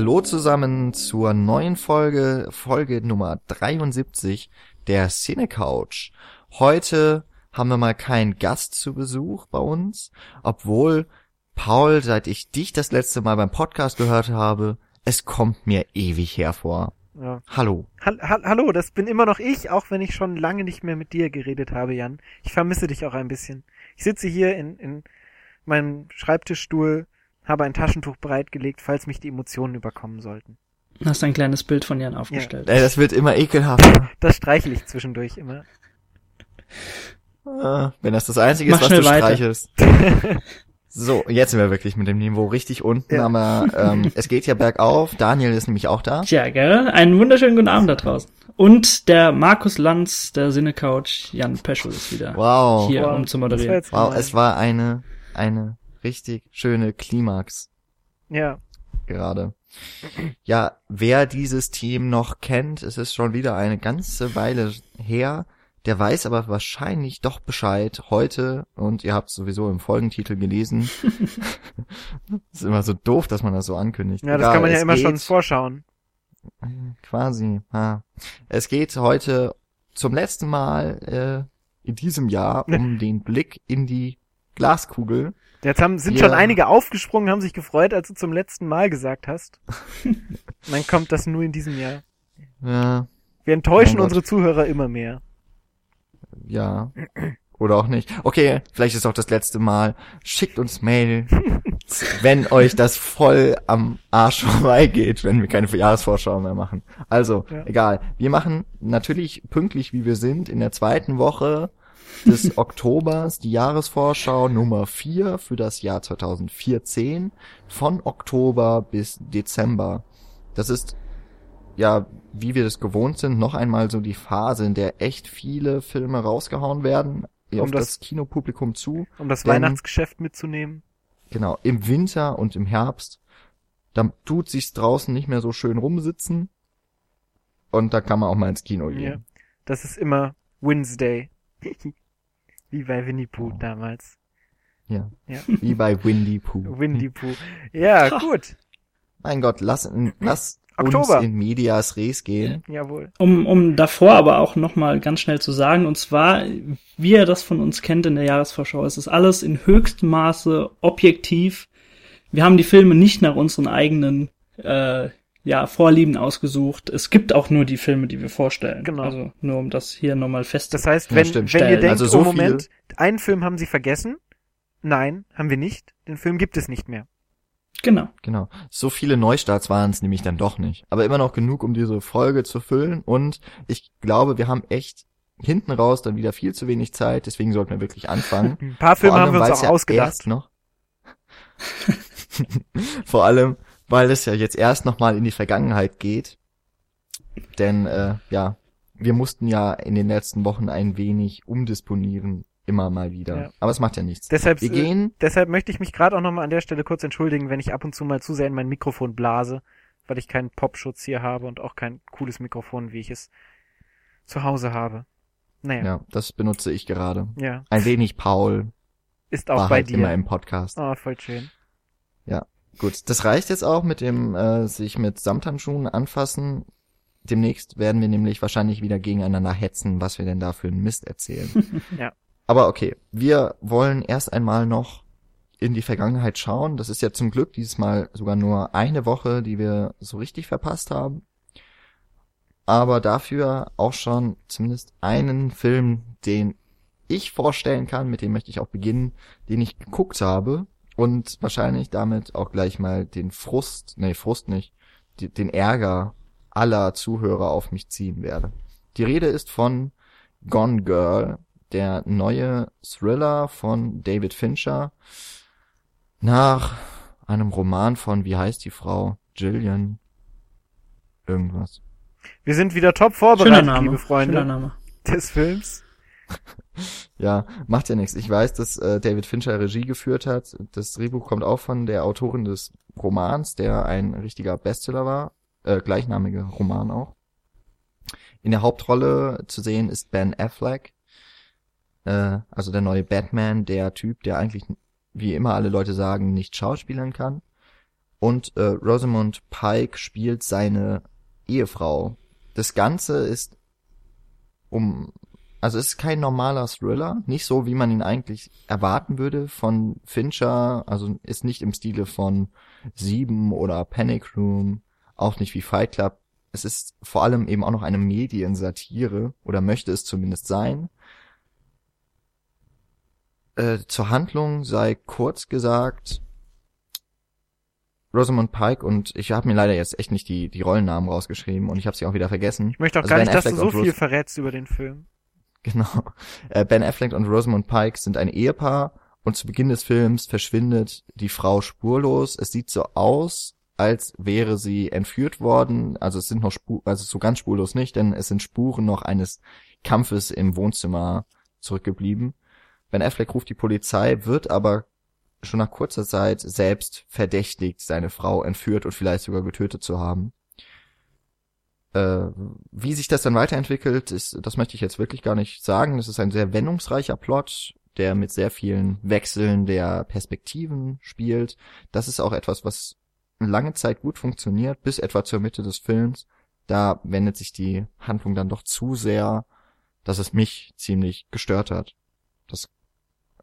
Hallo zusammen zur neuen Folge, Folge Nummer 73 der Cine Couch. Heute haben wir mal keinen Gast zu Besuch bei uns, obwohl Paul, seit ich dich das letzte Mal beim Podcast gehört habe, es kommt mir ewig hervor. Ja. Hallo. Hall hall hallo, das bin immer noch ich, auch wenn ich schon lange nicht mehr mit dir geredet habe, Jan. Ich vermisse dich auch ein bisschen. Ich sitze hier in, in meinem Schreibtischstuhl, habe ein Taschentuch bereitgelegt, falls mich die Emotionen überkommen sollten. Hast ein kleines Bild von Jan aufgestellt. Ey, das wird immer ekelhafter. Das streichle ich zwischendurch immer. Ah, Wenn das das Einzige Mach ist, was du weiter. streichelst. So, jetzt sind wir wirklich mit dem Niveau richtig unten, Ja. aber ähm, es geht ja bergauf. Daniel ist nämlich auch da. Tja, gell? Einen wunderschönen guten Abend da draußen. Und der Markus Lanz, der Sinne-Couch, Jan Peschel ist wieder Wow. hier, Wow, um zu moderieren. Wow, es war eine, eine richtig schöne Klimax Ja, gerade. Ja, wer dieses Team noch kennt, es ist schon wieder eine ganze Weile her. Der weiß aber wahrscheinlich doch Bescheid heute und ihr habt sowieso im Folgentitel gelesen. ist immer so doof, dass man das so ankündigt. ja das Egal, kann man ja immer schon vorschauen. Quasi. Ja. Es geht heute zum letzten Mal äh, in diesem Jahr um den Blick in die Glaskugel. Jetzt haben, sind Ja. schon einige aufgesprungen, haben sich gefreut, als du zum letzten Mal gesagt hast. Und dann kommt das nur in diesem Jahr. Ja, Wir enttäuschen Oh unsere Zuhörer immer mehr. ja. Oder auch nicht. Okay, vielleicht ist auch das letzte Mal. Schickt uns Mail, wenn euch das voll am Arsch vorbeigeht, wenn wir keine Jahresvorschau mehr machen. Also, Ja. egal. Wir machen natürlich pünktlich, wie wir sind, in der zweiten Woche des Oktobers die Jahresvorschau Nummer 4 für das Jahr 2014 von Oktober bis Dezember. Das ist ja, wie wir das gewohnt sind, noch einmal so die Phase, in der echt viele Filme rausgehauen werden Um auf das- das Kinopublikum zu. Um das Denn- Weihnachtsgeschäft mitzunehmen. Genau, im Winter und im Herbst. Da tut sich's draußen nicht mehr so schön rumsitzen. Und da kann man auch mal ins Kino Ja. gehen. Das ist immer Wednesday. Wie bei Winnie Pooh Oh. damals. Ja. Ja. Wie bei Windy Pooh. Winnie Pooh. Ja, gut. Mein Gott, lass, lass Oktober. uns in Medias Res gehen. Jawohl. Um, um davor aber auch nochmal ganz schnell zu sagen, und zwar, wie ihr das von uns kennt in der Jahresvorschau, es ist alles in höchstem Maße objektiv. Wir haben die Filme nicht nach unseren eigenen äh, ja, Vorlieben ausgesucht. Es gibt auch nur die Filme, die wir vorstellen. Genau. Also nur um das hier nochmal fest. Das heißt, Ja, wenn, stimmt. wenn ihr Stellen. denkt, Also so oh Moment, einen Film haben sie vergessen. Nein, haben wir nicht. Den Film gibt es nicht mehr. genau. Genau. So viele Neustarts waren es nämlich dann doch nicht. Aber immer noch genug, um diese Folge zu füllen. Und ich glaube, wir haben echt hinten raus dann wieder viel zu wenig Zeit. Deswegen sollten wir wirklich anfangen. Ein paar Filme Vor haben wir uns auch ja ausgedacht. Erst noch Vor allem, weil es ja jetzt erst nochmal in die Vergangenheit geht. Denn äh, ja, wir mussten ja in den letzten Wochen ein wenig umdisponieren, immer mal wieder. Ja. Aber es macht ja nichts. Deshalb, Wir äh, gehen, deshalb möchte ich mich gerade auch nochmal an der Stelle kurz entschuldigen, wenn ich ab und zu mal zu sehr in mein Mikrofon blase, weil ich keinen Popschutz hier habe und auch kein cooles Mikrofon, wie ich es zu Hause habe. Naja, ja, das benutze ich gerade. ja. Ein wenig Paul Ist auch bei halt immer dir. im Podcast. Oh, voll schön. Gut, das reicht jetzt auch mit dem äh, sich mit Samthandschuhen anfassen. Demnächst werden wir nämlich wahrscheinlich wieder gegeneinander hetzen, was wir denn da für einen Mist erzählen. Ja. Aber okay, wir wollen erst einmal noch in die Vergangenheit schauen. Das ist ja zum Glück dieses Mal sogar nur eine Woche, die wir so richtig verpasst haben. Aber dafür auch schon zumindest einen Film, den ich vorstellen kann, mit dem möchte ich auch beginnen, den ich geguckt habe und wahrscheinlich damit auch gleich mal den Frust, nee, Frust nicht, die, den Ärger aller Zuhörer auf mich ziehen werde. Die Rede ist von Gone Girl, der neue Thriller von David Fincher nach einem Roman von, wie heißt die Frau? Gillian. Irgendwas. Wir sind wieder top vorbereitet, Name. liebe Freunde des Films. Ja, macht ja nichts. Ich weiß, dass äh, David Fincher Regie geführt hat. Das Drehbuch kommt auch von der Autorin des Romans, der ein richtiger Bestseller war. Äh, gleichnamiger Roman auch. In der Hauptrolle zu sehen ist Ben Affleck. Äh, also der neue Batman, der Typ, der eigentlich, wie immer alle Leute sagen, nicht schauspielern kann. und äh, Rosamund Pike spielt seine Ehefrau. Das Ganze ist um, also es ist kein normaler Thriller, nicht so, wie man ihn eigentlich erwarten würde von Fincher, also ist nicht im Stile von Sieben oder Panic Room, auch nicht wie Fight Club. Es ist vor allem eben auch noch eine Mediensatire oder möchte es zumindest sein. Äh, zur Handlung sei kurz gesagt, Rosamund Pike und ich habe mir leider jetzt echt nicht die, die Rollennamen rausgeschrieben und ich habe sie auch wieder vergessen. Ich möchte auch Also gar Ben nicht, dass du so viel verrätst über den Film. Genau. Äh, Ben Affleck und Rosamund Pike sind ein Ehepaar und zu Beginn des Films verschwindet die Frau spurlos. Es sieht so aus, als wäre sie entführt worden. Also es sind noch Spuren, also so ganz spurlos nicht, denn es sind Spuren noch eines Kampfes im Wohnzimmer zurückgeblieben. Ben Affleck ruft die Polizei, wird aber schon nach kurzer Zeit selbst verdächtigt, seine Frau entführt und vielleicht sogar getötet zu haben. Äh, wie sich das dann weiterentwickelt, ist, das möchte ich jetzt wirklich gar nicht sagen. Es ist ein sehr wendungsreicher Plot, der mit sehr vielen Wechseln der Perspektiven spielt. Das ist auch etwas, was lange Zeit gut funktioniert, bis etwa zur Mitte des Films. Da wendet sich die Handlung dann doch zu sehr, dass es mich ziemlich gestört hat. Das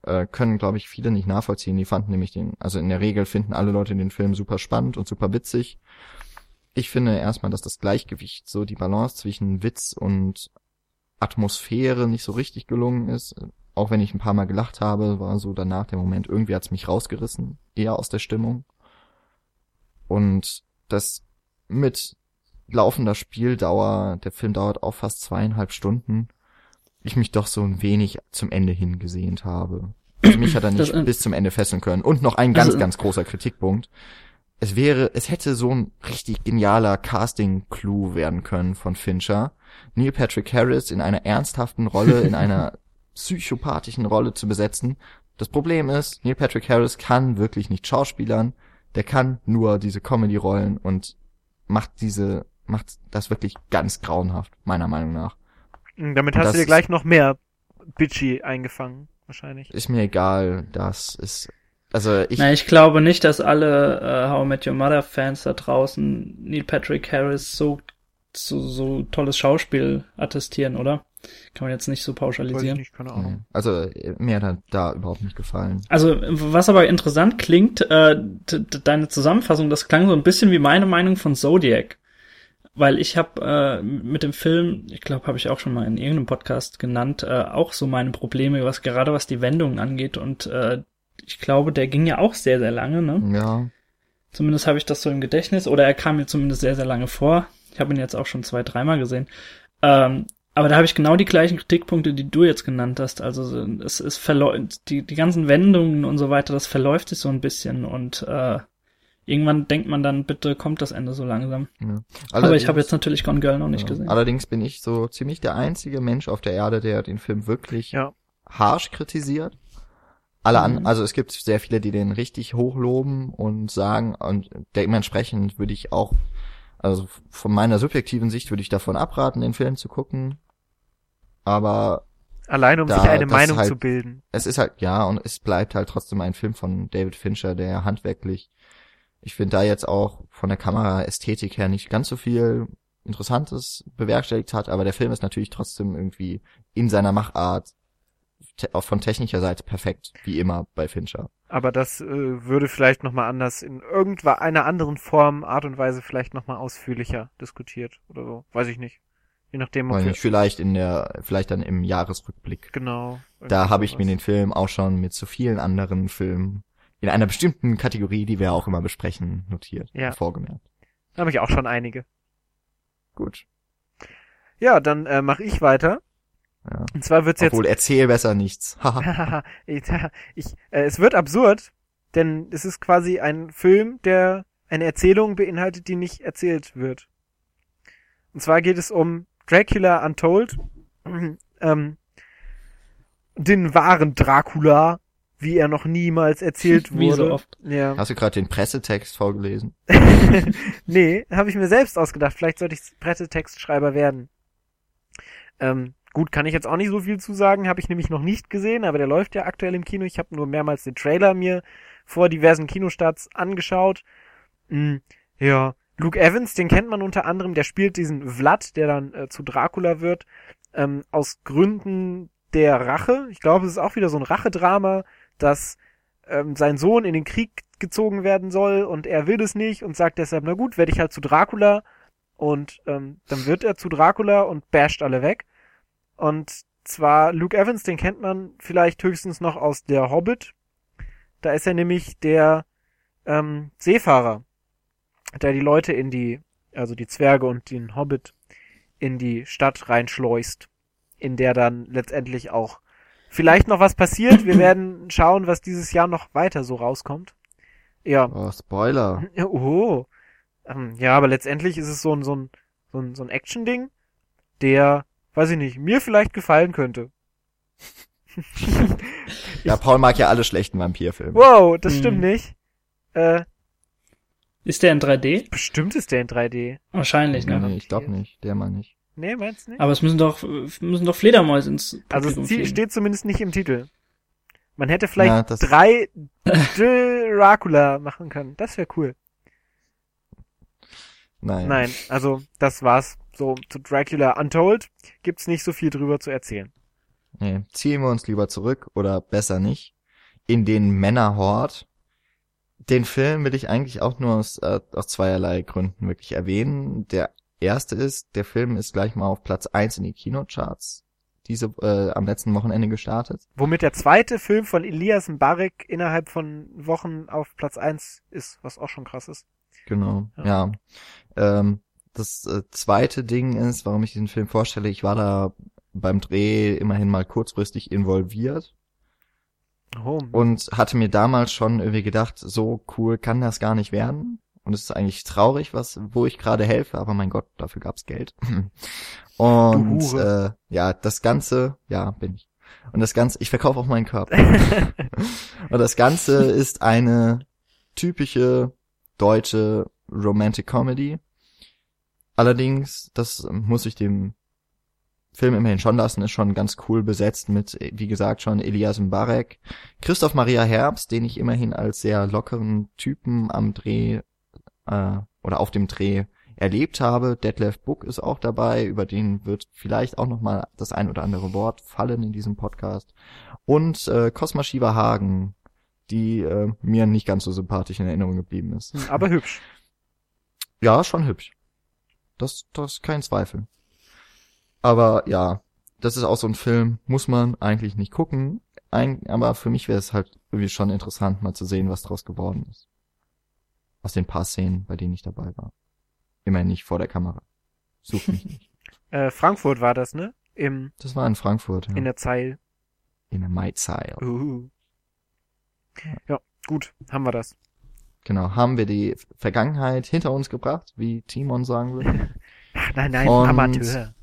äh, können, glaube ich, viele nicht nachvollziehen. Die fanden nämlich den, also in der Regel finden alle Leute den Film super spannend und super witzig. Ich finde erstmal, dass das Gleichgewicht, so die Balance zwischen Witz und Atmosphäre nicht so richtig gelungen ist. Auch wenn ich ein paar Mal gelacht habe, war so danach der Moment, irgendwie hat's mich rausgerissen, eher aus der Stimmung. Und das mit laufender Spieldauer, der Film dauert auch fast zweieinhalb Stunden, ich mich doch so ein wenig zum Ende hingesehnt habe. Also mich hat er nicht Das, äh, bis zum Ende fesseln können. Und noch ein ganz, Also- ganz großer Kritikpunkt. Es wäre, es hätte so ein richtig genialer Casting-Clue werden können von Fincher. Neil Patrick Harris in einer ernsthaften Rolle, in einer psychopathischen Rolle zu besetzen. Das Problem ist, Neil Patrick Harris kann wirklich nicht schauspielern. Der kann nur diese Comedy-Rollen und macht diese, macht das wirklich ganz grauenhaft, meiner Meinung nach. Hm, Damit Und hast du dir gleich noch mehr Bitchy eingefangen, wahrscheinlich. Ist mir egal, das ist, also ich, Na, ich glaube nicht, dass alle äh, How I Met Your Mother Fans da draußen Neil Patrick Harris so, so, so tolles Schauspiel attestieren, oder? Kann man jetzt nicht so Weiß ich pauschalisieren. nicht, keine Ahnung. also äh, mir hat er da überhaupt nicht gefallen. Also, was aber interessant klingt, äh, deine Zusammenfassung, das klang so ein bisschen wie meine Meinung von Zodiac. Weil ich habe äh, mit dem Film, ich glaube, habe ich auch schon mal in irgendeinem Podcast genannt, äh, auch so meine Probleme, was gerade was die Wendungen angeht. Und äh, ich glaube, der ging ja auch sehr, sehr lange, ne? Ja, Zumindest habe ich das so im Gedächtnis. Oder er kam mir zumindest sehr, sehr lange vor. Ich habe ihn jetzt auch schon zwei, dreimal gesehen. Ähm, aber da habe ich genau die gleichen Kritikpunkte, die du jetzt genannt hast. Also es ist verläuft, die, die ganzen Wendungen und so weiter, das verläuft sich so ein bisschen und äh, irgendwann denkt man dann, bitte kommt das Ende so langsam. ja. Aber ich habe jetzt natürlich Gone Girl noch nicht ja. gesehen. Allerdings bin ich so ziemlich der einzige Mensch auf der Erde, der den Film wirklich Ja. harsch kritisiert. Alle an, Mhm. also es gibt sehr viele, die den richtig hochloben und sagen, und dementsprechend würde ich auch, also von meiner subjektiven Sicht würde ich davon abraten, den Film zu gucken. Aber Allein um Da, sich eine Meinung halt- zu bilden. es ist halt, ja, und es bleibt halt trotzdem ein Film von David Fincher, der handwerklich, ich finde da jetzt auch von der Kameraästhetik her nicht ganz so viel Interessantes bewerkstelligt hat, aber der Film ist natürlich trotzdem irgendwie in seiner Machart auch von technischer Seite perfekt, wie immer bei Fincher. Aber das äh, würde vielleicht nochmal anders in irgendeiner anderen Form, Art und Weise vielleicht nochmal ausführlicher diskutiert oder so. Weiß ich nicht. Je nachdem, wir, nicht, vielleicht in der, vielleicht dann im Jahresrückblick. genau. Da habe ich mir den Film auch schon mit so vielen anderen Filmen in einer bestimmten Kategorie, die wir auch immer besprechen, notiert, Ja. vorgemerkt. Da habe ich auch schon einige. Gut. Ja, dann äh, mache ich weiter. Ja. Und zwar wird's jetzt Obwohl, erzähl besser nichts. Haha. ich, ich, äh, es wird absurd, denn es ist quasi ein Film, der eine Erzählung beinhaltet, die nicht erzählt wird. Und zwar geht es um Dracula Untold, ähm, den wahren Dracula, wie er noch niemals erzählt wurde. Wie so oft. Ja. Hast du gerade den Pressetext vorgelesen? nee, habe ich mir selbst ausgedacht. Vielleicht sollte ich Pressetextschreiber werden. Ähm, gut, kann ich jetzt auch nicht so viel zu sagen, habe ich nämlich noch nicht gesehen, aber der läuft ja aktuell im Kino. Ich habe nur mehrmals den Trailer mir vor diversen Kinostarts angeschaut. Mm, ja, Luke Evans, den kennt man unter anderem, der spielt diesen Vlad, der dann äh, zu Dracula wird, ähm, aus Gründen der Rache. Ich glaube, es ist auch wieder so ein Rachedrama, dass ähm, sein Sohn in den Krieg gezogen werden soll und er will es nicht und sagt deshalb, na gut, werde ich halt zu Dracula und ähm, dann wird er zu Dracula und basht alle weg. Und zwar Luke Evans, den kennt man vielleicht höchstens noch aus der Hobbit. Da ist er nämlich der ähm, Seefahrer, der die Leute in die, also die Zwerge und den Hobbit in die Stadt reinschleust, in der dann letztendlich auch vielleicht noch was passiert. Wir werden schauen, was dieses Jahr noch weiter so rauskommt. Ja. Oh, Spoiler. Oh. Ähm, ja, aber letztendlich ist es so ein, so ein, so ein, so ein Action-Ding, der, weiß ich nicht, mir vielleicht gefallen könnte. ja, Paul mag ja alle schlechten Vampirfilme. Wow, das stimmt nicht. Äh, ist der in 3D? Bestimmt ist der in 3D. Wahrscheinlich, ne? Nee, ich glaube nicht. Der mal nicht. Nee, meinst du nicht? Aber es müssen doch, müssen doch Fledermäuse ins Also es steht zumindest nicht im Titel. Man hätte vielleicht ja, drei Dracula machen können. Das wäre cool. Nein. Nein, also das war's. So zu Dracula Untold gibt's nicht so viel drüber zu erzählen. Nee, ziehen wir uns lieber zurück oder besser nicht in den Männerhort. Den Film will ich eigentlich auch nur aus, äh, aus zweierlei Gründen wirklich erwähnen. Der erste ist, der Film ist gleich mal auf Platz eins in die Kinocharts diese äh, am letzten Wochenende gestartet. Womit der zweite Film von Elias Mbarek innerhalb von Wochen auf Platz eins ist, was auch schon krass ist. Genau, ja. ja. Ähm, das äh, zweite Ding ist, warum ich diesen Film vorstelle, ich war da beim Dreh immerhin mal kurzfristig involviert. Oh. Und hatte mir damals schon irgendwie gedacht, so cool kann das gar nicht werden. Und es ist eigentlich traurig, was, wo ich gerade helfe, aber mein Gott, dafür gab's Geld. Und äh, ja, das Ganze, ja, bin ich. Und das Ganze, ich verkaufe auch meinen Körper. und das Ganze ist eine typische deutsche Romantic Comedy. Allerdings, das muss ich dem Film immerhin schon lassen, ist schon ganz cool besetzt mit, wie gesagt, schon Elias Mbarek, Christoph Maria Herbst, den ich immerhin als sehr lockeren Typen am Dreh äh, oder auf dem Dreh erlebt habe. Detlef Book ist auch dabei, über den wird vielleicht auch noch mal das ein oder andere Wort fallen in diesem Podcast. Und äh, Cosma Shiva Hagen, die äh, mir nicht ganz so sympathisch in Erinnerung geblieben ist. Hm, aber hübsch. Ja, schon hübsch. Das, das ist kein Zweifel. Aber ja, das ist auch so ein Film, muss man eigentlich nicht gucken. Ein, aber für mich wäre es halt irgendwie schon interessant, mal zu sehen, was draus geworden ist. Aus den paar Szenen, bei denen ich dabei war. Immerhin nicht vor der Kamera. Such mich nicht. äh, Frankfurt war das, ne? Im, das war in Frankfurt, ja. In der Zeil. In der Maizeil. Uh. Ja, gut, haben wir das. Genau, haben wir die Vergangenheit hinter uns gebracht, wie Timon sagen würde. nein, nein, und, Amateur.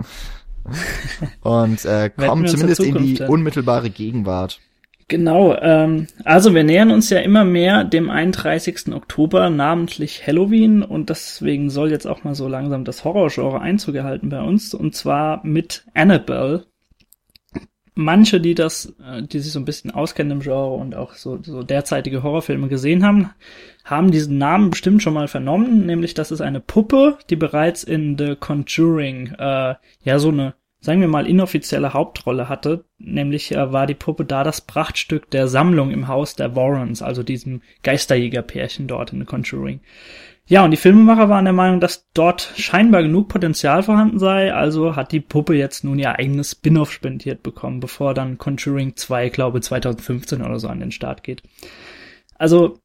und äh, kommen zumindest in die unmittelbare Gegenwart. Genau, ähm, also wir nähern uns ja immer mehr dem 31. Oktober, namentlich Halloween, und deswegen soll jetzt auch mal so langsam das Horrorgenre Einzug erhalten bei uns, und zwar mit Annabelle. Manche, die das, äh, die sich so ein bisschen auskennen im Genre und auch so, so derzeitige Horrorfilme gesehen haben, haben diesen Namen bestimmt schon mal vernommen, nämlich das ist eine Puppe, die bereits in The Conjuring äh, ja so eine sagen wir mal, inoffizielle Hauptrolle hatte. Nämlich äh, war die Puppe da das Prachtstück der Sammlung im Haus der Warrens, also diesem Geisterjägerpärchen dort in The Conjuring. Ja, und die Filmemacher waren der Meinung, dass dort scheinbar genug Potenzial vorhanden sei, also hat die Puppe jetzt nun ihr eigenes Spin-off spendiert bekommen, bevor dann Conjuring 2, glaube 2015 oder so an den Start geht. Also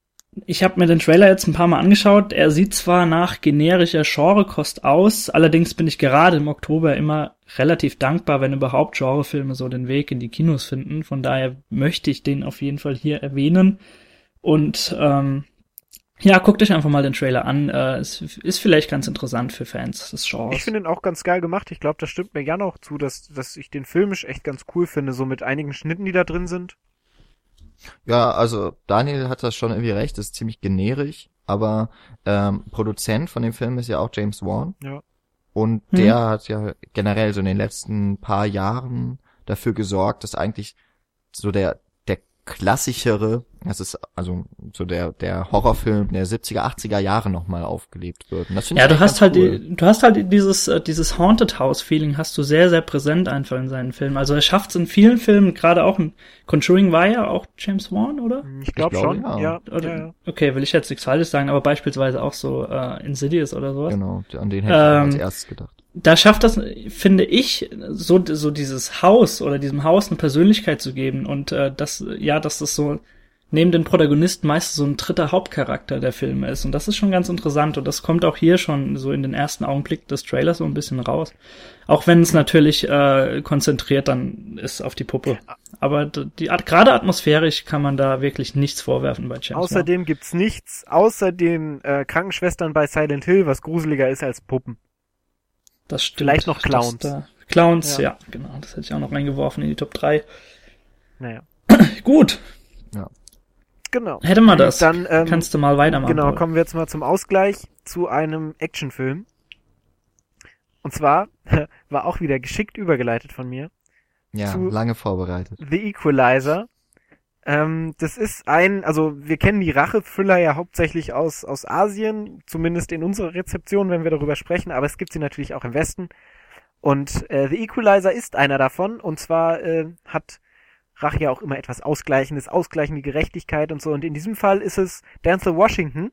ich habe mir den Trailer jetzt ein paar Mal angeschaut. Er sieht zwar nach generischer Genrekost aus, allerdings bin ich gerade im Oktober immer relativ dankbar, wenn überhaupt Genrefilme so den Weg in die Kinos finden. Von daher möchte ich den auf jeden Fall hier erwähnen. Und ähm, ja, guckt euch einfach mal den Trailer an. Äh, es ist vielleicht ganz interessant für Fans des Genres. Ich finde ihn auch ganz geil gemacht. Ich glaube, das stimmt mir ja noch zu, dass, dass ich den filmisch echt ganz cool finde, so mit einigen Schnitten, die da drin sind. Ja, also Daniel hat das schon irgendwie recht, das ist ziemlich generisch, aber ähm, Produzent von dem Film ist ja auch James Wan. Ja. Und hm. der hat ja generell so in den letzten paar Jahren dafür gesorgt, dass eigentlich so der klassischere Das ist also so der der Horrorfilm der 70er, 80er Jahre nochmal aufgelebt wird. Ja, ich du hast halt, cool. die, du hast halt dieses, äh, dieses Haunted House Feeling hast du sehr, sehr präsent einfach in seinen Filmen. Also er schafft es in vielen Filmen, gerade auch in Conjuring war ja auch James Wan, oder? Ich glaube glaube, schon, ja. ja. Oder, ja, ja. Okay, will ich jetzt nichts Falsches sagen, aber beispielsweise auch so äh, Insidious oder sowas. Genau, an den hätte ich auch als Ähm, erstes gedacht. Da schafft das, finde ich, so, so dieses Haus oder diesem Haus eine Persönlichkeit zu geben und äh, das, ja, dass das so neben den Protagonisten meist so ein dritter Hauptcharakter der Filme ist. Und das ist schon ganz interessant und das kommt auch hier schon so in den ersten Augenblick des Trailers so ein bisschen raus. Auch wenn es natürlich äh, konzentriert dann ist auf die Puppe. Aber die gerade atmosphärisch kann man da wirklich nichts vorwerfen bei James. Außerdem gibt's nichts außer den äh, Krankenschwestern bei Silent Hill, was gruseliger ist als Puppen. Das stimmt. Vielleicht noch Clowns. Das, da, Clowns, Ja. ja. genau. Das hätte ich auch noch reingeworfen in die Top 3. Naja, Gut, genau. hätte man das. Dann ähm, Kannst du mal weitermachen. Genau, kommen wir jetzt mal zum Ausgleich zu einem Actionfilm. Und zwar war auch wieder geschickt übergeleitet von mir. Ja, zu- lange vorbereitet. The Equalizer. Ähm, das ist ein, also wir kennen die Rache-Thriller ja hauptsächlich aus, aus Asien, zumindest in unserer Rezeption, wenn wir darüber sprechen, aber es gibt sie natürlich auch im Westen. Und äh, The Equalizer ist einer davon, und zwar äh, hat Rache ja auch immer etwas Ausgleichendes, ausgleichende Gerechtigkeit und so. Und in diesem Fall ist es Denzel Washington,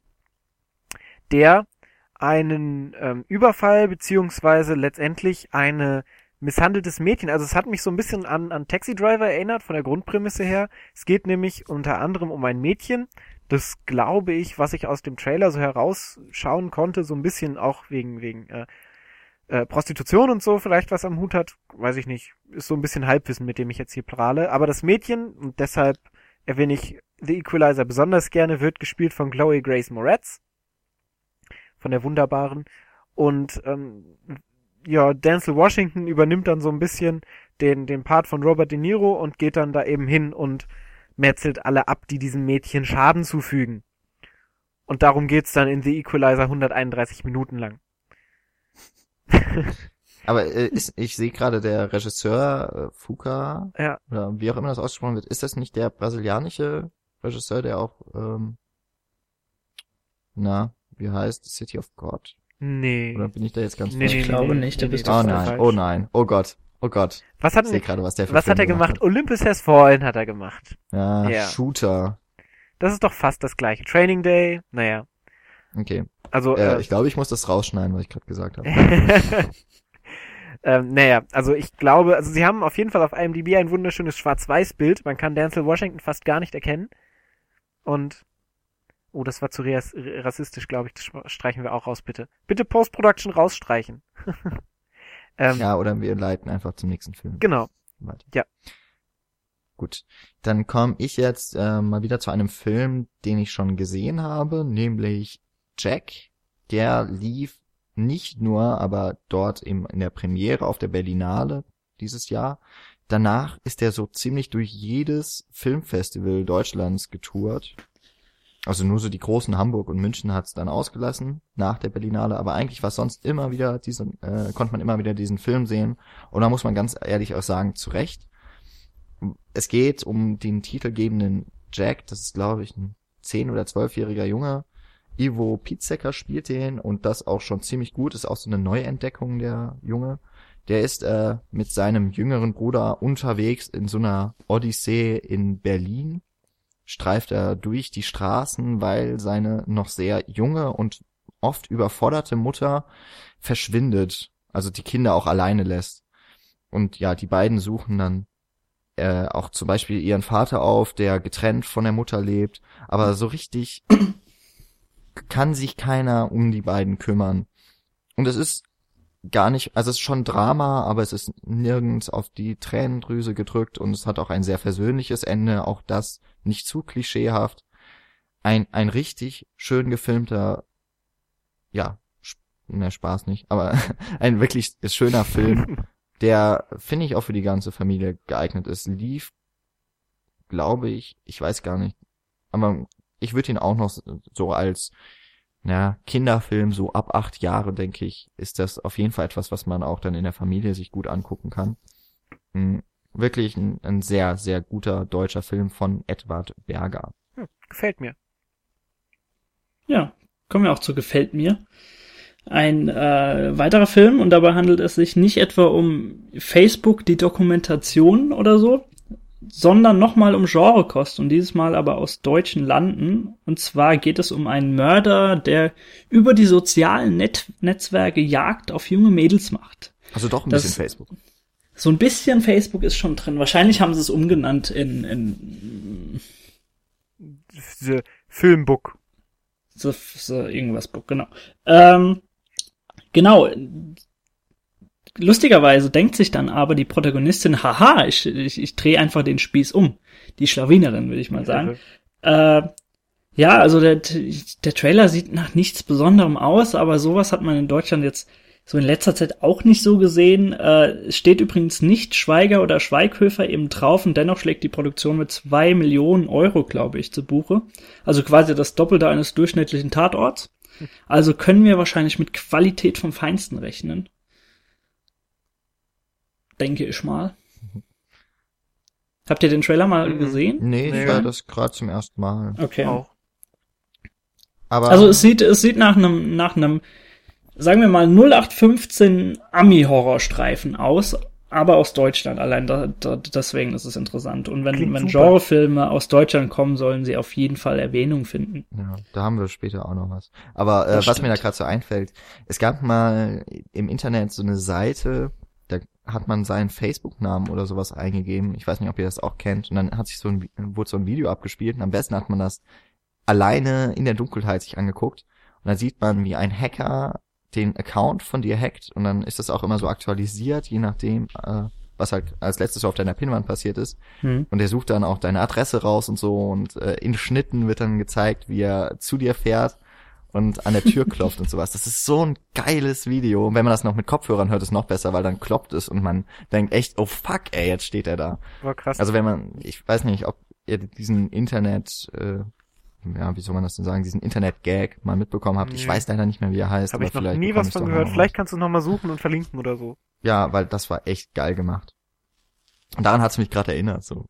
der einen ähm, Überfall beziehungsweise letztendlich eine misshandeltes Mädchen. Also es hat mich so ein bisschen an, an Taxi Driver erinnert, von der Grundprämisse her. Es geht nämlich unter anderem um ein Mädchen, das glaube ich, was ich aus dem Trailer so herausschauen konnte, so ein bisschen auch wegen, wegen äh, äh, Prostitution und so vielleicht was am Hut hat, weiß ich nicht. Ist so ein bisschen Halbwissen, mit dem ich jetzt hier prahle. Aber das Mädchen, und deshalb erwähne ich The Equalizer besonders gerne, wird gespielt von Chloe Grace Moretz. Von der wunderbaren. Und ähm, ja, Denzel Washington übernimmt dann so ein bisschen den, den Part von Robert De Niro und geht dann da eben hin und metzelt alle ab, die diesem Mädchen Schaden zufügen. Und darum geht's dann in The Equalizer 131 Minuten lang. Aber äh, ist, ich sehe gerade der Regisseur äh, Fuka Ja, oder wie auch immer das ausgesprochen wird, ist das nicht der brasilianische Regisseur, der auch ähm, na, wie heißt City of God? Nee. Oder bin ich da jetzt ganz Nee, falsch? Ich glaube nicht, da bist du Oh nein, falsch. oh nein, oh Gott, oh Gott. Was hat, Ich sehe gerade, was der für was hat er gemacht? hat. Olympus Has Fallen hat er gemacht. Ja, Ja. Shooter. Das ist doch fast das gleiche. Training Day, naja. Okay. Also, Äh, äh, ich glaube, ich muss das rausschneiden, was ich gerade gesagt habe. ähm, naja, also ich glaube, also sie haben auf jeden Fall auf IMDb ein wunderschönes Schwarz-Weiß-Bild. Man kann Denzel Washington fast gar nicht erkennen. Und, oh, das war zu ras rassistisch, glaube ich. Das streichen wir auch raus, bitte. Bitte Post-Production rausstreichen. ähm, Ja, oder wir leiten einfach zum nächsten Film. Genau. weiter. Ja. Gut, dann komme ich jetzt äh, mal wieder zu einem Film, den ich schon gesehen habe, nämlich Jack. Der lief nicht nur, aber dort im, in der Premiere auf der Berlinale dieses Jahr. Danach ist er so ziemlich durch jedes Filmfestival Deutschlands getourt. Also nur so die großen Hamburg und München hat's dann ausgelassen nach der Berlinale, aber eigentlich war sonst immer wieder diesen, äh, konnte man immer wieder diesen Film sehen. Und da muss man ganz ehrlich auch sagen, zu Recht. Es geht um den titelgebenden Jack, das ist glaube ich ein 10- oder 12-jähriger Junge. Ivo Pizzecker spielt den und das auch schon ziemlich gut, ist auch so eine Neuentdeckung der Junge. Der ist äh, mit seinem jüngeren Bruder unterwegs in so einer Odyssee in Berlin. Streift er durch die Straßen, weil seine noch sehr junge und oft überforderte Mutter verschwindet, also die Kinder auch alleine lässt. Und ja, die beiden suchen dann äh, auch zum Beispiel ihren Vater auf, der getrennt von der Mutter lebt, aber so richtig kann sich keiner um die beiden kümmern. Und es ist gar nicht, also es ist schon Drama, aber es ist nirgends auf die Tränendrüse gedrückt und es hat auch ein sehr versöhnliches Ende, auch das nicht zu klischeehaft. Ein, ein richtig schön gefilmter, ja, sp- ne, Spaß nicht, aber ein wirklich schöner Film, der, finde ich, auch für die ganze Familie geeignet ist. Lief, glaube ich, ich weiß gar nicht, aber ich würde ihn auch noch so als ja, Kinderfilm, so ab acht Jahre, denke ich, ist das auf jeden Fall etwas, was man auch dann in der Familie sich gut angucken kann. Mhm. Wirklich ein, ein sehr, sehr guter deutscher Film von Edward Berger. Hm. Gefällt mir. Ja, kommen wir auch zu Gefällt mir. Ein äh, weiterer Film und dabei handelt es sich nicht etwa um Facebook, die Dokumentation oder so, sondern nochmal um Genrekost und dieses Mal aber aus deutschen Landen. Und zwar geht es um einen Mörder, der über die sozialen Net Netzwerke Jagd auf junge Mädels macht. Also doch ein Das- bisschen Facebook. So ein bisschen Facebook ist schon drin. Wahrscheinlich haben sie es umgenannt in, in Diese Filmbook. so, so irgendwas Book, genau. Ähm, genau. Lustigerweise denkt sich dann aber die Protagonistin, haha, ich, ich, ich drehe einfach den Spieß um. Die Schlawinerin, würde ich mal sagen. Äh, ja, also der, der Trailer sieht nach nichts Besonderem aus, aber sowas hat man in Deutschland jetzt so in letzter Zeit auch nicht so gesehen. Äh, steht übrigens nicht Schweiger oder Schweighöfer eben drauf und dennoch schlägt die Produktion mit zwei Millionen Euro, glaube ich, zu Buche. Also quasi das Doppelte eines durchschnittlichen Tatorts. Also können wir wahrscheinlich mit Qualität vom Feinsten rechnen. Denke ich mal. Habt ihr den Trailer mal Mhm. gesehen? Nee, Nee. ich war das gerade zum ersten Mal. Okay. Auch. Aber Also es sieht, es sieht nach einem, nach einem, sagen wir mal, 0815 Ami-Horrorstreifen aus, aber aus Deutschland. Allein da, da, deswegen ist es interessant. Und wenn, Klingt wenn super. Genrefilme aus Deutschland kommen, sollen sie auf jeden Fall Erwähnung finden. Ja, da haben wir später auch noch was. Aber äh, Das was mir da stimmt. gerade so einfällt, es gab mal im Internet so eine Seite, hat man seinen Facebook-Namen oder sowas eingegeben. Ich weiß nicht, ob ihr das auch kennt. Und dann hat sich so ein, wurde so ein Video abgespielt und am besten hat man das alleine in der Dunkelheit sich angeguckt. Und dann sieht man, wie ein Hacker den Account von dir hackt und dann ist das auch immer so aktualisiert, je nachdem, äh, was halt als letztes auf deiner Pinwand passiert ist. Hm. Und er sucht dann auch deine Adresse raus und so und äh, in Schnitten wird dann gezeigt, wie er zu dir fährt und an der Tür klopft und sowas. Das ist so ein geiles Video. Und wenn man das noch mit Kopfhörern hört, ist noch besser, weil dann kloppt es und man denkt echt, oh fuck, ey, jetzt steht er da. War krass. Also wenn man, ich weiß nicht, ob ihr diesen Internet, äh, ja, wie soll man das denn sagen, diesen Internet-Gag mal mitbekommen habt. Ich Nee. weiß leider nicht mehr, wie er heißt. Habe ich noch vielleicht nie was von gehört. noch Vielleicht kannst du es nochmal suchen und verlinken oder so. Ja, weil das war echt geil gemacht. Und daran hat's mich gerade erinnert, so.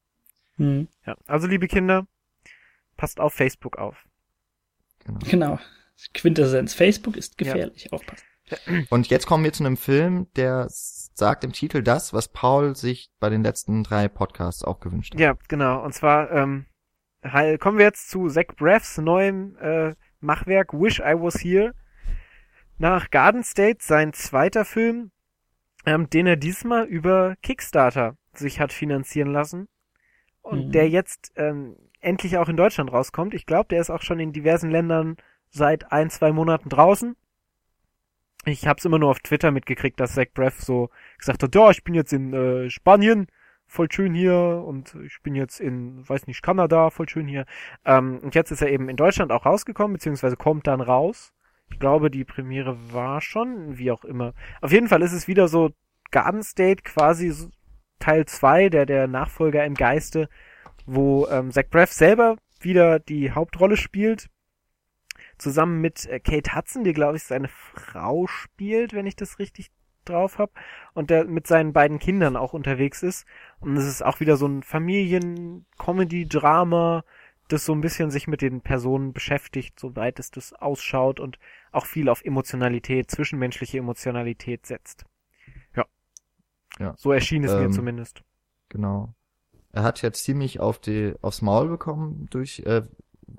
Hm. Ja. Also, liebe Kinder, passt auf Facebook auf. Genau. Genau. Quintessenz. Facebook ist gefährlich. Aufpassen. Und jetzt kommen wir zu einem Film, der sagt im Titel das, was Paul sich bei den letzten drei Podcasts auch gewünscht hat. Ja, genau. Und zwar ähm, kommen wir jetzt zu Zach Braffs neuem äh, Machwerk Wish I Was Here. Nach Garden State sein zweiter Film, ähm, den er diesmal über Kickstarter sich hat finanzieren lassen und Mhm. der jetzt ähm, endlich auch in Deutschland rauskommt. Ich glaube, der ist auch schon in diversen Ländern seit ein, zwei Monaten draußen. Ich habe es immer nur auf Twitter mitgekriegt, dass Zach Braff so gesagt hat, ja, ich bin jetzt in äh, Spanien, voll schön hier und ich bin jetzt in, weiß nicht, Kanada, voll schön hier. Ähm, und jetzt ist er eben in Deutschland auch rausgekommen, beziehungsweise kommt dann raus. Ich glaube, die Premiere war schon, wie auch immer. Auf jeden Fall ist es wieder so Garden State, quasi so Teil 2, der, der Nachfolger im Geiste, wo ähm, Zach Braff selber wieder die Hauptrolle spielt, zusammen mit äh, Kate Hudson, die, glaube ich, seine Frau spielt, wenn ich das richtig drauf habe, und der mit seinen beiden Kindern auch unterwegs ist. Und es ist auch wieder so ein Familien-Comedy-Drama, das so ein bisschen sich mit den Personen beschäftigt, soweit es das ausschaut und auch viel auf Emotionalität, zwischenmenschliche Emotionalität setzt. Ja. Ja. So erschien es mir Ähm, zumindest. Genau. Er hat jetzt ziemlich auf die, aufs Maul bekommen durch, äh,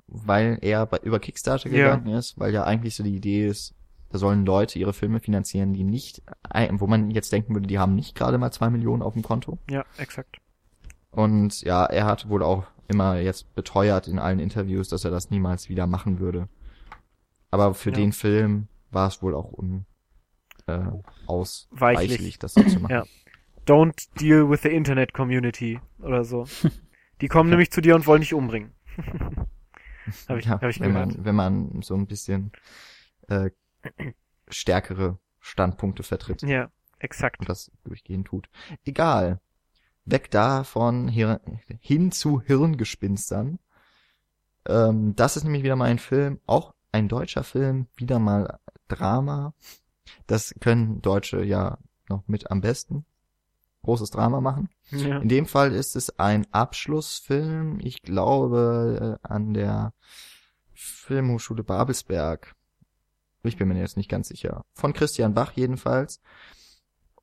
weil er bei, über Kickstarter Ja. gegangen ist, weil ja eigentlich so die Idee ist, da sollen Leute ihre Filme finanzieren, die nicht, ein- wo man jetzt denken würde, die haben nicht gerade mal zwei Millionen auf dem Konto. Ja, exakt. Und ja, er hat wohl auch immer jetzt beteuert in allen Interviews, dass er das niemals wieder machen würde. Aber für Ja. den Film war es wohl auch un, äh, ausweichlich, Weichlich. das so zu machen. Ja. Don't deal with the Internet Community oder so. Die kommen nämlich zu dir und wollen dich umbringen. Hab ich- ja, hab ich wenn gehört. man, wenn man so ein bisschen äh, stärkere Standpunkte vertritt Ja, exakt. und das durchgehend tut. Egal. Weg davon hier, hin zu Hirngespinstern. Ähm, das ist nämlich wieder mal ein Film, auch ein deutscher Film, wieder mal Drama. Das können Deutsche ja noch mit am besten. Großes Drama machen. Ja. In dem Fall ist es ein Abschlussfilm, ich glaube, äh, an der Filmhochschule Babelsberg. Ich bin mir jetzt nicht ganz sicher. Von Christian Bach jedenfalls.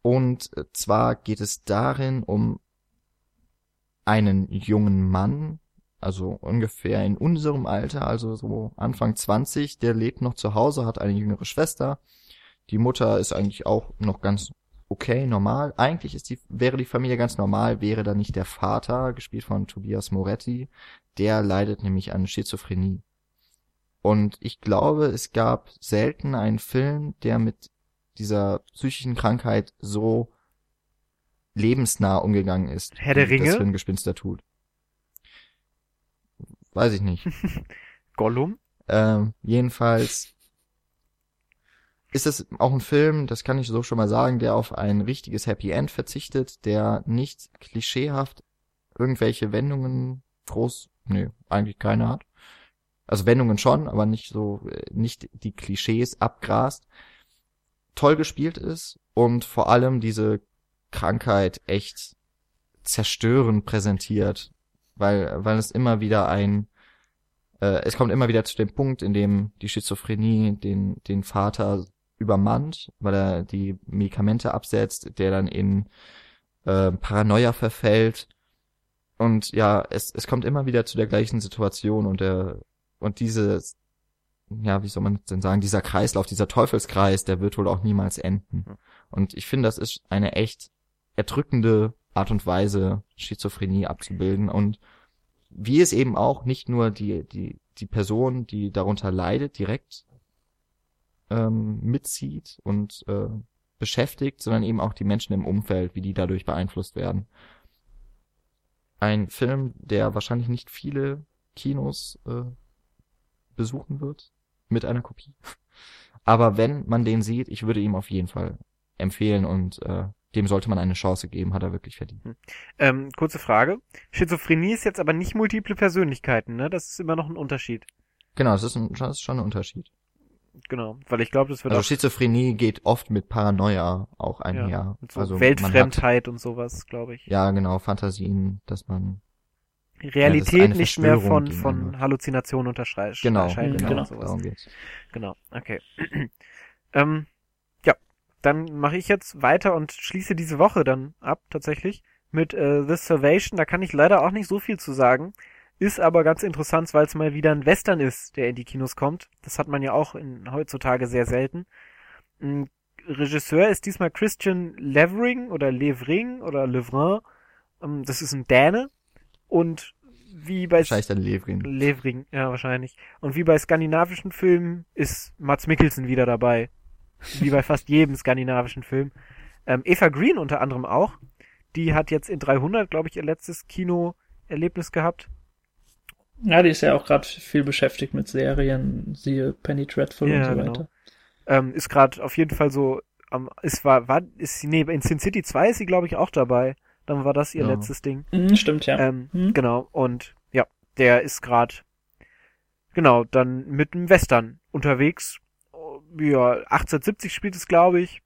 Und äh, zwar geht es darin um einen jungen Mann, also ungefähr in unserem Alter, also so Anfang 20, der lebt noch zu Hause, hat eine jüngere Schwester. Die Mutter ist eigentlich auch noch ganz okay, normal. Eigentlich ist die, wäre die Familie ganz normal, wäre da nicht der Vater, gespielt von Tobias Moretti, der leidet nämlich an Schizophrenie. Und ich glaube, es gab selten einen Film, der mit dieser psychischen Krankheit so lebensnah umgegangen ist. Herr der Ringe? Das Hirngespinster tut. Weiß ich nicht. Gollum? Ähm, jedenfalls ist es auch ein Film, das kann ich so schon mal sagen, der auf ein richtiges Happy End verzichtet, der nicht klischeehaft irgendwelche Wendungen groß, nee, eigentlich keine hat. Also Wendungen schon, aber nicht so, äh, nicht die Klischees abgrast. Toll gespielt ist und vor allem diese Krankheit echt zerstörend präsentiert, weil, weil es immer wieder ein, äh, es kommt immer wieder zu dem Punkt, in dem die Schizophrenie den, den Vater übermannt, weil er die Medikamente absetzt, der dann in äh, Paranoia verfällt. Und ja, es, es kommt immer wieder zu der gleichen Situation und der, und diese, ja, wie soll man denn sagen, dieser Kreislauf, dieser Teufelskreis, der wird wohl auch niemals enden. Und ich finde, das ist eine echt erdrückende Art und Weise, Schizophrenie abzubilden und wie es eben auch nicht nur die, die, die Person, die darunter leidet, direkt ähm, mitzieht und äh, beschäftigt, sondern eben auch die Menschen im Umfeld, wie die dadurch beeinflusst werden. Ein Film, der wahrscheinlich nicht viele Kinos äh, besuchen wird mit einer Kopie. Aber wenn man den sieht, ich würde ihm auf jeden Fall empfehlen und äh, dem sollte man eine Chance geben, hat er wirklich verdient. Ähm, kurze Frage. Schizophrenie ist jetzt aber nicht multiple Persönlichkeiten, ne? Das ist immer noch ein Unterschied. Genau, das ist, ein, das ist schon ein Unterschied. Genau, weil ich glaube, das wird Also auch Schizophrenie geht oft mit Paranoia auch einher. ja, mit so also Weltfremdheit und sowas, glaube ich. Hat, ja, genau, Fantasien, dass man Realität eine nicht mehr von, von hat. Halluzinationen unterscheidet. genau, unterscheidet genau, und sowas. darum geht's. Genau, okay. ähm, ja, dann mache ich jetzt weiter und schließe diese Woche dann ab, tatsächlich, mit äh, The Salvation. Da kann ich leider auch nicht so viel zu sagen. Ist aber ganz interessant, weil es mal wieder ein Western ist, der in die Kinos kommt. Das hat man ja auch in, heutzutage sehr selten. Ein Regisseur ist diesmal Christian Levering oder Levering oder Levrin. Ähm, das ist ein Däne. Und wie bei Wahrscheinlich dann Levrin. Levering, ja, wahrscheinlich. Und wie bei skandinavischen Filmen ist Mats Mikkelsen wieder dabei. Wie bei fast jedem skandinavischen Film. Ähm, Eva Green unter anderem auch. Die hat jetzt in 300, glaube ich, ihr letztes Kinoerlebnis gehabt. Ja, die ist ja auch gerade viel beschäftigt mit Serien, siehe Penny Dreadful Ja, und so genau. weiter. Ähm, ist gerade auf jeden Fall so, am ist war, war, ist sie, nee, in Sin City 2 ist sie, glaube ich, auch dabei. Dann war das ihr Ja. letztes Ding. Mhm, stimmt, ja. Ähm, Hm. Genau, und ja, der ist gerade, genau, dann mit dem Western unterwegs. Ja, 1870 spielt es, glaube ich.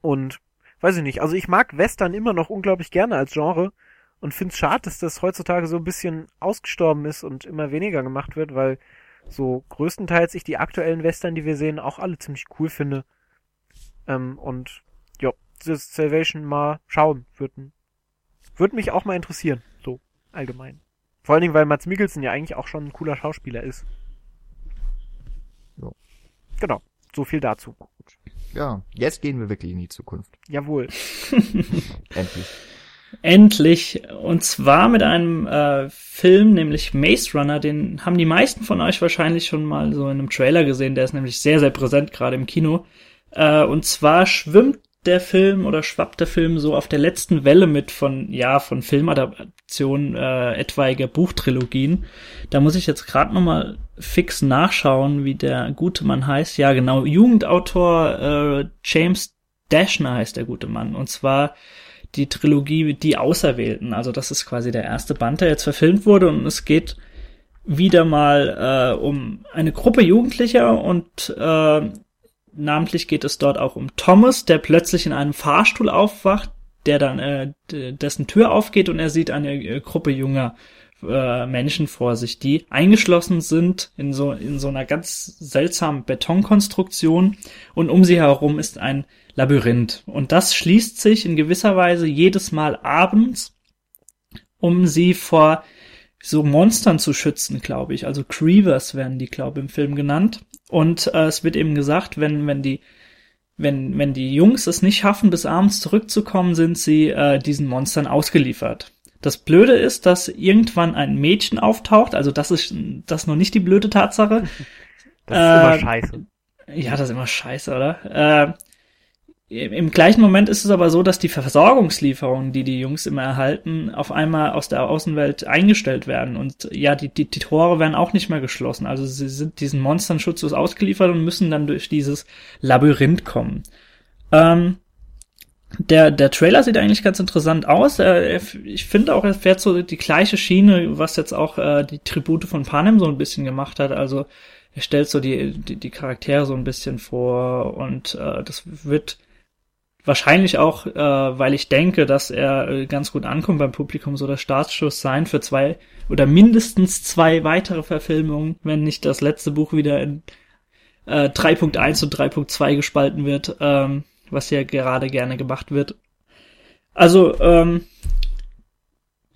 Und weiß ich nicht, also ich mag Western immer noch unglaublich gerne als Genre und finde es schade, dass das heutzutage so ein bisschen ausgestorben ist und immer weniger gemacht wird, weil so größtenteils ich die aktuellen Western, die wir sehen, auch alle ziemlich cool finde. Ähm, und ja, das Salvation mal schauen würden. Würde mich auch mal interessieren, so allgemein. Vor allen Dingen, weil Mats Mikkelsen ja eigentlich auch schon ein cooler Schauspieler ist. Jo. Genau, so viel dazu. Ja, jetzt gehen wir wirklich in die Zukunft. Jawohl. Endlich. Endlich. Und zwar mit einem äh, Film, nämlich Maze Runner. Den haben die meisten von euch wahrscheinlich schon mal so in einem Trailer gesehen. Der ist nämlich sehr, sehr präsent gerade im Kino. Äh, und zwar schwimmt der Film oder schwappt der Film so auf der letzten Welle mit von, ja, von Filmadaptionen äh, etwaiger Buchtrilogien. Da muss ich jetzt gerade nochmal fix nachschauen, wie der gute Mann heißt. Ja, genau, Jugendautor äh, James Dashner heißt der gute Mann. Und zwar die Trilogie Die Auserwählten. Also das ist quasi der erste Band, der jetzt verfilmt wurde und es geht wieder mal äh, um eine Gruppe Jugendlicher und äh, namentlich geht es dort auch um Thomas, der plötzlich in einem Fahrstuhl aufwacht, der dann äh, dessen Tür aufgeht und er sieht eine äh, Gruppe junger äh, Menschen vor sich, die eingeschlossen sind in so in so einer ganz seltsamen Betonkonstruktion und um sie herum ist ein Labyrinth und das schließt sich in gewisser Weise jedes Mal abends, um sie vor so Monstern zu schützen, glaube ich. Also Creevers werden die, glaube ich, im Film genannt. Und äh, es wird eben gesagt, wenn wenn die wenn, wenn die Jungs es nicht schaffen, bis abends zurückzukommen, sind sie äh, diesen Monstern ausgeliefert. Das Blöde ist, dass irgendwann ein Mädchen auftaucht, also das ist das ist noch nicht die blöde Tatsache. Das ist immer äh, scheiße. Ja, das ist immer scheiße, oder? Äh, im gleichen Moment ist es aber so, dass die Versorgungslieferungen, die die Jungs immer erhalten, auf einmal aus der Außenwelt eingestellt werden. Und ja, die, die, die Tore werden auch nicht mehr geschlossen. Also sie sind diesen Monstern schutzlos ausgeliefert und müssen dann durch dieses Labyrinth kommen. Ähm, der, der Trailer sieht eigentlich ganz interessant aus. Er, ich finde auch, er fährt so die gleiche Schiene, was jetzt auch äh, die Tribute von Panem so ein bisschen gemacht hat. Also er stellt so die, die, die Charaktere so ein bisschen vor und äh, das wird wahrscheinlich auch, äh, weil ich denke, dass er äh, ganz gut ankommt beim Publikum, so der Startschuss sein für zwei oder mindestens zwei weitere Verfilmungen, wenn nicht das letzte Buch wieder in äh, 3.1 und 3.2 gespalten wird, ähm, was ja gerade gerne gemacht wird. Also, ähm,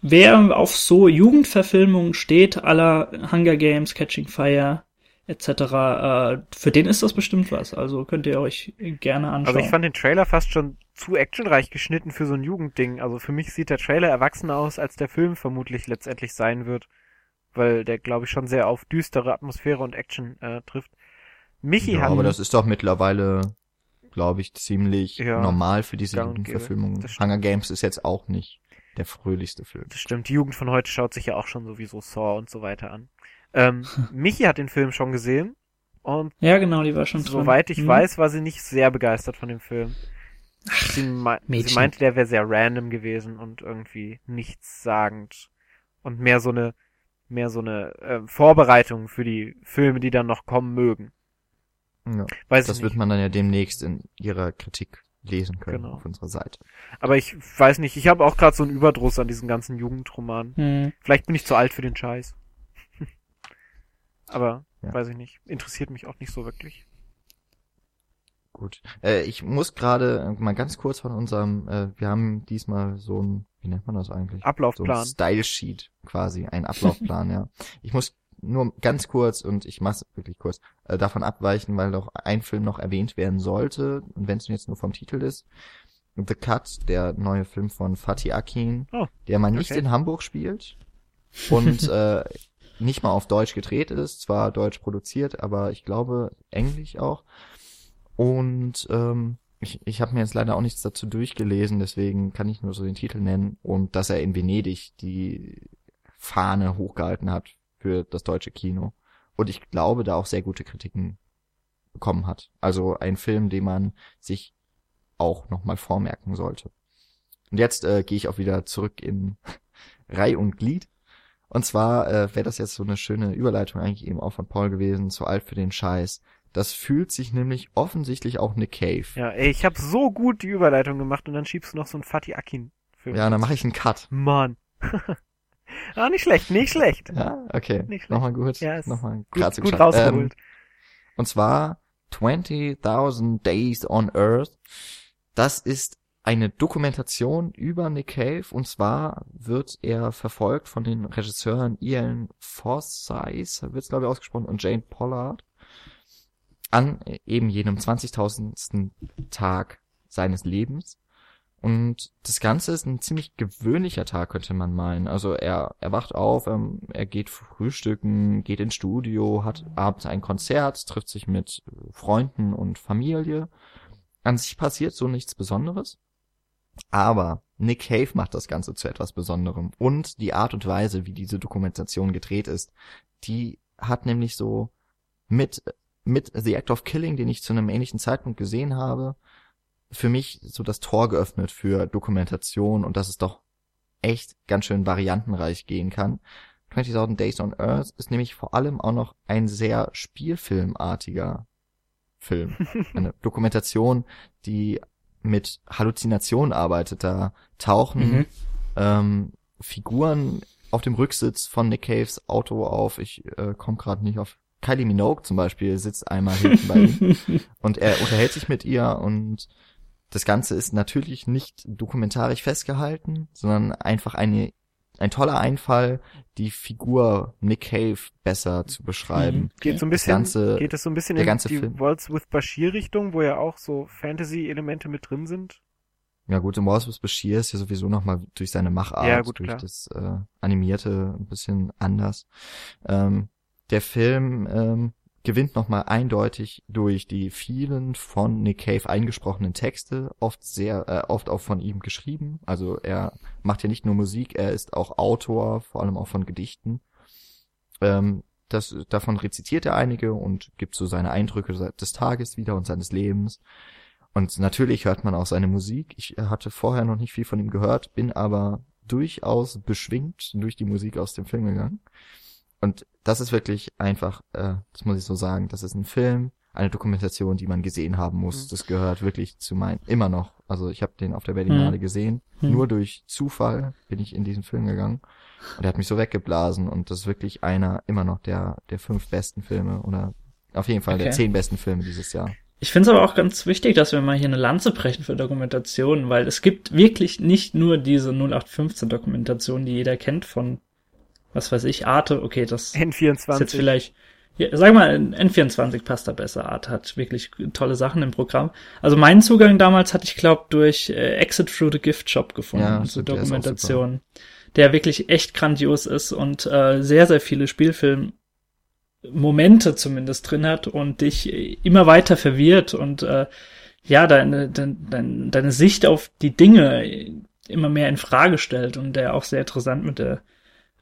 wer auf so Jugendverfilmungen steht, aller Hunger Games, Catching Fire, etc. Äh, für den ist das bestimmt was. Also könnt ihr euch gerne anschauen. Also ich fand den Trailer fast schon zu actionreich geschnitten für so ein Jugendding. Also für mich sieht der Trailer erwachsener aus, als der Film vermutlich letztendlich sein wird. Weil der, glaube ich, schon sehr auf düstere Atmosphäre und Action äh, trifft. Michi ja, hat. Aber das ist doch mittlerweile, glaube ich, ziemlich ja, normal für diese Jugendverfilmungen. Hunger Games ist jetzt auch nicht der fröhlichste Film. Das stimmt. Die Jugend von heute schaut sich ja auch schon sowieso Saw und so weiter an. Ähm, Michi hat den Film schon gesehen. Und ja, genau, die war schon Soweit ich hm. weiß, war sie nicht sehr begeistert von dem Film. Sie, me sie meinte, der wäre sehr random gewesen und irgendwie nichtssagend. Und mehr so eine, mehr so eine äh, Vorbereitung für die Filme, die dann noch kommen mögen. Ja, weiß das wird man dann ja demnächst in ihrer Kritik lesen können genau. auf unserer Seite. Aber ich weiß nicht, ich habe auch gerade so einen Überdruss an diesen ganzen Jugendromanen. Hm. Vielleicht bin ich zu alt für den Scheiß. Aber ja. weiß ich nicht. Interessiert mich auch nicht so wirklich. Gut. Äh, ich muss gerade mal ganz kurz von unserem, äh, wir haben diesmal so ein, wie nennt man das eigentlich? Ablaufplan. So ein Style Sheet quasi, ein Ablaufplan, ja. Ich muss nur ganz kurz und ich mach's wirklich kurz äh, davon abweichen, weil doch ein Film noch erwähnt werden sollte und wenn es jetzt nur vom Titel ist. The Cut, der neue Film von Fatih Akin, oh, der mal nicht okay. in Hamburg spielt und äh, nicht mal auf Deutsch gedreht ist, zwar deutsch produziert, aber ich glaube Englisch auch. Und ähm, ich, ich habe mir jetzt leider auch nichts dazu durchgelesen, deswegen kann ich nur so den Titel nennen und dass er in Venedig die Fahne hochgehalten hat für das deutsche Kino. Und ich glaube, da auch sehr gute Kritiken bekommen hat. Also ein Film, den man sich auch nochmal vormerken sollte. Und jetzt äh, gehe ich auch wieder zurück in Reih und Glied. Und zwar äh, wäre das jetzt so eine schöne Überleitung eigentlich eben auch von Paul gewesen, zu alt für den Scheiß. Das fühlt sich nämlich offensichtlich auch eine Cave. Ja, ey, ich habe so gut die Überleitung gemacht und dann schiebst du noch so einen Fatih Akin Film. Ja, dann mache ich einen Cut. Mann. ah, nicht schlecht, nicht schlecht. Ja, okay. Nicht schlecht. Nochmal gut. Ja, Nochmal gut, gut rausgeholt. Ähm, und zwar 20.000 Days on Earth. Das ist eine Dokumentation über Nick Cave und zwar wird er verfolgt von den Regisseuren Ian Forsyth, wird es glaube ich ausgesprochen, und Jane Pollard an eben jenem 20.000. Tag seines Lebens. Und das Ganze ist ein ziemlich gewöhnlicher Tag, könnte man meinen. Also er, er wacht auf, ähm, er geht frühstücken, geht ins Studio, hat abends ein Konzert, trifft sich mit Freunden und Familie. An sich passiert so nichts Besonderes. Aber Nick Cave macht das Ganze zu etwas Besonderem. Und die Art und Weise, wie diese Dokumentation gedreht ist, die hat nämlich so mit, mit The Act of Killing, den ich zu einem ähnlichen Zeitpunkt gesehen habe, für mich so das Tor geöffnet für Dokumentation und dass es doch echt ganz schön variantenreich gehen kann. 20.000 Days on Earth ist nämlich vor allem auch noch ein sehr spielfilmartiger Film. Eine Dokumentation, die mit Halluzinationen arbeitet. Da tauchen Mhm. ähm, Figuren auf dem Rücksitz von Nick Caves Auto auf. Ich äh, komme gerade nicht auf. Kylie Minogue zum Beispiel sitzt einmal hinten bei ihm und er unterhält sich mit ihr und das Ganze ist natürlich nicht dokumentarisch festgehalten, sondern einfach eine ein toller Einfall, die Figur Nick Cave besser zu beschreiben. Geht so ein bisschen, ganze- geht es so ein bisschen in die Film. Waltz with Bashir Richtung, wo ja auch so Fantasy-Elemente mit drin sind. Ja gut, im Wars with Bashir ist ja sowieso nochmal durch seine Machart, Ja, gut, durch klar. das äh, Animierte ein bisschen anders. Ähm, der Film ähm, gewinnt nochmal eindeutig durch die vielen von Nick Cave eingesprochenen Texte, oft sehr, äh, oft auch von ihm geschrieben. Also er macht ja nicht nur Musik, er ist auch Autor, vor allem auch von Gedichten. Ähm, das, davon rezitiert er einige und gibt so seine Eindrücke des Tages wieder und seines Lebens. Und natürlich hört man auch seine Musik. Ich hatte vorher noch nicht viel von ihm gehört, bin aber durchaus beschwingt durch die Musik aus dem Film gegangen. Und das ist wirklich einfach, äh, das muss ich so sagen, das ist ein Film, eine Dokumentation, die man gesehen haben muss. Mhm. Das gehört wirklich zu meinen, immer noch. Also ich habe den auf der Berlinale Mhm. gesehen. Mhm. Nur durch Zufall bin ich in diesen Film gegangen. Und er hat mich so weggeblasen. Und das ist wirklich einer, immer noch der, der fünf besten Filme oder auf jeden Fall der Okay. zehn besten Filme dieses Jahr. Ich finde es aber auch ganz wichtig, dass wir mal hier eine Lanze brechen für Dokumentationen, weil es gibt wirklich nicht nur diese 0815 Dokumentation, die jeder kennt von, was weiß ich, Arte. Okay, das ist N24. jetzt vielleicht, ja, sag mal, N24 passt da besser. Arte hat wirklich tolle Sachen im Programm. Also meinen Zugang damals hatte ich, glaube durch äh, Exit Through the Gift Shop gefunden Ja, ist auch Dokumentation, der wirklich echt grandios ist und äh, sehr, sehr viele Spielfilm Momente zumindest drin hat und dich äh, immer weiter verwirrt und äh, ja, deine, deine, deine, deine Sicht auf die Dinge äh, immer mehr in Frage stellt und der auch sehr interessant mit der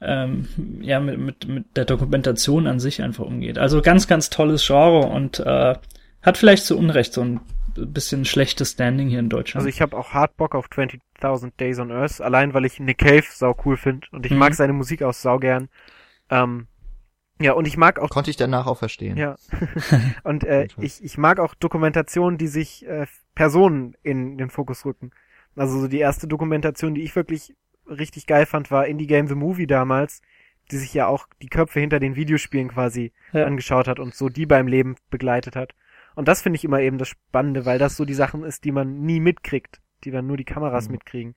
ähm, ja, mit, mit, mit der Dokumentation an sich einfach umgeht. Also ganz, ganz tolles Genre und äh, hat vielleicht zu Unrecht so ein bisschen schlechtes Standing hier in Deutschland. Also ich habe auch hart Bock auf 20.000 Days on Earth, allein weil ich Nick Cave sau cool finde und ich Mhm. mag seine Musik auch sau gern. Ähm, ja, und ich mag auch Konnte ich danach auch verstehen. Ja. Und äh, ich, ich mag auch Dokumentationen, die sich äh, Personen in den Fokus rücken. Also so die erste Dokumentation, die ich wirklich richtig geil fand, war Indie Game The Movie damals, die sich ja auch die Köpfe hinter den Videospielen quasi Ja. angeschaut hat und so die beim Leben begleitet hat. Und das finde ich immer eben das Spannende, weil das so die Sachen ist, die man nie mitkriegt, die dann nur die Kameras Mhm. mitkriegen.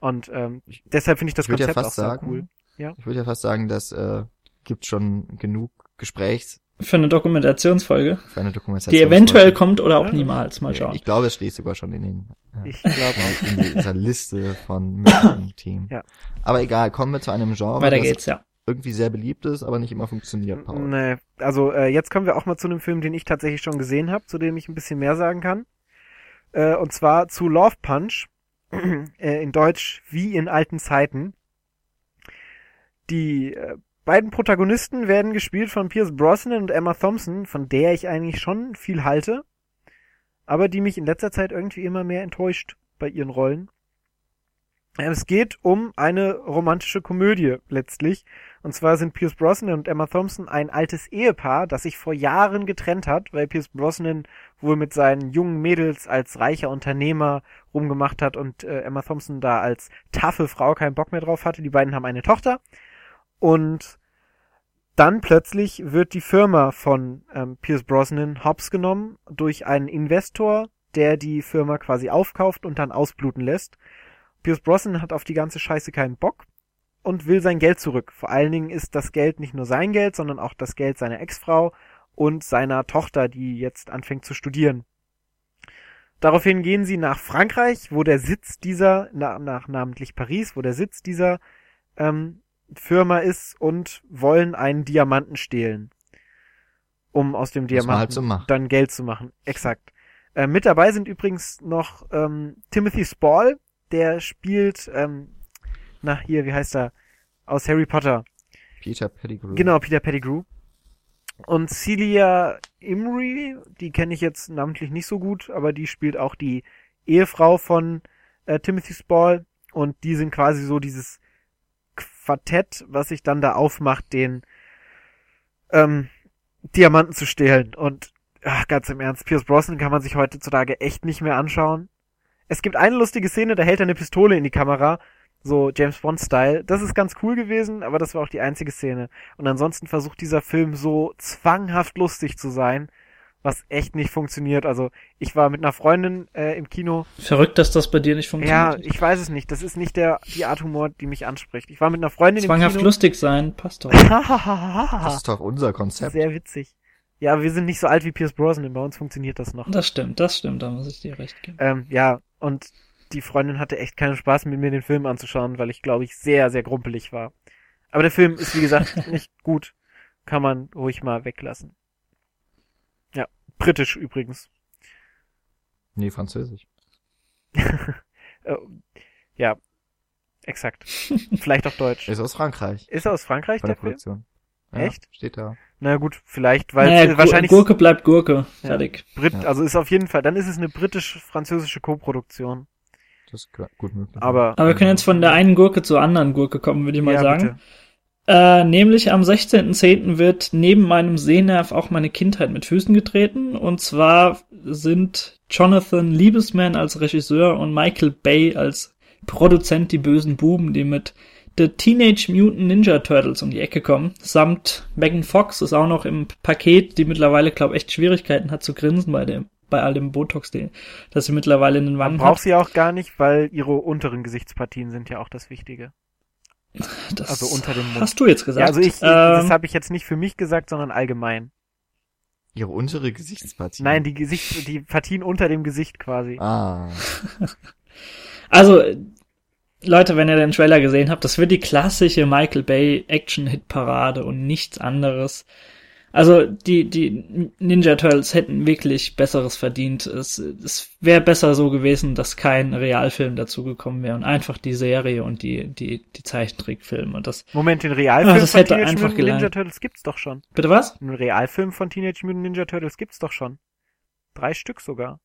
Und ähm, deshalb finde ich das ich würde ja Konzept auch sagen, cool. Ja. ich würde ja fast sagen, das äh, gibt schon genug Gesprächs Für eine Dokumentationsfolge, für eine Dokumentation. die eventuell kommt oder auch niemals. Mal schauen. Ich glaube, es steht sogar schon in den äh, Ich glaube auch. in dieser Liste von Themen. Ja. Aber egal, kommen wir zu einem Genre, Weiter das geht's, ja. irgendwie sehr beliebt ist, aber nicht immer funktioniert, Paul. Nee, also äh, jetzt kommen wir auch mal zu einem Film, den ich tatsächlich schon gesehen habe, zu dem ich ein bisschen mehr sagen kann. Äh, und zwar zu Love Punch, äh, in Deutsch wie in alten Zeiten. Die äh, beiden Protagonisten werden gespielt von Pierce Brosnan und Emma Thompson, von der ich eigentlich schon viel halte, aber die mich in letzter Zeit irgendwie immer mehr enttäuscht bei ihren Rollen. Es geht um eine romantische Komödie letztlich. Und zwar sind Pierce Brosnan und Emma Thompson ein altes Ehepaar, das sich vor Jahren getrennt hat, weil Pierce Brosnan wohl mit seinen jungen Mädels als reicher Unternehmer rumgemacht hat und äh, Emma Thompson da als taffe Frau keinen Bock mehr drauf hatte. Die beiden haben eine Tochter. Und dann plötzlich wird die Firma von ähm, Pierce Brosnan hops genommen durch einen Investor, der die Firma quasi aufkauft und dann ausbluten lässt. Pierce Brosnan hat auf die ganze Scheiße keinen Bock und will sein Geld zurück. Vor allen Dingen ist das Geld nicht nur sein Geld, sondern auch das Geld seiner Ex-Frau und seiner Tochter, die jetzt anfängt zu studieren. Daraufhin gehen sie nach Frankreich, wo der Sitz dieser, na, nach namentlich Paris, wo der Sitz dieser ähm, Firma ist und wollen einen Diamanten stehlen, um aus dem man Diamanten halt so dann Geld zu machen. Exakt. Äh, mit dabei sind übrigens noch ähm, Timothy Spall, der spielt, ähm, na hier, wie heißt er, aus Harry Potter. Peter Pettigrew. Genau, Peter Pettigrew. Und Celia Imrie, die kenne ich jetzt namentlich nicht so gut, aber die spielt auch die Ehefrau von äh, Timothy Spall und die sind quasi so dieses Quartett, was sich dann da aufmacht, den ähm, Diamanten zu stehlen. Und ach, ganz im Ernst, Pierce Brosnan kann man sich heutzutage echt nicht mehr anschauen. Es gibt eine lustige Szene, da hält er eine Pistole in die Kamera, so James Bond-Style. Das ist ganz cool gewesen, aber das war auch die einzige Szene. Und ansonsten versucht dieser Film so zwanghaft lustig zu sein, was echt nicht funktioniert. Also ich war mit einer Freundin äh, im Kino. Verrückt, dass das bei dir nicht Ja, funktioniert. ich weiß es nicht. Das ist nicht der die Art Humor, die mich anspricht. Ich war mit einer Freundin Zwanghaft im Kino. lustig sein, passt doch. Das ist doch unser Konzept. Sehr witzig. Ja, aber wir sind nicht so alt wie Pierce Brosnan. Bei uns funktioniert das noch. Das stimmt, das stimmt, da muss ich dir recht geben. Ähm, ja, und die Freundin hatte echt keinen Spaß mit mir den Film anzuschauen, weil ich glaube ich sehr, sehr grumpelig war. Aber der Film ist wie gesagt nicht gut. Kann man ruhig mal weglassen. Britisch übrigens. Nee, französisch. Äh, ja, exakt. Vielleicht auch deutsch. Ist aus Frankreich. Ist er aus Frankreich, Bei der der? Produktion. Ja, Echt? Steht da. Na gut, vielleicht, weil naja, wahrscheinlich Gurke bleibt Gurke. Fertig. Brit, Ja. also ist auf jeden Fall, dann ist es eine britisch-französische Co-Produktion. Das ist gu- gut möglich. Aber, Aber wir können jetzt von der einen Gurke zur anderen Gurke kommen, würde ich mal ja, sagen. bitte. Äh, nämlich am 16.10. wird neben meinem Sehnerv auch meine Kindheit mit Füßen getreten. Und zwar sind Jonathan Liebesman als Regisseur und Michael Bay als Produzent die bösen Buben, die mit The Teenage Mutant Ninja Turtles um die Ecke kommen. Samt Megan Fox ist auch noch im Paket, die mittlerweile, glaube echt Schwierigkeiten hat zu grinsen bei dem bei all dem Botox, den, das sie mittlerweile in den Wangen braucht hat. sie auch gar nicht, weil ihre unteren Gesichtspartien sind ja auch das Wichtige. Das also unter dem Mund. Hast du jetzt gesagt? Ja, also ich, ich das Ähm, habe ich jetzt nicht für mich gesagt, sondern allgemein. Ihre untere Gesichtspartie. Nein, die Gesicht, die Partien unter dem Gesicht quasi. Ah. Also, Leute, wenn ihr den Trailer gesehen habt, das wird die klassische Michael Bay Action-Hit-Parade und nichts anderes. Also, die, die Ninja Turtles hätten wirklich Besseres verdient. Es, es wäre besser so gewesen, dass kein Realfilm dazugekommen wäre und einfach die Serie und die, die, die Zeichentrickfilme. Und das, Moment, den Realfilm das von hätte Teenage einfach Mutant Ninja gelangt. Turtles gibt's doch schon. bitte was? Einen Realfilm von Teenage Mutant Ninja Turtles gibt's doch schon. Drei Stück sogar.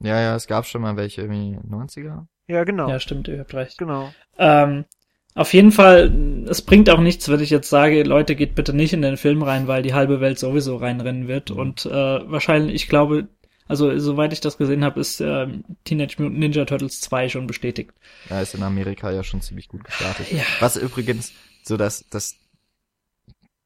Ja, ja, es gab schon mal welche irgendwie 90er. Ja, genau. Ja, stimmt, ihr habt recht. Genau. Ähm, auf jeden Fall, es bringt auch nichts, wenn ich jetzt sage, Leute, geht bitte nicht in den Film rein, weil die halbe Welt sowieso reinrennen wird. Mhm. Und äh, wahrscheinlich, ich glaube, also soweit ich das gesehen habe, ist äh, Teenage Mutant Ninja Turtles 2 schon bestätigt. Ja, ist in Amerika ja schon ziemlich gut gestartet. Ja. Was übrigens so das, das,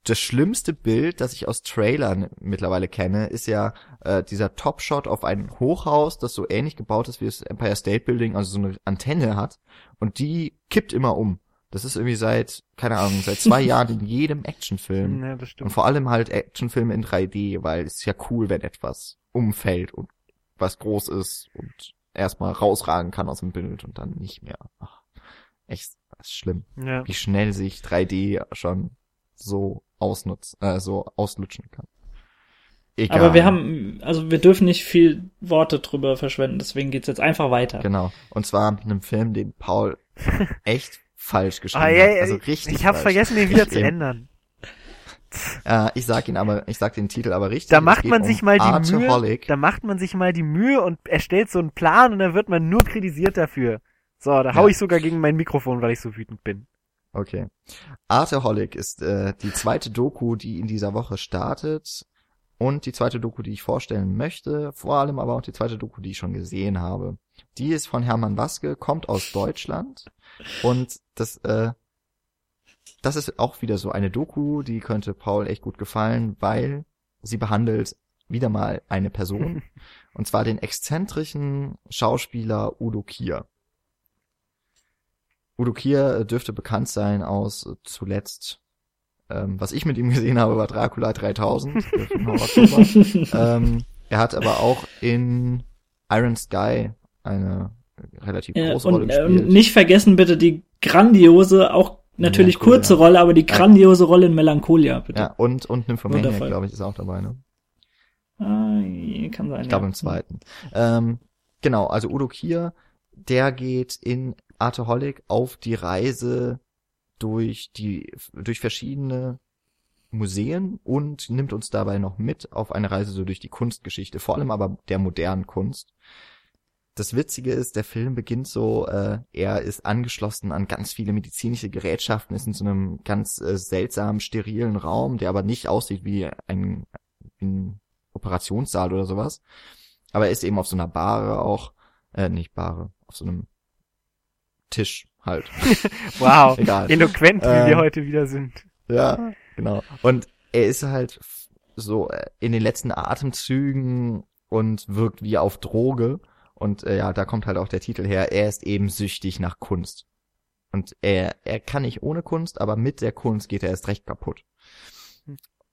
das schlimmste Bild, das ich aus Trailern mittlerweile kenne, ist ja äh, dieser Top-Shot auf ein Hochhaus, das so ähnlich gebaut ist wie das Empire State Building, also so eine Antenne hat und die kippt immer um. Das ist irgendwie seit, keine Ahnung, seit zwei Jahren in jedem Actionfilm. Ja, das Und stimmt. vor allem halt Actionfilme in 3D, weil es ist ja cool, wenn etwas umfällt und was groß ist und erstmal rausragen kann aus dem Bild und dann nicht mehr. Ach, echt, das ist schlimm. Ja. Wie schnell sich 3D schon so ausnutzt, äh, so auslutschen kann. Egal. Aber wir haben, also wir dürfen nicht viel Worte drüber verschwenden, deswegen geht's jetzt einfach weiter. Genau. Und zwar mit einem Film, den Paul echt falsch geschrieben Ah, ja, ja, Also richtig ich falsch. vergessen, den wieder Ich zu eben. ändern. Äh, ich sag ihn aber, ich sag den Titel aber richtig. Da macht man um sich mal die Mühe, da macht man sich mal die Mühe und erstellt so einen Plan und dann wird man nur kritisiert dafür. So, da hau Ja. ich sogar gegen mein Mikrofon, weil ich so wütend bin. Okay. Artaholic ist äh, die zweite Doku, die in dieser Woche startet und die zweite Doku, die ich vorstellen möchte, vor allem aber auch die zweite Doku, die ich schon gesehen habe. Die ist von Hermann Waske, kommt aus Deutschland und das äh, das ist auch wieder so eine Doku, die könnte Paul echt gut gefallen, weil sie behandelt wieder mal eine Person und zwar den exzentrischen Schauspieler Udo Kier. Udo Kier äh, dürfte bekannt sein aus äh, zuletzt, ähm, was ich mit ihm gesehen habe, war Dracula 3000. der Film Horror-Zauber. ähm, er hat aber auch in Iron Sky eine relativ Ja, große Rolle und äh, gespielt. nicht vergessen bitte die grandiose, auch natürlich kurze Rolle, aber die grandiose Rolle in Melancholia, bitte. ja, und, und Nymphomaniac, glaube ich, ist auch dabei, ne? Ah, kann sein. Ich glaube ja. im zweiten. Ähm, genau, also Udo Kier, der geht in Artaholic auf die Reise durch die, durch verschiedene Museen und nimmt uns dabei noch mit auf eine Reise so durch die Kunstgeschichte, vor allem aber der modernen Kunst. Das Witzige ist, der Film beginnt so, äh, er ist angeschlossen an ganz viele medizinische Gerätschaften, ist in so einem ganz äh, seltsamen, sterilen Raum, der aber nicht aussieht wie ein, wie ein Operationssaal oder sowas. Aber er ist eben auf so einer Bar auch. Äh, nicht Bahre, auf so einem Tisch halt. Wow, Egal. eloquent, wie Ähm, wir heute wieder sind. Ja, genau. Und er ist halt so äh, in den letzten Atemzügen und wirkt wie auf Droge. Und äh, ja, da kommt halt auch der Titel her. Er ist eben süchtig nach Kunst. Und er, er kann nicht ohne Kunst, aber mit der Kunst geht er erst recht kaputt.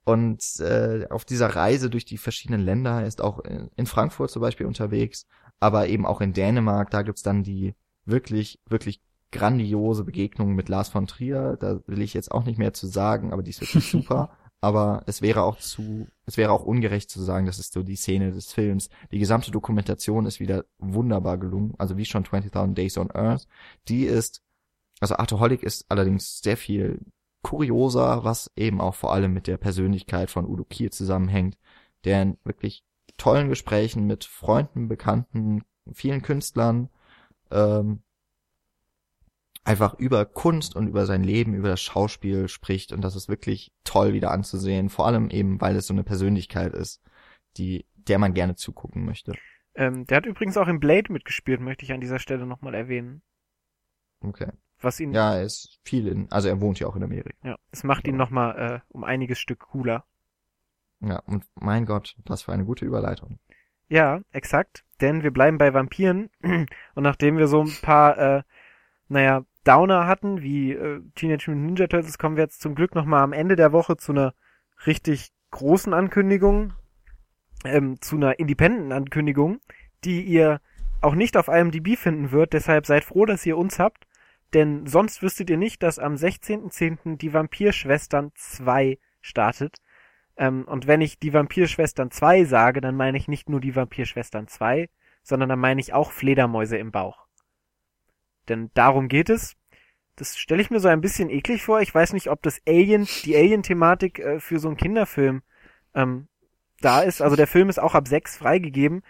Und äh, auf dieser Reise durch die verschiedenen Länder, er ist auch in, in Frankfurt zum Beispiel unterwegs, aber eben auch in Dänemark, da gibt's dann die wirklich, wirklich grandiose Begegnung mit Lars von Trier. Da will ich jetzt auch nicht mehr zu sagen, aber die ist wirklich super. Aber es wäre auch zu, es wäre auch ungerecht zu sagen, das ist so die Szene des Films. Die gesamte Dokumentation ist wieder wunderbar gelungen. Also wie schon 20.000 Days on Earth. Die ist, also Artoholic ist allerdings sehr viel kurioser, was eben auch vor allem mit der Persönlichkeit von Udo Kier zusammenhängt, der in wirklich tollen Gesprächen mit Freunden, Bekannten, vielen Künstlern ähm, einfach über Kunst und über sein Leben, über das Schauspiel spricht und das ist wirklich toll wieder anzusehen, vor allem eben, weil es so eine Persönlichkeit ist, die der man gerne zugucken möchte. Ähm, der hat übrigens auch im Blade mitgespielt, möchte ich an dieser Stelle nochmal erwähnen. Okay. Was ihn, Ja, er ist viel in, also er wohnt ja auch in Amerika. ja es macht ihn nochmal äh, um einiges Stück cooler. Ja, und mein Gott, das war eine gute Überleitung. Ja, exakt. Denn wir bleiben bei Vampiren. Und nachdem wir so ein paar, äh, naja, Downer hatten, wie äh, Teenage Mutant Ninja Turtles, kommen wir jetzt zum Glück nochmal am Ende der Woche zu einer richtig großen Ankündigung, ähm, zu einer Independent-Ankündigung, die ihr auch nicht auf IMDb finden wird. Deshalb seid froh, dass ihr uns habt. Denn sonst wüsstet ihr nicht, dass am 16.10. die Vampirschwestern 2 startet. Ähm, und wenn ich die Vampirschwestern 2 sage, dann meine ich nicht nur die Vampirschwestern 2, sondern dann meine ich auch Fledermäuse im Bauch. Denn darum geht es. Das stelle ich mir so ein bisschen eklig vor. Ich weiß nicht, ob das Alien, die Alien-Thematik äh, für so einen Kinderfilm ähm, da ist. Also der Film ist auch ab 6 freigegeben.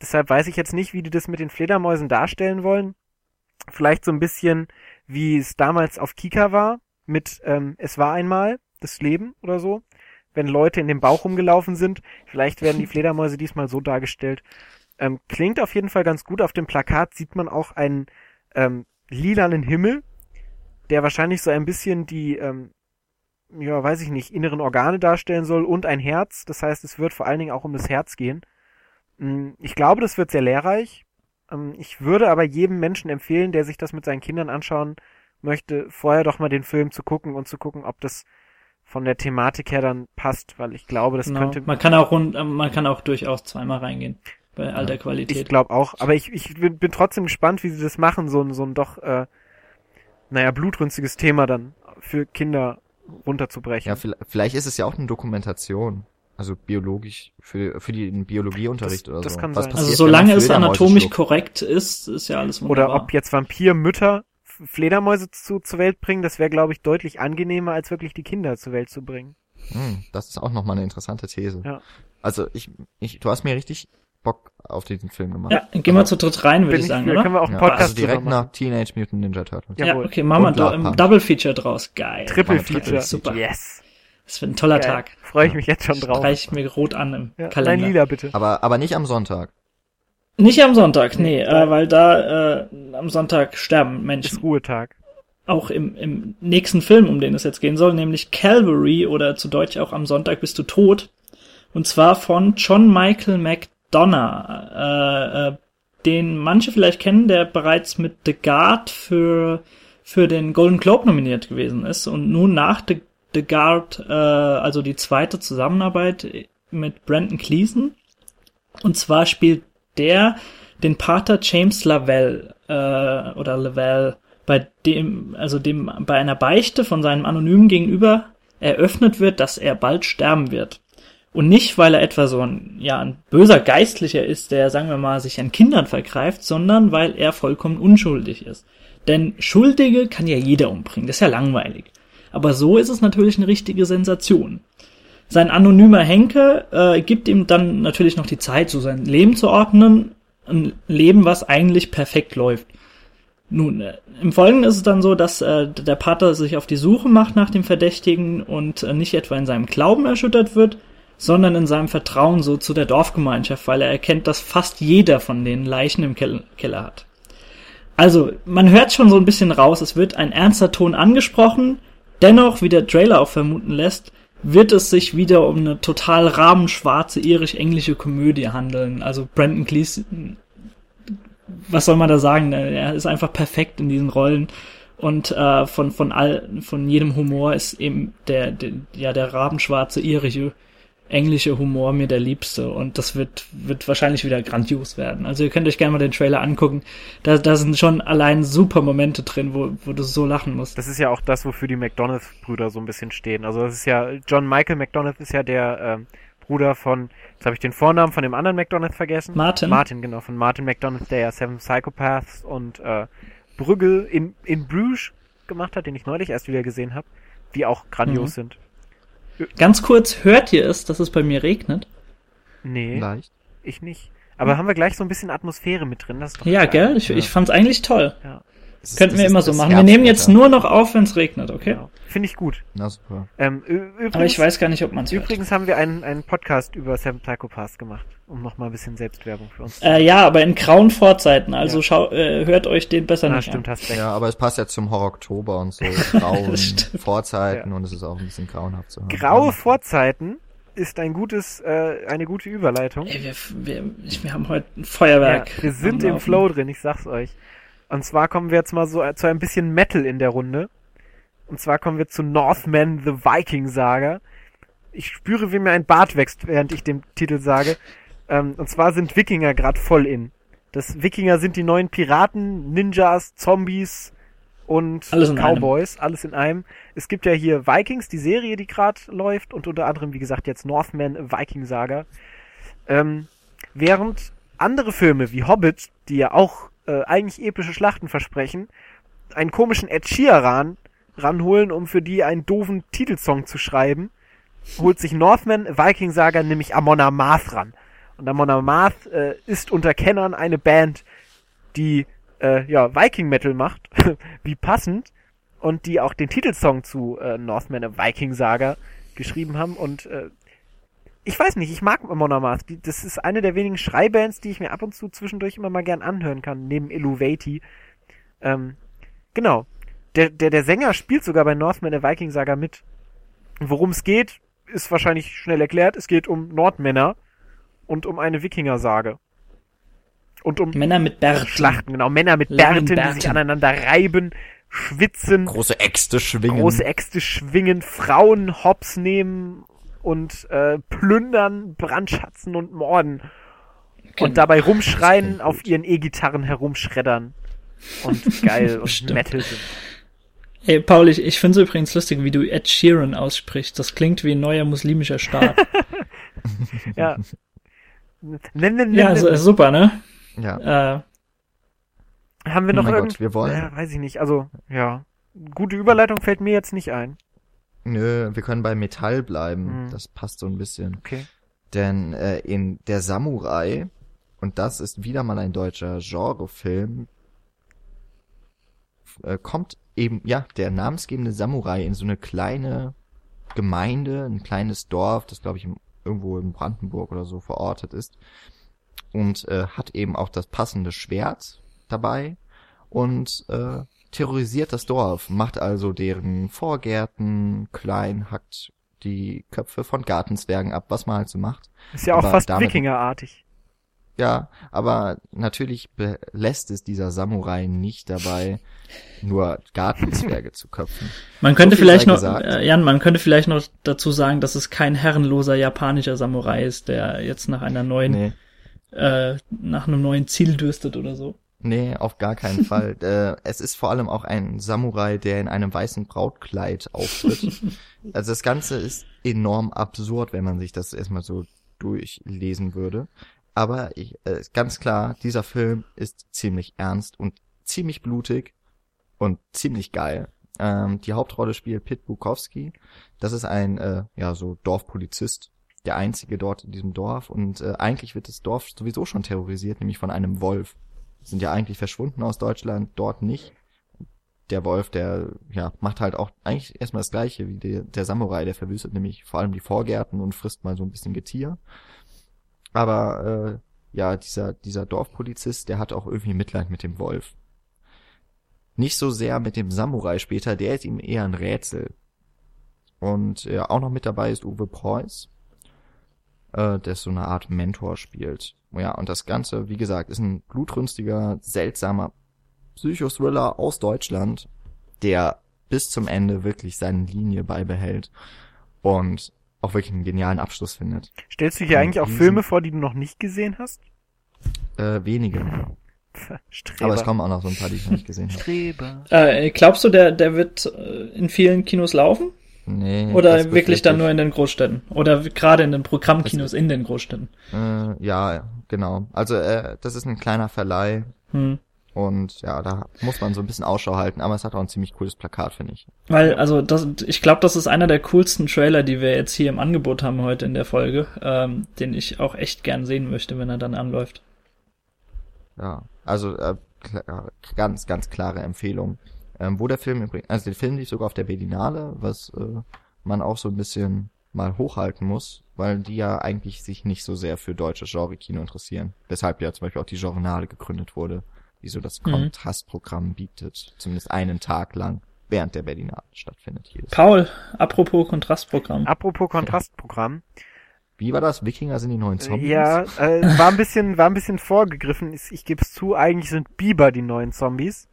Deshalb weiß ich jetzt nicht, wie die das mit den Fledermäusen darstellen wollen. Vielleicht so ein bisschen, wie es damals auf Kika war, mit ähm, Es war einmal das Leben oder so wenn Leute in dem Bauch rumgelaufen sind. Vielleicht werden die Fledermäuse diesmal so dargestellt. Ähm, klingt auf jeden Fall ganz gut. Auf dem Plakat sieht man auch einen ähm, lilanen Himmel, der wahrscheinlich so ein bisschen die, ähm, ja, weiß ich nicht, inneren Organe darstellen soll und ein Herz. Das heißt, es wird vor allen Dingen auch um das Herz gehen. Mm, Ich glaube, das wird sehr lehrreich. Ähm, Ich würde aber jedem Menschen empfehlen, der sich das mit seinen Kindern anschauen möchte, vorher doch mal den Film zu gucken und zu gucken, ob das von der Thematik her dann passt, weil ich glaube, das Genau. könnte. Man kann auch rund, äh, man kann auch durchaus zweimal reingehen bei all der Ich Qualität. glaube auch, aber ich, ich bin, bin trotzdem gespannt, wie sie das machen, so ein, so ein doch, äh, naja, blutrünstiges Thema dann für Kinder runterzubrechen. Ja, vielleicht, vielleicht ist es ja auch eine Dokumentation. Also biologisch, für, für den Biologieunterricht Das- oder das so. kann Was sein. passiert, also solange es anatomisch korrekt ist, ist ja alles Oder wunderbar. ob jetzt Vampirmütter Fledermäuse zu, zur Welt bringen, das wäre, glaube ich, deutlich angenehmer, als wirklich die Kinder zur Welt zu bringen. Hm, das ist auch nochmal eine interessante These. Ja. Also ich, ich, du hast mir richtig Bock auf diesen Film gemacht. ja, gehen wir zu dritt rein, würde ich sagen, können oder? wir auch einen Ja, Podcast also direkt nach Teenage Mutant Ninja Turtles. Ja, Jawohl. okay, machen wir Punch. Double Feature draus. Geil. Triple Feature. Super. Yes. Das wird ein toller Geil. Tag. Freue ich mich jetzt schon drauf. Streich ich mir rot an im Ja, nein, Kalender. lila bitte. Aber, aber nicht am Sonntag. Nicht am Sonntag, nee, Nee, äh, weil da äh, am Sonntag sterben Menschen. Ist Ruhetag. Auch im, im nächsten Film, um den es jetzt gehen soll, nämlich Calvary oder zu Deutsch auch am Sonntag bist du tot. Und zwar von John Michael McDonough, äh, äh, den manche vielleicht kennen, der bereits mit The Guard für, für den Golden Globe nominiert gewesen ist und nun nach The, The Guard, äh, also die zweite Zusammenarbeit mit Brandon Cleason. Und zwar spielt der den Pater James Lavelle äh, oder Lavelle, bei dem, also dem bei einer Beichte von seinem anonymen Gegenüber eröffnet wird, dass er bald sterben wird. Und nicht, weil er etwa so ein, ja, ein böser Geistlicher ist, der, sagen wir mal, sich an Kindern vergreift, sondern weil er vollkommen unschuldig ist. Denn Schuldige kann ja jeder umbringen, das ist ja langweilig. Aber so ist es natürlich eine richtige Sensation. Sein anonymer Henker äh, gibt ihm dann natürlich noch die Zeit, so sein Leben zu ordnen. Ein Leben, was eigentlich perfekt läuft. Nun, äh, im Folgenden ist es dann so, dass äh, der Pater sich auf die Suche macht nach dem Verdächtigen und äh, nicht etwa in seinem Glauben erschüttert wird, sondern in seinem Vertrauen so zu der Dorfgemeinschaft, weil er erkennt, dass fast jeder von denen Leichen im Keller hat. Also, man hört schon so ein bisschen raus, es wird ein ernster Ton angesprochen, dennoch, wie der Trailer auch vermuten lässt, wird es sich wieder um eine total rabenschwarze irisch-englische Komödie handeln. Also Brandon Gleeson, was soll man da sagen? Er ist einfach perfekt in diesen Rollen und äh, von von all von jedem Humor ist eben der, der ja der rabenschwarze irische englische Humor mir der liebste und das wird, wird wahrscheinlich wieder grandios werden. Also ihr könnt euch gerne mal den Trailer angucken. Da, da sind schon allein super Momente drin, wo, wo du so lachen musst. Das ist ja auch das, wofür die McDonalds-Brüder so ein bisschen stehen. Also das ist ja, John Michael McDonald ist ja der ähm, Bruder von, jetzt habe ich den Vornamen von dem anderen McDonald vergessen. Martin. Martin, genau, von Martin McDonald, der ja Seven Psychopaths und äh, Brügge in, in Bruges gemacht hat, den ich neulich erst wieder gesehen habe, die auch grandios mhm. sind. Ganz kurz, hört ihr es, dass es bei mir regnet? Nee. Leicht. Ich nicht. Aber hm. haben wir gleich so ein bisschen Atmosphäre mit drin? Das ist doch ja, gell? Ich, ja. ich fand's eigentlich toll. Ja. Das Könnten wir immer so machen. Wir nehmen jetzt nur noch auf, wenn es regnet, okay? Ja. Finde ich gut. Na super. Ähm, übrigens, Aber ich weiß gar nicht, ob man es Übrigens hört. haben wir einen, einen Podcast über Seven Psychopaths gemacht, um nochmal ein bisschen Selbstwerbung für uns zu äh, Ja, aber in grauen Vorzeiten, also ja. schau, äh, hört euch den besser Na, nicht stimmt, an. Hast recht. Ja, aber es passt ja zum Horror-Oktober und so grauen Vorzeiten ja. und es ist auch ein bisschen grauenhaft zu hören. Graue Vorzeiten ist ein gutes, äh, eine gute Überleitung. Ey, wir, wir, wir haben heute ein Feuerwerk. Ja, wir sind im Flow drin, ich sag's euch. Und zwar kommen wir jetzt mal so zu ein bisschen Metal in der Runde. Und zwar kommen wir zu Northman the Viking Saga. Ich spüre, wie mir ein Bart wächst, während ich den Titel sage. Ähm, und zwar sind Wikinger gerade voll in. Das Wikinger sind die neuen Piraten, Ninjas, Zombies und alles Cowboys, einem. alles in einem. Es gibt ja hier Vikings, die Serie, die gerade läuft, und unter anderem, wie gesagt, jetzt Northman Viking Saga. Ähm, während andere Filme wie Hobbit, die ja auch äh, eigentlich epische Schlachten versprechen, einen komischen Ed Sheeran ranholen, um für die einen doofen Titelsong zu schreiben, holt sich Northman Viking Saga nämlich Amon Amarth ran. Und Amon Amarth äh, ist unter Kennern eine Band, die äh, ja Viking Metal macht, wie passend, und die auch den Titelsong zu äh, Northman Viking Saga geschrieben haben und äh, ich weiß nicht, ich mag Monomath. Das ist eine der wenigen Schreibands, die ich mir ab und zu zwischendurch immer mal gern anhören kann, neben Illuvati. Ähm, genau. Der, der, der Sänger spielt sogar bei Northman der Viking Saga mit. Worum es geht, ist wahrscheinlich schnell erklärt. Es geht um Nordmänner und um eine Wikinger-Sage. Und um Männer mit Bärten. Schlachten, genau. Männer mit Bärten, Bärten, die sich aneinander reiben, schwitzen. Große Äxte schwingen. Große Äxte schwingen, Frauen hops nehmen und äh, plündern, brandschatzen und morden. Genau. Und dabei rumschreien, auf ihren E-Gitarren herumschreddern. Und geil und Metal sind. Hey, Paul, ich, ich finde es übrigens lustig, wie du Ed Sheeran aussprichst. Das klingt wie ein neuer muslimischer Staat. ja. Nenn, nenn, ja, nenn. super, ne? Ja. Äh, Haben wir noch oh irgend... wir wollen. Ja, weiß ich nicht. Also, ja. Gute Überleitung fällt mir jetzt nicht ein. Nö, wir können bei Metall bleiben. Mhm. Das passt so ein bisschen. Okay. Denn äh, in Der Samurai, und das ist wieder mal ein deutscher Genrefilm, äh, kommt eben, ja, der namensgebende Samurai in so eine kleine Gemeinde, ein kleines Dorf, das glaube ich irgendwo in Brandenburg oder so verortet ist. Und äh, hat eben auch das passende Schwert dabei und äh, terrorisiert das Dorf, macht also deren Vorgärten klein, hackt die Köpfe von Gartenzwergen ab, was man halt so macht. Ist ja auch aber fast damit, Wikingerartig. Ja, aber natürlich belässt es dieser Samurai nicht dabei, nur Gartenzwerge zu köpfen. Man könnte so vielleicht noch, äh, Jan, man könnte vielleicht noch dazu sagen, dass es kein herrenloser japanischer Samurai ist, der jetzt nach einer neuen, nee. äh, nach einem neuen Ziel dürstet oder so. Nee, auf gar keinen Fall. äh, es ist vor allem auch ein Samurai, der in einem weißen Brautkleid auftritt. also das Ganze ist enorm absurd, wenn man sich das erstmal so durchlesen würde. Aber ich, äh, ganz klar, dieser Film ist ziemlich ernst und ziemlich blutig und ziemlich geil. Ähm, die Hauptrolle spielt Pit Bukowski. Das ist ein, äh, ja, so Dorfpolizist. Der einzige dort in diesem Dorf. Und äh, eigentlich wird das Dorf sowieso schon terrorisiert, nämlich von einem Wolf sind ja eigentlich verschwunden aus Deutschland, dort nicht. der Wolf, der ja macht halt auch eigentlich erstmal das gleiche wie der, der Samurai, der verwüstet nämlich vor allem die Vorgärten und frisst mal so ein bisschen Getier. Aber äh, ja, dieser, dieser Dorfpolizist, der hat auch irgendwie Mitleid mit dem Wolf. Nicht so sehr mit dem Samurai später, der ist ihm eher ein Rätsel. Und ja, auch noch mit dabei ist Uwe Preuß, äh, der so eine Art Mentor spielt. Ja, und das Ganze, wie gesagt, ist ein blutrünstiger, seltsamer Psychothriller aus Deutschland, der bis zum Ende wirklich seine Linie beibehält und auch wirklich einen genialen Abschluss findet. Stellst du hier eigentlich auch Filme vor, die du noch nicht gesehen hast? Äh, wenige. Streber. Aber es kommen auch noch so ein paar, die ich noch nicht gesehen habe. Streber. Äh, glaubst du, der, der wird äh, in vielen Kinos laufen? Nee. Oder wirklich dann nur in den Großstädten? Oder gerade in den Programmkinos in den Großstädten? Äh, ja, genau. Also äh, das ist ein kleiner Verleih Hm. und ja, da muss man so ein bisschen Ausschau halten, aber es hat auch ein ziemlich cooles Plakat, finde ich. Weil, also, das, ich glaube, das ist einer der coolsten Trailer, die wir jetzt hier im Angebot haben heute in der Folge, ähm, den ich auch echt gern sehen möchte, wenn er dann anläuft. Ja, also äh, ganz, ganz klare Empfehlung. Ähm, wo der Film übrigens, also der Film lief sogar auf der Berlinale, was äh, man auch so ein bisschen mal hochhalten muss, weil die ja eigentlich sich nicht so sehr für deutsches Genre-Kino interessieren. Weshalb ja zum Beispiel auch die Journale gegründet wurde, die so das Mhm. Kontrastprogramm bietet, zumindest einen Tag lang, während der Berlinale stattfindet. Jedes Paul, apropos Kontrastprogramm. Apropos Kontrastprogramm. Wie war das? Wikinger sind die neuen Zombies? Ja, äh, war ein bisschen, war ein bisschen vorgegriffen. Ich, ich gebe es zu, eigentlich sind Biber die neuen Zombies.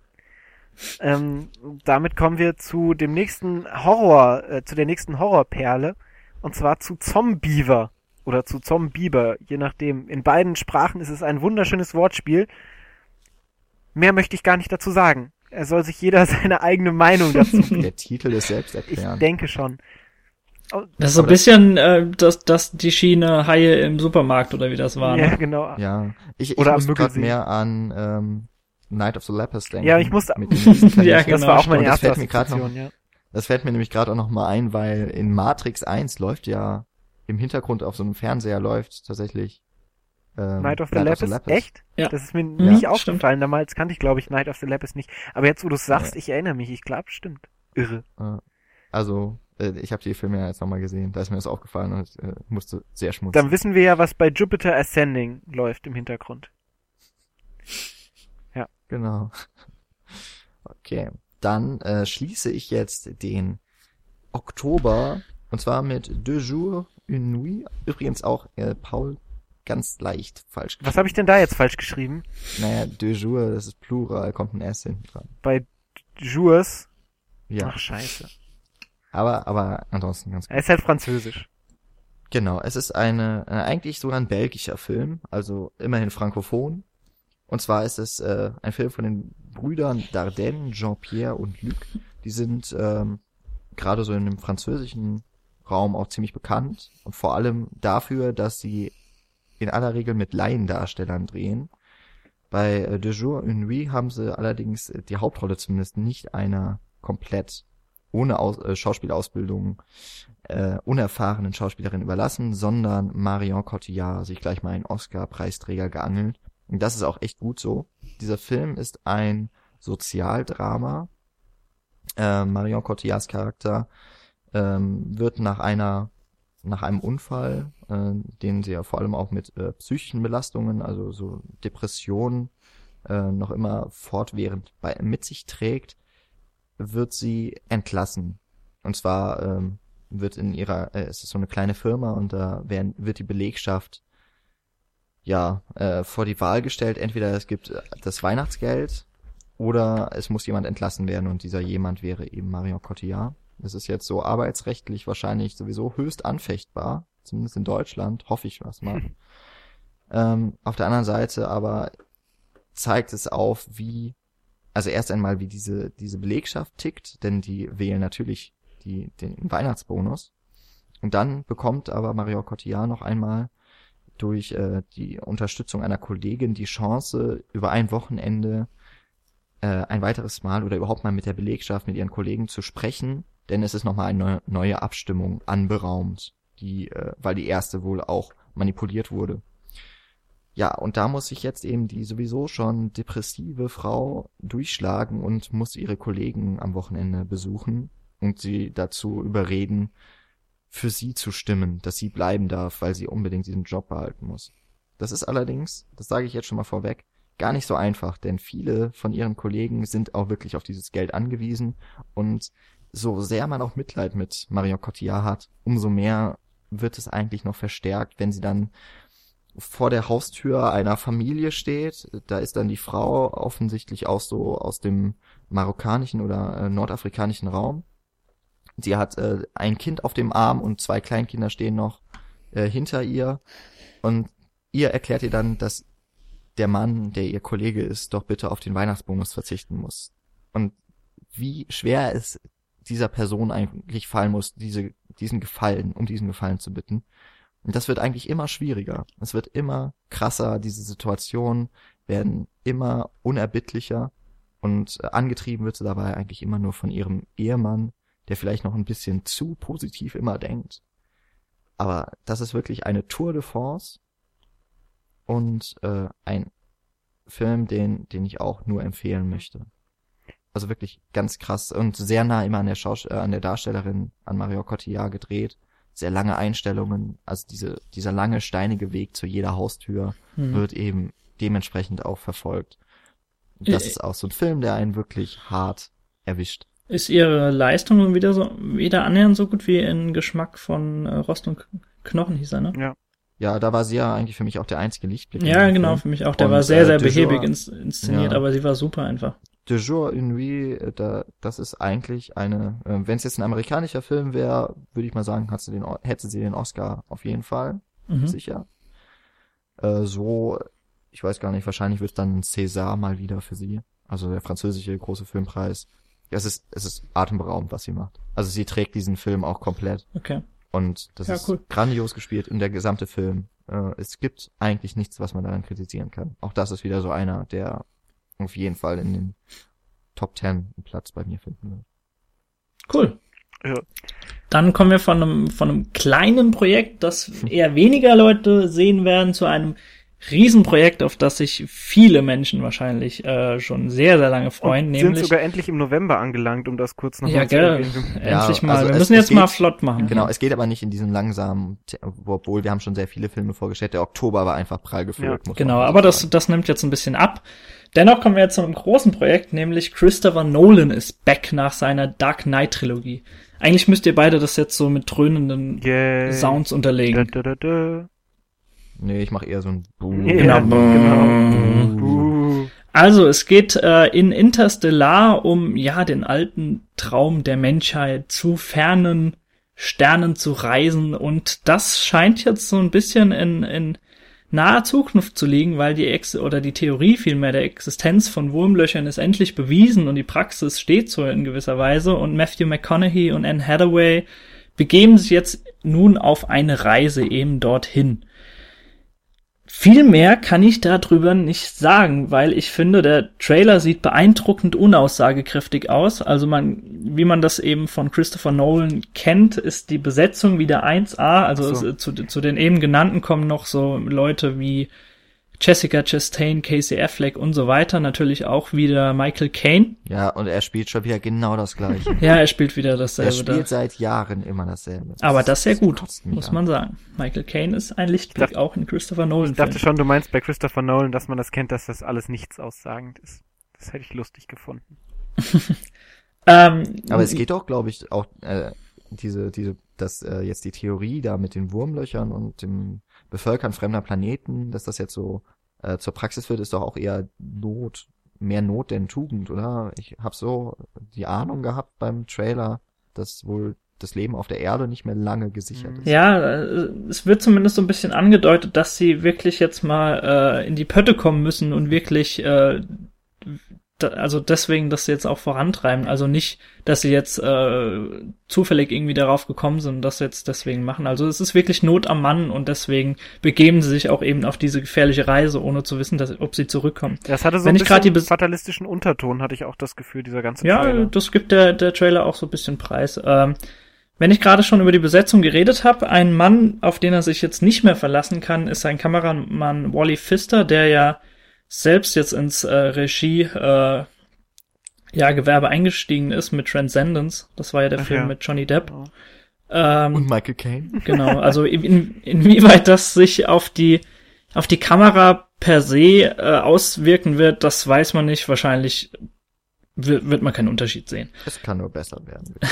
Ähm, damit kommen wir zu dem nächsten Horror, äh, zu der nächsten Horrorperle. Und zwar zu Zombiever. Oder zu Zombieber, je nachdem. In beiden Sprachen ist es ein wunderschönes Wortspiel. Mehr möchte ich gar nicht dazu sagen. Er soll sich jeder seine eigene Meinung dazu bilden. Der Titel ist Ich selbsterklärend. denke schon. Oh, Das ist so ein bisschen äh, das, das die Schiene Haie im Supermarkt oder wie das war. ja, Ne? genau. Ja, ich, ich Oder muss gerade mehr an ähm, Night of the Lepers denken. Ja, ich musste- Mit Ja, Kaninchen. Das genau, war auch meine stimmt. Das erste fällt noch- Assoziation, ja. Das fällt mir nämlich gerade auch noch mal ein, weil in Matrix 1 läuft ja im Hintergrund auf so einem Fernseher läuft tatsächlich ähm, Night of the Lepus? Echt? Ja. Das ist mir Ja, nicht stimmt. aufgefallen. Damals kannte ich, glaube ich, Night of the Lepus nicht. Aber jetzt, wo du es sagst, ich erinnere mich. Ich glaube, stimmt. Irre. Also äh, ich habe die Filme ja jetzt noch mal gesehen, da ist mir das aufgefallen und äh, musste sehr schmutzig. Dann wissen wir ja, was bei Jupiter Ascending läuft im Hintergrund. Genau. Okay, dann äh, schließe ich jetzt den Oktober und zwar mit Deux jours, une nuit. Übrigens auch äh, Paul ganz leicht falsch Was habe ich denn da jetzt falsch geschrieben? Naja, deux jours, das ist Plural, kommt ein S hinten dran. Bei Jours? Ja, Ach, scheiße. aber, aber ansonsten ganz gut. Er ist halt französisch. Genau, es ist eine, äh, eigentlich sogar ein belgischer Film, also immerhin frankophon. Und zwar ist es äh, ein Film von den Brüdern Dardenne, Jean-Pierre und Luc. Die sind ähm, gerade so in dem französischen Raum auch ziemlich bekannt und vor allem dafür, dass sie in aller Regel mit Laiendarstellern drehen. Bei äh, De Jour une Nuit haben sie allerdings die Hauptrolle zumindest nicht einer komplett ohne Aus äh, Schauspielausbildung äh, unerfahrenen Schauspielerin überlassen, sondern Marion Cotillard sich gleich mal einen Oscar-Preisträger geangelt. Und das ist auch echt gut so. Dieser Film ist ein Sozialdrama. Äh, Marion Cotillards Charakter ähm, wird nach einer nach einem Unfall, äh, den sie ja vor allem auch mit äh, psychischen Belastungen, also so Depressionen, äh, noch immer fortwährend bei, mit sich trägt, wird sie entlassen. Und zwar ähm, wird in ihrer, äh, es ist so eine kleine Firma und da werden, wird die Belegschaft ja äh, vor die Wahl gestellt. Entweder es gibt äh, das Weihnachtsgeld oder es muss jemand entlassen werden und dieser jemand wäre eben Marion Cotillard. Das ist jetzt so arbeitsrechtlich wahrscheinlich sowieso höchst anfechtbar, zumindest in Deutschland, hoffe ich was mal. ähm, auf der anderen Seite aber zeigt es auf, wie, also erst einmal, wie diese, diese Belegschaft tickt, denn die wählen natürlich die, den Weihnachtsbonus. Und dann bekommt aber Marion Cotillard noch einmal durch äh, die Unterstützung einer Kollegin die Chance, über ein Wochenende äh, ein weiteres Mal oder überhaupt mal mit der Belegschaft, mit ihren Kollegen zu sprechen, denn es ist nochmal eine neue, Abstimmung anberaumt, die, äh, weil die erste wohl auch manipuliert wurde. Ja, und da muss sich jetzt eben die sowieso schon depressive Frau durchschlagen und muss ihre Kollegen am Wochenende besuchen und sie dazu überreden, für sie zu stimmen, dass sie bleiben darf, weil sie unbedingt diesen Job behalten muss. Das ist allerdings, das sage ich jetzt schon mal vorweg, gar nicht so einfach, denn viele von ihren Kollegen sind auch wirklich auf dieses Geld angewiesen und so sehr man auch Mitleid mit Marion Cotillard hat, umso mehr wird es eigentlich noch verstärkt, wenn sie dann vor der Haustür einer Familie steht. Da ist dann die Frau offensichtlich auch so aus dem marokkanischen oder äh, nordafrikanischen Raum. Sie hat äh, ein Kind auf dem Arm und zwei Kleinkinder stehen noch äh, hinter ihr. Und ihr erklärt ihr dann, dass der Mann, der ihr Kollege ist, doch bitte auf den Weihnachtsbonus verzichten muss. Und wie schwer es dieser Person eigentlich fallen muss, diese, diesen Gefallen, um diesen Gefallen zu bitten. Und das wird eigentlich immer schwieriger. Es wird immer krasser. Diese Situationen werden immer unerbittlicher und äh, angetrieben wird sie dabei eigentlich immer nur von ihrem Ehemann, der vielleicht noch ein bisschen zu positiv immer denkt. Aber das ist wirklich eine Tour de France und äh, ein Film, den, den ich auch nur empfehlen möchte. Also wirklich ganz krass und sehr nah immer an der Schaus äh, an der Darstellerin, an Mario Cotillard gedreht. Sehr lange Einstellungen, also diese, dieser lange steinige Weg zu jeder Haustür Hm. wird eben dementsprechend auch verfolgt. Das Äh, ist auch so ein Film, der einen wirklich hart erwischt. Ist ihre Leistung nun wieder so, wieder annähernd so gut wie in Geschmack von äh, Rost und Knochen hieß er, ne? Ja. Ja, da war sie ja eigentlich für mich auch der einzige Lichtblick. Ja, genau, Film. für mich auch. Der Und, war sehr, äh, sehr de behäbig ins, inszeniert, Ja. aber sie war super einfach. De jour une nuit, äh, da, das ist eigentlich eine, äh, wenn es jetzt ein amerikanischer Film wäre, würde ich mal sagen, hat sie den, O- hätte sie den Oscar auf jeden Fall, Mhm. sicher. Äh, so, ich weiß gar nicht, wahrscheinlich wird es dann ein César mal wieder für sie. Also der französische große Filmpreis. Es ist, es ist atemberaubend, was sie macht. Also sie trägt diesen Film auch komplett. Okay. Und das Ja, ist cool. grandios gespielt in der gesamte Film. Äh, es gibt eigentlich nichts, was man daran kritisieren kann. Auch das ist wieder so einer, der auf jeden Fall in den Top Ten einen Platz bei mir finden wird. Cool. Ja. Dann kommen wir von einem, von einem kleinen Projekt, das eher weniger Leute sehen werden, zu einem Riesenprojekt, auf das sich viele Menschen wahrscheinlich äh, schon sehr, sehr lange freuen, Und sind nämlich sogar endlich im November angelangt, um das kurz noch ja, mal zu gell, erwähnen. endlich Ja, mal. also wir es- müssen es jetzt mal geht- flott machen. Genau, es geht aber nicht in diesem langsamen, obwohl wir haben schon sehr viele Filme vorgestellt. Der Oktober war einfach prall gefüllt. Ja, Genau, aber das, das nimmt jetzt ein bisschen ab. Dennoch kommen wir jetzt zu einem großen Projekt, nämlich Christopher Nolan ist back nach seiner Dark Knight Trilogie. Eigentlich müsst ihr beide das jetzt so mit dröhnenden Yay. Sounds Da, unterlegen. da, da, da. Nee, ich mache eher so ein Buh. Ja, Genau. genau. Buh. Also, es geht äh, in Interstellar um ja den alten Traum der Menschheit zu fernen Sternen zu reisen und das scheint jetzt so ein bisschen in, in naher Zukunft zu liegen, weil die Ex oder die Theorie vielmehr der Existenz von Wurmlöchern ist endlich bewiesen und die Praxis steht so in gewisser Weise und Matthew McConaughey und Anne Hathaway begeben sich jetzt nun auf eine Reise eben dorthin. Viel mehr kann ich darüber nicht sagen, weil ich finde, der Trailer sieht beeindruckend unaussagekräftig aus. Also man, wie man das eben von Christopher Nolan kennt, ist die Besetzung wieder 1A. Also so. es, zu, zu den eben genannten kommen noch so Leute wie Jessica Chastain, Casey Affleck und so weiter. Natürlich auch wieder Michael Caine. Ja, und er spielt schon wieder genau das Gleiche. Ja, er spielt wieder er dasselbe. da. spielt seit Jahren immer dasselbe. Aber das sehr gut, muss an. man sagen. Michael Caine ist ein Lichtblick, dachte- auch in Christopher Nolan. Ich dachte schon, du meinst bei Christopher Nolan, dass man das kennt, dass das alles nichts aussagend ist. Das hätte ich lustig gefunden. Ähm, Aber es geht doch, glaube ich, auch äh, diese, diese, dass äh, jetzt die Theorie da mit den Wurmlöchern und dem Bevölkern fremder Planeten, dass das jetzt so äh, zur Praxis wird, ist doch auch eher Not, mehr Not denn Tugend, oder? Ich habe so die Ahnung gehabt beim Trailer, dass wohl das Leben auf der Erde nicht mehr lange gesichert Mhm. ist. Ja, äh, es wird zumindest so ein bisschen angedeutet, dass sie wirklich jetzt mal äh, in die Pötte kommen müssen und wirklich, äh, also deswegen das jetzt auch vorantreiben. Also nicht, dass sie jetzt äh, zufällig irgendwie darauf gekommen sind und das jetzt deswegen machen. Also es ist wirklich Not am Mann und deswegen begeben sie sich auch eben auf diese gefährliche Reise, ohne zu wissen, dass, ob sie zurückkommen. Das hatte so Wenn ein ich grad bisschen die Bes- fatalistischen Unterton, hatte ich auch das Gefühl, dieser ganze Ja, Trailer. das gibt der, der Trailer auch so ein bisschen Preis. Ähm, Wenn ich gerade schon über die Besetzung geredet habe, ein Mann, auf den er sich jetzt nicht mehr verlassen kann, ist sein Kameramann Wally Pfister, der ja selbst jetzt ins äh, Regie äh, ja, Gewerbe eingestiegen ist mit Transcendence. Das war ja der Ach Film ja. mit Johnny Depp. Oh. Ähm, Und Michael Caine. Genau, also in, inwieweit das sich auf die auf die Kamera per se äh, auswirken wird, das weiß man nicht. Wahrscheinlich wird, wird man keinen Unterschied sehen. Es kann nur besser werden.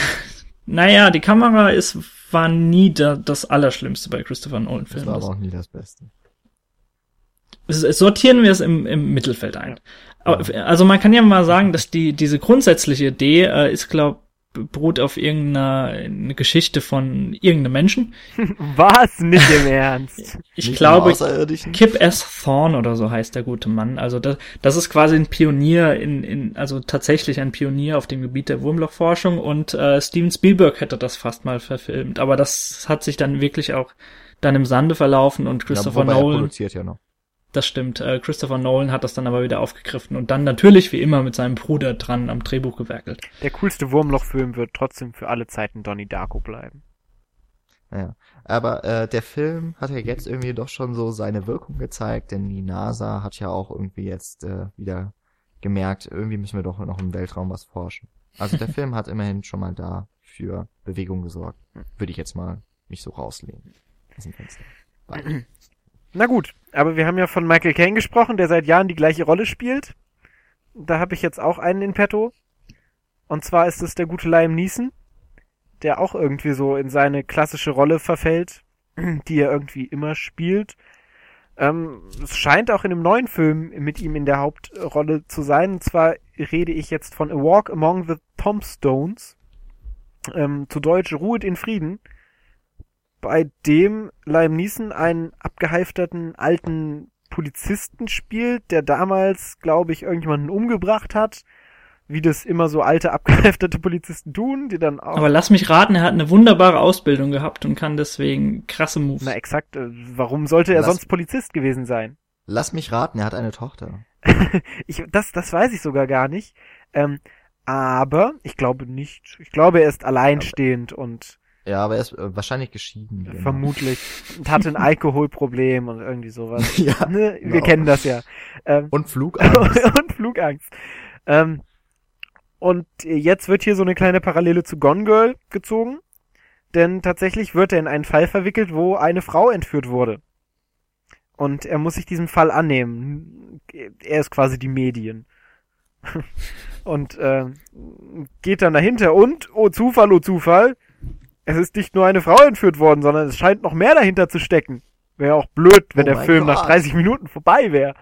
Naja, die Kamera ist war nie da, das Allerschlimmste bei Christopher Nolan Das war aber auch nie das Beste. Sortieren wir es im, im Mittelfeld ein. Aber, also man kann ja mal sagen, dass die diese grundsätzliche Idee äh, ist, glaub beruht auf irgendeiner eine Geschichte von irgendeinem Menschen. Was? Nicht im Ernst. Ich Nicht glaube. Kip S. Thorne oder so heißt der gute Mann. Also das, das ist quasi ein Pionier in, in, also tatsächlich ein Pionier auf dem Gebiet der Wurmlochforschung und äh, Steven Spielberg hätte das fast mal verfilmt. Aber das hat sich dann wirklich auch dann im Sande verlaufen und Christopher ja, wobei er Nolan, produziert ja noch. Das stimmt, äh, Christopher Nolan hat das dann aber wieder aufgegriffen und dann natürlich wie immer mit seinem Bruder dran am Drehbuch gewerkelt. Der coolste Wurmlochfilm wird trotzdem für alle Zeiten Donnie Darko bleiben. Ja. Aber äh, der Film hat ja jetzt irgendwie doch schon so seine Wirkung gezeigt, denn die NASA hat ja auch irgendwie jetzt äh, wieder gemerkt, irgendwie müssen wir doch noch im Weltraum was forschen. Also der Film hat immerhin schon mal da für Bewegung gesorgt. Würde ich jetzt mal mich so rauslehnen. Aus dem Fenster. Weil- Na gut, aber wir haben ja von Michael Caine gesprochen, der seit Jahren die gleiche Rolle spielt. Da habe ich jetzt auch einen in petto. Und zwar ist es der gute Liam Neeson, der auch irgendwie so in seine klassische Rolle verfällt, die er irgendwie immer spielt. Ähm, es scheint auch in einem neuen Film mit ihm in der Hauptrolle zu sein. Und zwar rede ich jetzt von A Walk Among the Tombstones. Ähm, zu Deutsch Ruhet in Frieden bei dem Liam Neeson einen abgehalfterten alten Polizisten spielt, der damals, glaube ich, irgendjemanden umgebracht hat, wie das immer so alte abgehalfterte Polizisten tun, die dann auch Aber lass mich raten, er hat eine wunderbare Ausbildung gehabt und kann deswegen krasse Moves. na exakt, äh, warum sollte er Lass- sonst Polizist gewesen sein? Lass mich raten, er hat eine Tochter. Ich, das, das weiß ich sogar gar nicht. Ähm, aber ich glaube nicht. Ich glaube, er ist alleinstehend und Ja, aber er ist äh, wahrscheinlich geschieden. genau. vermutlich und hatte ein Alkoholproblem und irgendwie sowas. ja. Ne? Wir genau. kennen das ja. Ähm, Und Flugangst. und Flugangst. Ähm, und jetzt wird hier so eine kleine Parallele zu Gone Girl gezogen. Denn tatsächlich wird er in einen Fall verwickelt, wo eine Frau entführt wurde. Und er muss sich diesem Fall annehmen. Er ist quasi die Medien. und äh, geht dann dahinter und, oh Zufall, oh Zufall, es ist nicht nur eine Frau entführt worden, sondern es scheint noch mehr dahinter zu stecken. Wäre auch blöd, wenn Oh der Film nach Gott. 30 Minuten vorbei wäre.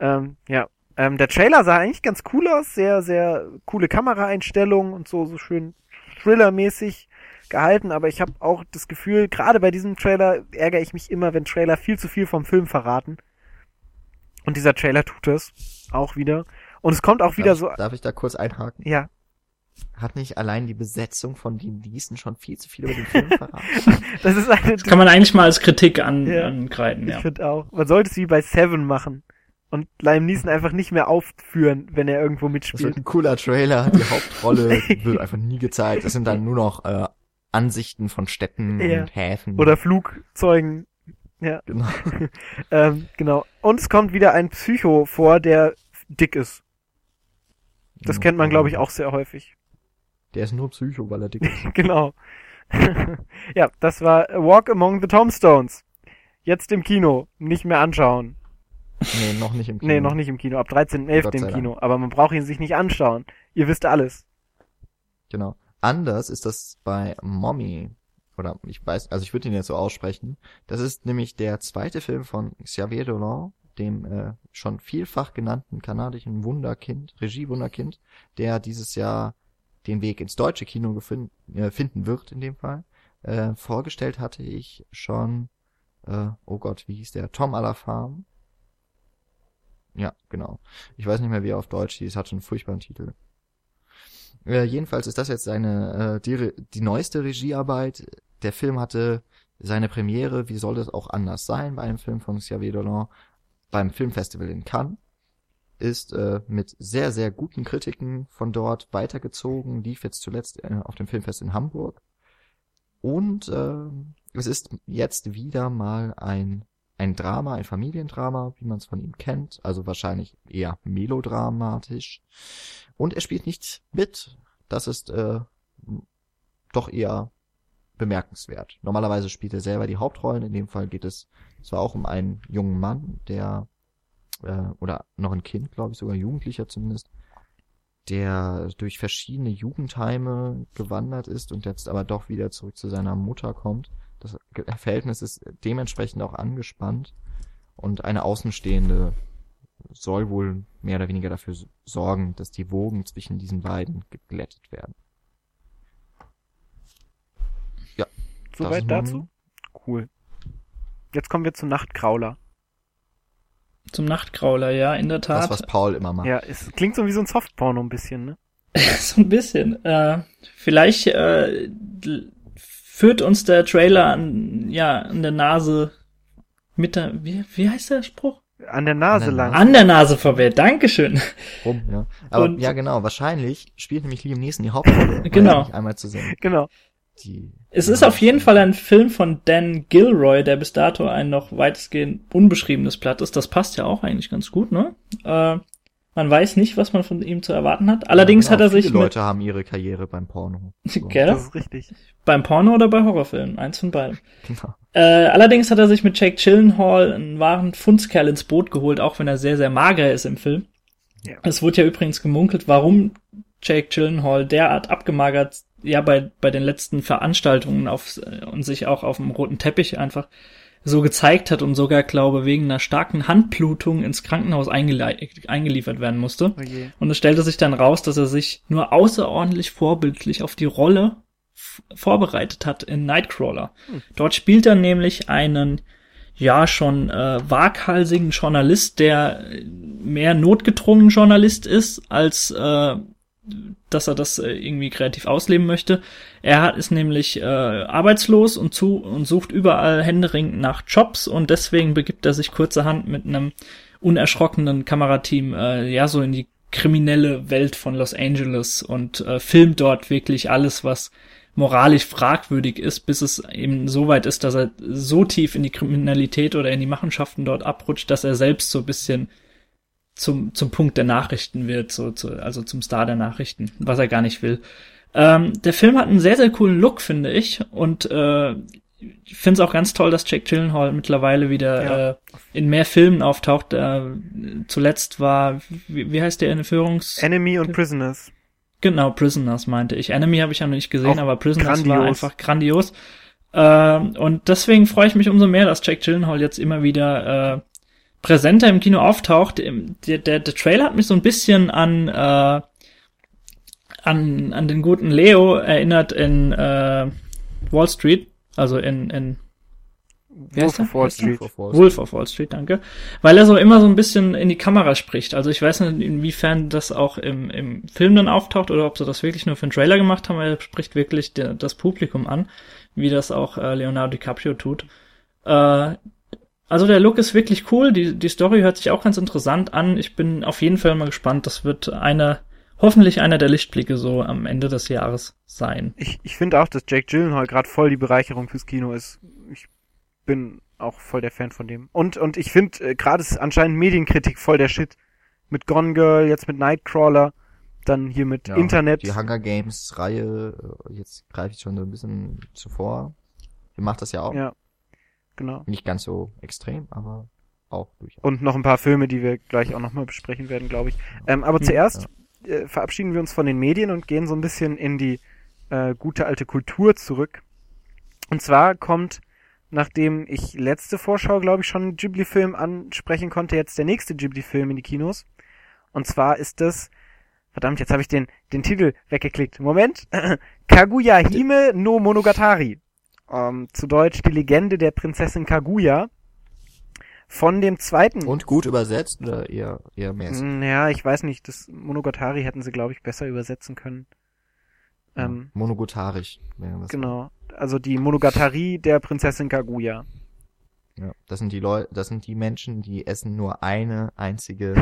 Ähm, ja. Ähm, der Trailer sah eigentlich ganz cool aus, sehr, sehr coole Kameraeinstellungen und so, so schön Thriller-mäßig gehalten, aber ich habe auch das Gefühl, gerade bei diesem Trailer ärgere ich mich immer, wenn Trailer viel zu viel vom Film verraten. Und dieser Trailer tut das auch wieder. Und es kommt auch wieder darf, so, darf ich da kurz einhaken? ja, Hat nicht allein die Besetzung von Dean Neeson schon viel zu viel über den Film verraten? das ist eine, Das kann man eigentlich mal als Kritik an, Ja. angreifen, ich ja. finde auch, man sollte es wie bei Seven machen und Liam Neeson einfach nicht mehr aufführen, wenn er irgendwo Das wird mitspielt. ein cooler Trailer, die Hauptrolle wird einfach nie gezeigt. Das sind dann nur noch äh, Ansichten von Städten Ja. und Häfen. Oder Flugzeugen. Ja, genau. ähm, genau. Und es kommt wieder ein Psycho vor, der dick ist. Das kennt man, glaube ich, auch sehr häufig. Der ist nur Psycho, weil er dick ist. genau. ja, das war A Walk Among the Tombstones. Jetzt im Kino. Nicht mehr anschauen. Nee, noch nicht im Kino. Nee, noch nicht im Kino. Ab 13.11. Gott im Kino. Aber man braucht ihn sich nicht anschauen. Ihr wisst alles. Genau. Anders ist das bei Mommy. Oder ich weiß, also ich würde ihn jetzt so aussprechen. Das ist nämlich der zweite Film von Xavier Dolan, dem äh, schon vielfach genannten kanadischen Wunderkind, Regie-Wunderkind, der dieses Jahr den Weg ins deutsche Kino gefin- äh, finden wird in dem Fall. Äh, vorgestellt hatte ich schon, äh, oh Gott, wie hieß der? Tom à la Farm. Ja, genau. Ich weiß nicht mehr, wie er auf Deutsch hieß, hat schon einen furchtbaren Titel. Äh, jedenfalls ist das jetzt seine äh, die, die neueste Regiearbeit. Der Film hatte seine Premiere, wie soll das auch anders sein bei einem Film von Xavier Dolan, beim Filmfestival in Cannes. Ist äh, mit sehr, sehr guten Kritiken von dort weitergezogen, lief jetzt zuletzt äh, auf dem Filmfest in Hamburg. Und äh, es ist jetzt wieder mal ein ein Drama, ein Familiendrama, wie man es von ihm kennt, also wahrscheinlich eher melodramatisch. Und er spielt nicht mit. Das ist äh, doch eher bemerkenswert. Normalerweise spielt er selber die Hauptrollen. In dem Fall geht es zwar auch um einen jungen Mann, der äh, oder noch ein Kind, glaube ich, sogar Jugendlicher zumindest, der durch verschiedene Jugendheime gewandert ist und jetzt aber doch wieder zurück zu seiner Mutter kommt das Verhältnis ist dementsprechend auch angespannt und eine Außenstehende soll wohl mehr oder weniger dafür sorgen, dass die Wogen zwischen diesen beiden geglättet werden. Ja. Soweit dazu? Cool. Jetzt kommen wir zum Nachtkrauler. Zum Nachtkrauler, ja, in der Tat. Das, was Paul immer macht. Ja, es klingt so wie so ein Softporno ein bisschen, ne? so ein bisschen. Äh, vielleicht äh, führt uns der Trailer an, ja, an der Nase mit der, wie, wie heißt der Spruch? An der Nase an der lang. An der Nase vorbei, Dankeschön. Rum, ja. Aber Und, ja, genau, wahrscheinlich spielt nämlich Liam Neeson die Hauptrolle. genau. Einmal zu sehen. Genau. Die, es ist auf jeden Fall ein Film von Dan Gilroy, der bis dato ein noch weitestgehend unbeschriebenes Blatt ist. Das passt ja auch eigentlich ganz gut, ne? Äh, man weiß nicht, was man von ihm zu erwarten hat. Allerdings ja, genau, hat er sich. Viele Leute haben ihre Karriere beim Porno. So. Gell? Das ist richtig. Beim Porno oder bei Horrorfilmen? Eins von beiden. Genau. Äh, allerdings hat er sich mit Jake Chillenhall einen wahren Fundskerl ins Boot geholt, auch wenn er sehr, sehr mager ist im Film. Ja. Es wurde ja übrigens gemunkelt, warum Jake Chillenhall derart abgemagert, ja, bei, bei den letzten Veranstaltungen auf, und sich auch auf dem roten Teppich einfach so gezeigt hat und sogar, glaube wegen einer starken Handblutung ins Krankenhaus eingeliefert werden musste. Oh und es stellte sich dann raus, dass er sich nur außerordentlich vorbildlich auf die Rolle vorbereitet hat in Nightcrawler. Hm. Dort spielt er nämlich einen ja schon äh, waghalsigen Journalist, der mehr notgedrungen Journalist ist als äh, dass er das äh, irgendwie kreativ ausleben möchte. Er ist nämlich äh, arbeitslos und zu und sucht überall händeringend nach Jobs und deswegen begibt er sich kurzerhand mit einem unerschrockenen Kamerateam äh, ja so in die kriminelle Welt von Los Angeles und äh, filmt dort wirklich alles, was moralisch fragwürdig ist, bis es eben so weit ist, dass er so tief in die Kriminalität oder in die Machenschaften dort abrutscht, dass er selbst so ein bisschen zum, zum Punkt der Nachrichten wird, so, zu, also zum Star der Nachrichten, was er gar nicht will. Ähm, der Film hat einen sehr, sehr coolen Look, finde ich. Und äh, ich finde es auch ganz toll, dass Jack Gyllenhaal mittlerweile wieder ja. äh, in mehr Filmen auftaucht. Äh, zuletzt war, wie, wie heißt der in Führungs... Enemy und Prisoners. Genau, Prisoners meinte ich. Enemy habe ich ja noch nicht gesehen, auch aber Prisoners grandios. war einfach grandios. Äh, und deswegen freue ich mich umso mehr, dass Jack Gyllenhaal jetzt immer wieder äh, präsenter im Kino auftaucht. Der, der, der Trailer hat mich so ein bisschen an äh, an, an den guten Leo erinnert in äh, Wall Street, also in, in Wolf of Wall Street. Wolf of Wall Street, danke. Weil er so immer so ein bisschen in die Kamera spricht. Also ich weiß nicht, inwiefern das auch im, im Film dann auftaucht oder ob sie das wirklich nur für einen Trailer gemacht haben, weil er spricht wirklich der, das Publikum an, wie das auch äh, Leonardo DiCaprio tut. Äh, also der Look ist wirklich cool, die, die Story hört sich auch ganz interessant an. Ich bin auf jeden Fall mal gespannt. Das wird einer, hoffentlich einer der Lichtblicke so am Ende des Jahres sein. Ich, ich finde auch, dass Jake Gyllenhaal gerade voll die Bereicherung fürs Kino ist. Ich bin auch voll der Fan von dem. Und, und ich finde, äh, gerade ist anscheinend Medienkritik voll der Shit. Mit Gone Girl, jetzt mit Nightcrawler, dann hier mit ja, Internet. Die Hunger Games Reihe, äh, jetzt greife ich schon so ein bisschen zuvor. Ihr macht das ja auch. Ja genau. Nicht ganz so extrem, aber auch durchaus. Und noch ein paar Filme, die wir gleich auch nochmal besprechen werden, glaube ich. Ähm, aber hm, zuerst ja. äh, verabschieden wir uns von den Medien und gehen so ein bisschen in die äh, gute alte Kultur zurück. Und zwar kommt, nachdem ich letzte Vorschau, glaube ich, schon einen Ghibli-Film ansprechen konnte, jetzt der nächste Ghibli-Film in die Kinos. Und zwar ist das, verdammt, jetzt habe ich den, den Titel weggeklickt. Moment. Kaguya Hime no Monogatari. Ähm, zu Deutsch die Legende der Prinzessin Kaguya. Von dem zweiten. Und gut übersetzt oder eher, eher mäßig? Mm, ja, ich weiß nicht. Das Monogatari hätten sie, glaube ich, besser übersetzen können. Ähm, Monogatarisch wäre das. Genau. Also die Monogatari der Prinzessin Kaguya. Ja, das sind die Leute, das sind die Menschen, die essen nur eine einzige,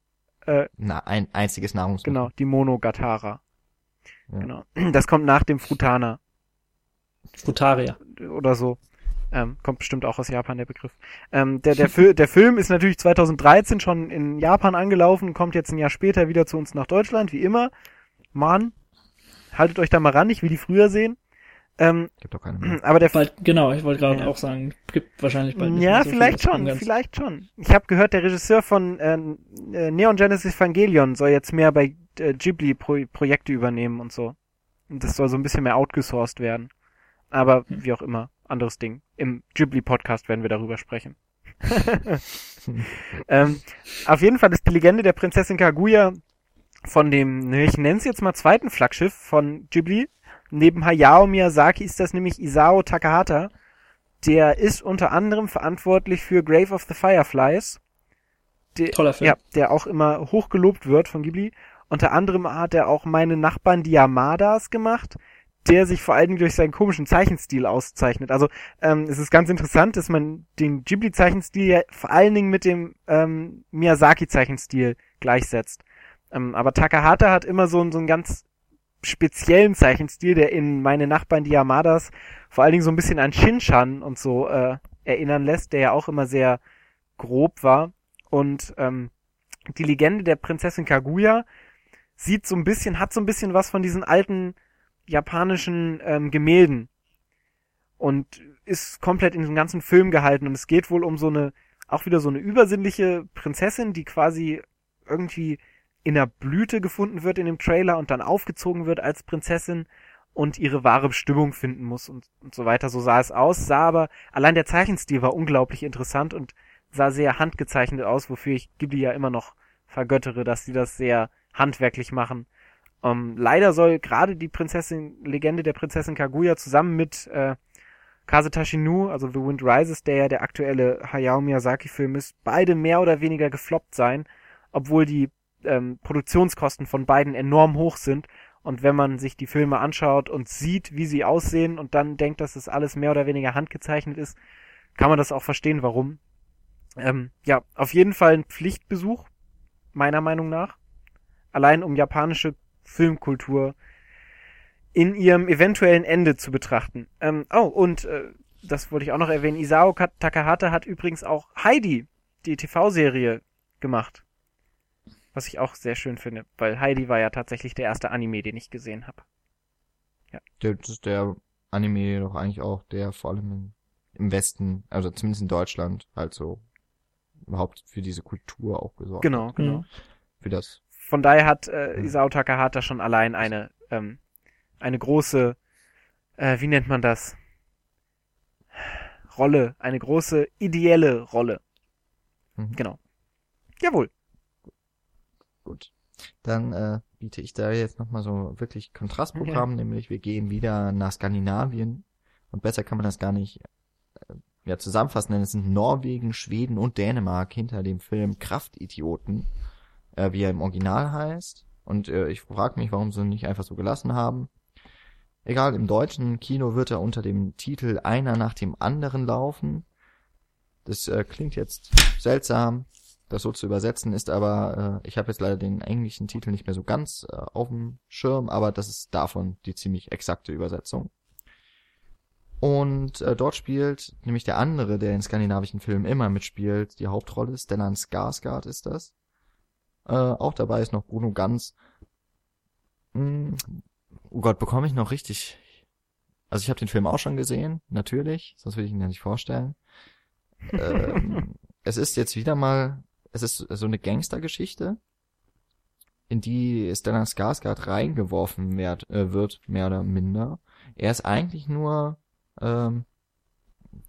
äh, na, ein einziges Nahrungsmittel. Genau, die Monogatara. Ja. Genau. Das kommt nach dem Frutana. Futaria. oder so. Ähm, kommt bestimmt auch aus Japan, der Begriff. Ähm, der, der, Fil der Film ist natürlich 2013 schon in Japan angelaufen, kommt jetzt ein Jahr später wieder zu uns nach Deutschland, wie immer. Mann, haltet euch da mal ran, ich will die früher sehen. Ähm, Gibt doch keine mehr. aber der Bald, genau, ich wollte gerade Ja. auch sagen, gibt wahrscheinlich bald Ja, so vielleicht viele schon, vielleicht schon. Ich habe gehört, der Regisseur von äh, äh, Neon Genesis Evangelion soll jetzt mehr bei äh, Ghibli Pro Projekte übernehmen und so. Und das soll so ein bisschen mehr outgesourced werden. Aber wie auch immer, anderes Ding. Im Ghibli Podcast werden wir darüber sprechen. ähm, auf jeden Fall ist die Legende der Prinzessin Kaguya von dem, ne, ich nenne es jetzt mal zweiten Flaggschiff von Ghibli. Neben Hayao Miyazaki ist das nämlich Isao Takahata. Der ist unter anderem verantwortlich für Grave of the Fireflies. Der, Toller Film. ja, der auch immer hochgelobt wird von Ghibli. Unter anderem hat er auch meine Nachbarn die Yamadas gemacht, der sich vor allen Dingen durch seinen komischen Zeichenstil auszeichnet. Also ähm, es ist ganz interessant, dass man den Ghibli-Zeichenstil ja vor allen Dingen mit dem ähm, Miyazaki-Zeichenstil gleichsetzt. Ähm, aber Takahata hat immer so, einen- so einen ganz speziellen Zeichenstil, der in meine Nachbarn die Yamadas vor allen Dingen so ein bisschen an Shinshan und so äh, erinnern lässt, der ja auch immer sehr grob war. Und ähm, die Legende der Prinzessin Kaguya sieht so ein bisschen, hat so ein bisschen was von diesen alten japanischen ähm, Gemälden und ist komplett in diesem ganzen Film gehalten und es geht wohl um so eine, auch wieder so eine übersinnliche Prinzessin, die quasi irgendwie in der Blüte gefunden wird in dem Trailer und dann aufgezogen wird als Prinzessin und ihre wahre Bestimmung finden muss und, und so weiter. So sah es aus, sah aber, allein der Zeichenstil war unglaublich interessant und sah sehr handgezeichnet aus, wofür ich Ghibli ja immer noch vergöttere, dass sie das sehr handwerklich machen. Ähm, leider soll gerade die Prinzessin, Legende der Prinzessin Kaguya zusammen mit äh, Kazetashi Nu, also The Wind Rises, der ja der aktuelle Hayao Miyazaki-Film ist, beide mehr oder weniger gefloppt sein, obwohl die ähm, Produktionskosten von beiden enorm hoch sind. Und wenn man sich die Filme anschaut und sieht, wie sie aussehen und dann denkt, dass das alles mehr oder weniger handgezeichnet ist, kann man das auch verstehen, warum. Ähm, ja, auf jeden Fall ein Pflichtbesuch, meiner Meinung nach. Allein um japanische Filmkultur in ihrem eventuellen Ende zu betrachten. Ähm, oh, und äh, das wollte ich auch noch erwähnen. Isao Ka- Takahata hat übrigens auch Heidi, die TV-Serie, gemacht. Was ich auch sehr schön finde, weil Heidi war ja tatsächlich der erste Anime, den ich gesehen habe. Der, das ist der Anime doch eigentlich auch, der vor allem im, Westen, also zumindest in Deutschland, halt so überhaupt für diese Kultur auch gesorgt. Genau, hat. genau. Für das. Von daher hat äh, Ja. Isao Takahata schon allein eine ähm, eine große, äh, wie nennt man das? Rolle, eine große ideelle Rolle. Mhm. Genau. Jawohl. Gut. Dann äh, biete ich da jetzt nochmal so wirklich Kontrastprogramm, nämlich wir gehen wieder nach Skandinavien und besser kann man das gar nicht äh, ja, zusammenfassen, denn es sind Norwegen, Schweden und Dänemark hinter dem Film Kraftidioten, äh, wie er im Original heißt. Und äh, ich frage mich, warum sie ihn nicht einfach so gelassen haben. Egal, im deutschen Kino wird er unter dem Titel Einer nach dem anderen laufen. Das äh, klingt jetzt seltsam, das so zu übersetzen ist, aber äh, ich habe jetzt leider den englischen Titel nicht mehr so ganz äh, auf dem Schirm, aber das ist davon die ziemlich exakte Übersetzung. Und äh, dort spielt nämlich der andere, der in skandinavischen Filmen immer mitspielt, die Hauptrolle, Stellan Skarsgård ist das. Äh, auch dabei ist noch Bruno Ganz. Hm, oh Gott, bekomme ich noch richtig... Also ich habe den Film auch schon gesehen, natürlich, sonst würde ich ihn ja nicht vorstellen. ähm, es ist jetzt wieder mal, es ist so eine Gangstergeschichte, in die Stellan Skarsgård reingeworfen wird, äh, wird, mehr oder minder. Er ist eigentlich nur, ähm,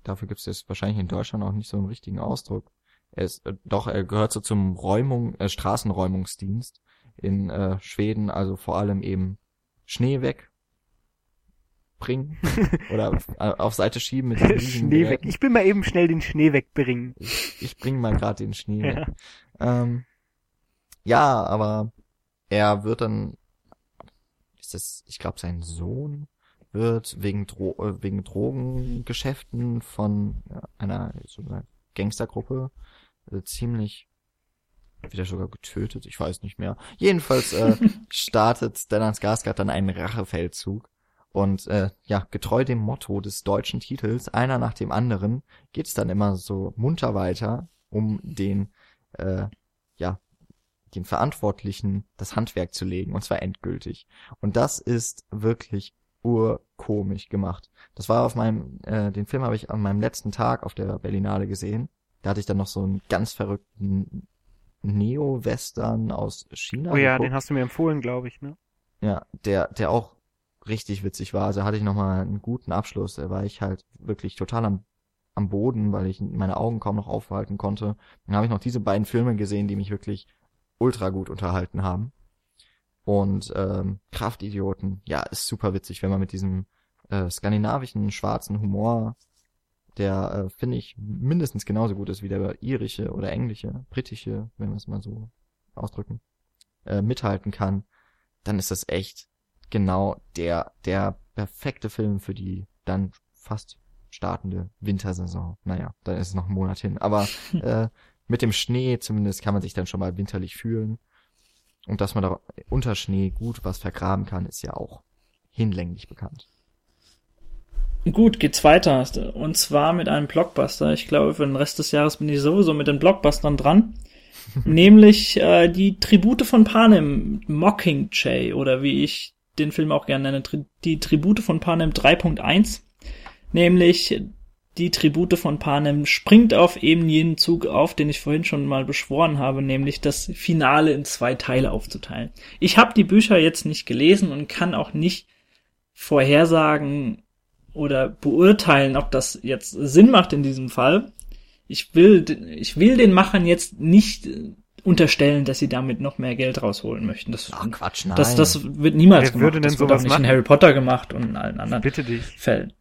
dafür gibt es jetzt wahrscheinlich in Deutschland auch nicht so einen richtigen Ausdruck. Er ist, äh, doch, er gehört so zum Räumung, äh, Straßenräumungsdienst in äh, Schweden, also vor allem eben Schnee weg bringen oder auf, äh, auf Seite schieben mit riesigen Schnee weg. Ich bin mal eben schnell den Schnee wegbringen. Ich, ich bringe mal gerade den Schnee Ja. weg. Ähm, ja, aber er wird dann, ist das, ich glaube, sein Sohn wird wegen, Dro äh, wegen Drogengeschäften von einer, so einer Gangstergruppe äh, ziemlich wieder sogar getötet, ich weiß nicht mehr. Jedenfalls äh, startet Stellan Skarsgård dann einen Rachefeldzug Und äh, ja, getreu dem Motto des deutschen Titels, einer nach dem anderen, geht's dann immer so munter weiter, um den, äh, ja, den Verantwortlichen das Handwerk zu legen, und zwar endgültig. Und das ist wirklich urkomisch gemacht. Das war auf meinem, äh, den Film habe ich an meinem letzten Tag auf der Berlinale gesehen. Da hatte ich dann noch so einen ganz verrückten Neo-Western aus China. Oh ja, geguckt. den hast du mir empfohlen, glaube ich, ne? Ja, der, der auch richtig witzig war. Also hatte ich nochmal einen guten Abschluss. Da war ich halt wirklich total am, am Boden, weil ich meine Augen kaum noch aufhalten konnte. Dann habe ich noch diese beiden Filme gesehen, die mich wirklich ultra gut unterhalten haben. Und ähm, Kraftidioten, ja, ist super witzig, wenn man mit diesem äh, skandinavischen schwarzen Humor, der äh, finde ich mindestens genauso gut ist wie der irische oder englische, britische, wenn wir es mal so ausdrücken, äh, mithalten kann, dann ist das echt genau der der perfekte Film für die dann fast startende Wintersaison. Naja, dann ist es noch ein Monat hin, aber äh, mit dem Schnee zumindest kann man sich dann schon mal winterlich fühlen. Und dass man da unter Schnee gut was vergraben kann, ist ja auch hinlänglich bekannt. Gut, geht's weiter. Und zwar mit einem Blockbuster. Ich glaube, für den Rest des Jahres bin ich sowieso mit den Blockbustern dran. Nämlich äh, die Tribute von Panem, Mockingjay, oder wie ich den Film auch gerne nenne, tri die Tribute von Panem 3.1. Nämlich die Tribute von Panem springt auf eben jenen Zug auf, den ich vorhin schon mal beschworen habe, nämlich das Finale in zwei Teile aufzuteilen. Ich habe die Bücher jetzt nicht gelesen und kann auch nicht vorhersagen oder beurteilen, ob das jetzt Sinn macht in diesem Fall. Ich will, ich will den Machern jetzt nicht unterstellen, dass sie damit noch mehr Geld rausholen möchten. Das, Ach, Quatsch, nein. das, das wird niemals Wer gemacht. würde denn das wird auch nicht in? Harry Potter gemacht und in allen anderen Bitte dich. Fällen.